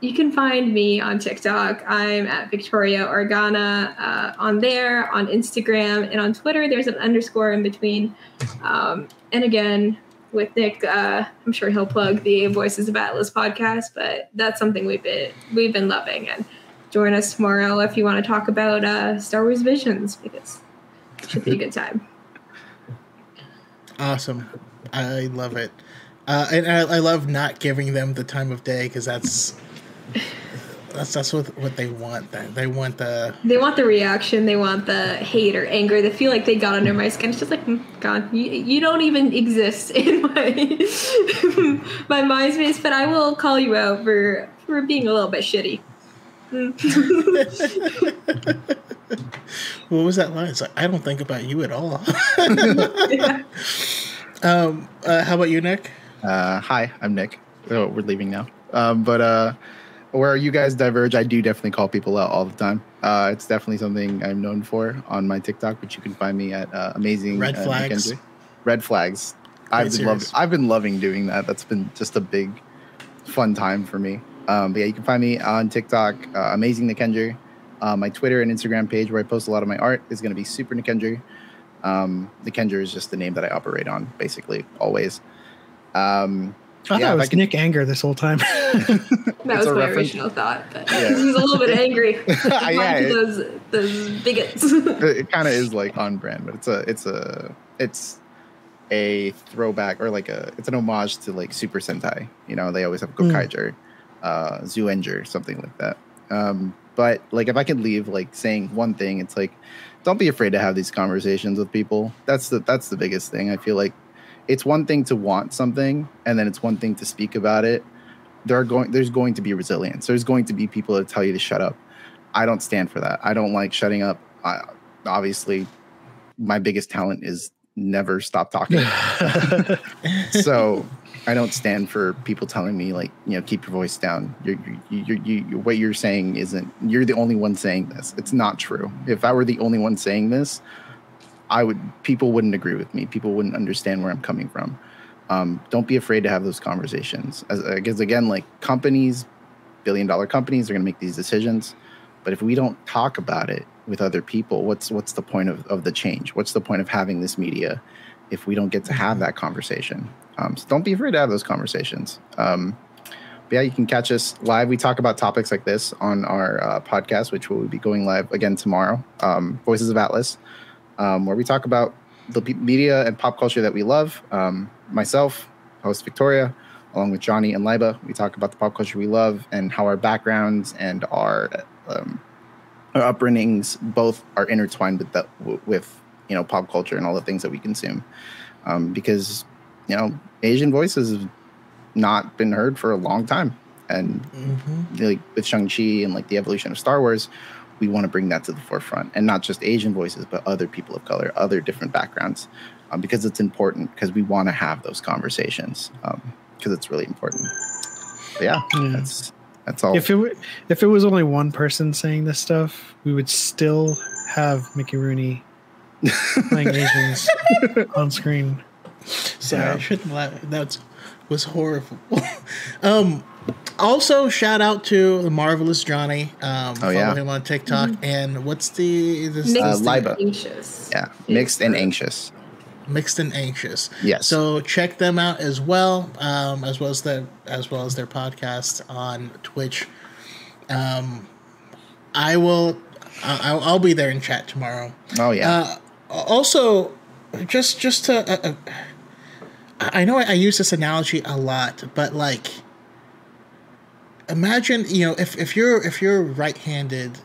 C: you can find me on TikTok. I'm at Victoria Organa uh, on there, on Instagram, and on Twitter. There's an underscore in between. Um, and again, with Nick, uh, I'm sure he'll plug the Voices of Atlas podcast, but that's something we've been we've been loving. And join us tomorrow if you want to talk about uh, Star Wars Visions because it Should be a good time.
A: Awesome. I love it. Uh, and I, I love not giving them the time of day because that's that's that's what what they want. That they want the
C: They want the reaction. They want the hate or anger. They feel like they got under my skin. It's just like, mm, God, you, you don't even exist in my my mind space. But I will call you out for for being a little bit shitty.
A: what was that line? It's like I don't think about you at all.
C: Yeah.
A: um, uh, how about you, Nick?
B: Uh, hi, I'm Nick. Oh, we're leaving now. Um, but uh, where you guys diverge, I do definitely call people out all the time. Uh, it's definitely something I'm known for on my TikTok, which you can find me at uh, amazing
A: Red
B: uh,
A: flags.
B: Red flags. I've been lov-
A: serious.
B: I've been loving doing that. That's been just a big fun time for me. Um, but yeah, you can find me on TikTok, uh, amazing Nikendra. Uh, my Twitter and Instagram page where I post a lot of my art is going to be super Nikendra. Um, Nikendra is just the name that I operate on, basically always. Um,
D: I
B: Yeah,
D: thought it was
B: could-
D: Nick Anger this whole time.
C: That was
B: a
C: my
B: reference-
C: original thought, but
B: Yeah.
C: he was a little bit angry.
B: Yeah, it-
C: those those bigots.
B: it kind of is like on brand, but it's a it's a it's a throwback or like a it's an homage to like Super Sentai. You know, they always have
D: Mm.
B: Gokaiger, uh, Zuenger, something like that. Um, but like if I could leave like saying one thing, it's like don't be afraid to have these conversations with people. That's the that's the biggest thing. I feel like it's one thing to want something, and then it's one thing to speak about it. There are going there's going to be resilience. There's going to be people that tell you to shut up. I don't stand for that. I don't like shutting up. I, obviously, my biggest talent is never stop talking. so I don't stand for people telling me like you know keep your voice down. You're, you you you you what you're saying isn't. You're the only one saying this. It's not true. If I were the only one saying this, I would. People wouldn't agree with me. People wouldn't understand where I'm coming from. Um, don't be afraid to have those conversations. As because again, like companies, billion dollar companies are going to make these decisions. But if we don't talk about it with other people, what's what's the point of, of the change? What's the point of having this media if we don't get to have that conversation? Um, so don't be afraid to have those conversations. Um, but yeah, you can catch us live. We talk about topics like this on our uh, podcast, which will be going live again tomorrow. Um, Voices of Atlas, um, where we talk about the media and pop culture that we love. Um, myself, host Victoria, along with Johnny and Liba, we talk about the pop culture we love and how our backgrounds and our um, our upbringings both are intertwined with that with you know pop culture and all the things that we consume. Um, because you know Asian voices have not been heard for a long time, and
A: Mm-hmm.
B: like with Shang Chi and like the evolution of Star Wars, we want to bring that to the forefront, and not just Asian voices, but other people of color, other different backgrounds, um, because it's important. Because we want to have those conversations, because it's really important. But yeah,
D: Yeah.
B: that's that's all.
D: If it w- if it was only one person saying this stuff, we would still have Mickey Rooney playing Asians on screen.
A: Sorry,
B: Yeah.
A: I shouldn't laugh. That was horrible. um, also, shout out to the marvelous Johnny. Um, follow
B: yeah.
A: him on TikTok. And what's the this,
C: Mixed
B: Uh. Liba.
C: anxious.
B: yeah, mixed and anxious.
A: mixed and anxious.
B: Yes.
A: So check them out as well, um, as well as the as well as their podcast on Twitch. Um, I will. I- I'll, I'll be there in chat tomorrow.
B: oh yeah.
A: Uh, also, just just to, uh, uh, I I know I, I use this analogy a lot, but like, imagine you know if if you're if you're right-handed,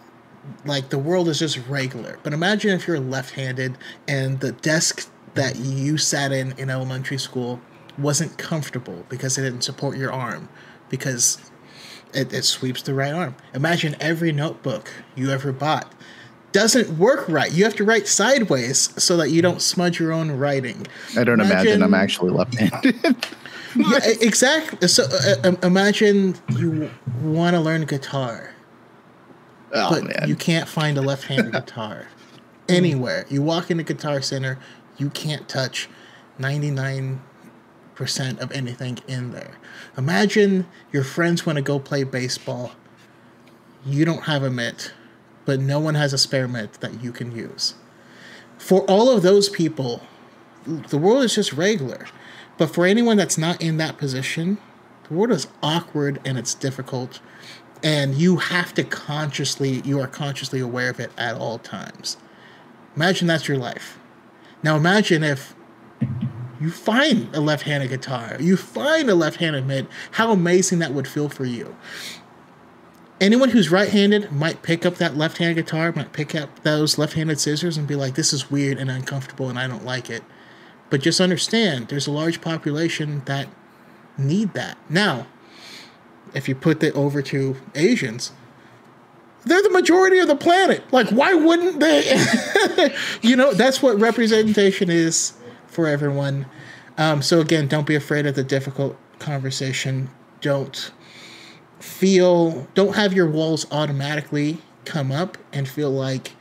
A: like the world is just regular. But imagine if you're left-handed and the desk that you sat in in elementary school wasn't comfortable because it didn't support your arm because it, it sweeps the right arm. Imagine every notebook you ever bought doesn't work right. You have to write sideways so that you don't smudge your own writing.
B: I don't imagine, I'm actually left-handed.
A: Yeah, exactly. So uh, um, imagine you want to learn guitar,
B: oh
A: but
B: man.
A: you can't find a left-handed guitar anywhere. You walk into Guitar Center, you can't touch 99% of anything in there. Imagine your friends want to go play baseball. You don't have a mitt, but no one has a spare mitt that you can use. For all of those people, the world is just regular. But for anyone that's not in that position, the world is awkward and it's difficult. And you have to consciously, you are consciously aware of it at all times. Imagine that's your life. Now imagine if you find a left-handed guitar, you find a left-handed mid, how amazing that would feel for you. Anyone who's right-handed might pick up that left-handed guitar, might pick up those left-handed scissors and be like, "This is weird and uncomfortable, and I don't like it." But just understand, there's a large population that need that. Now, if you put it over to Asians, they're the majority of the planet. Like, why wouldn't they? you know, that's what representation is for everyone. Um, so, again, don't be afraid of the difficult conversation. Don't feel, don't have your walls automatically come up and feel like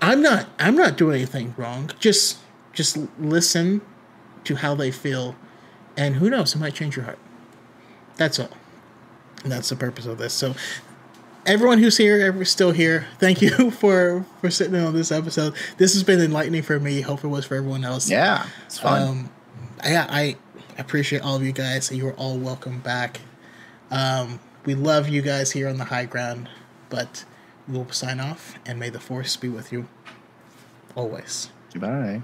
A: I'm not, I'm not doing anything wrong. Just, just listen to how they feel, and who knows, it might change your heart. That's all. And that's the purpose of this. So everyone who's here, ever still here, thank you for for sitting on this episode. This has been enlightening for me. Hope it was for everyone else.
B: Yeah, it's fun.
A: Um, yeah, I appreciate all of you guys. You are all welcome back. Um, we love you guys here on the high ground, but we'll sign off and may the force be with you always.
B: Goodbye.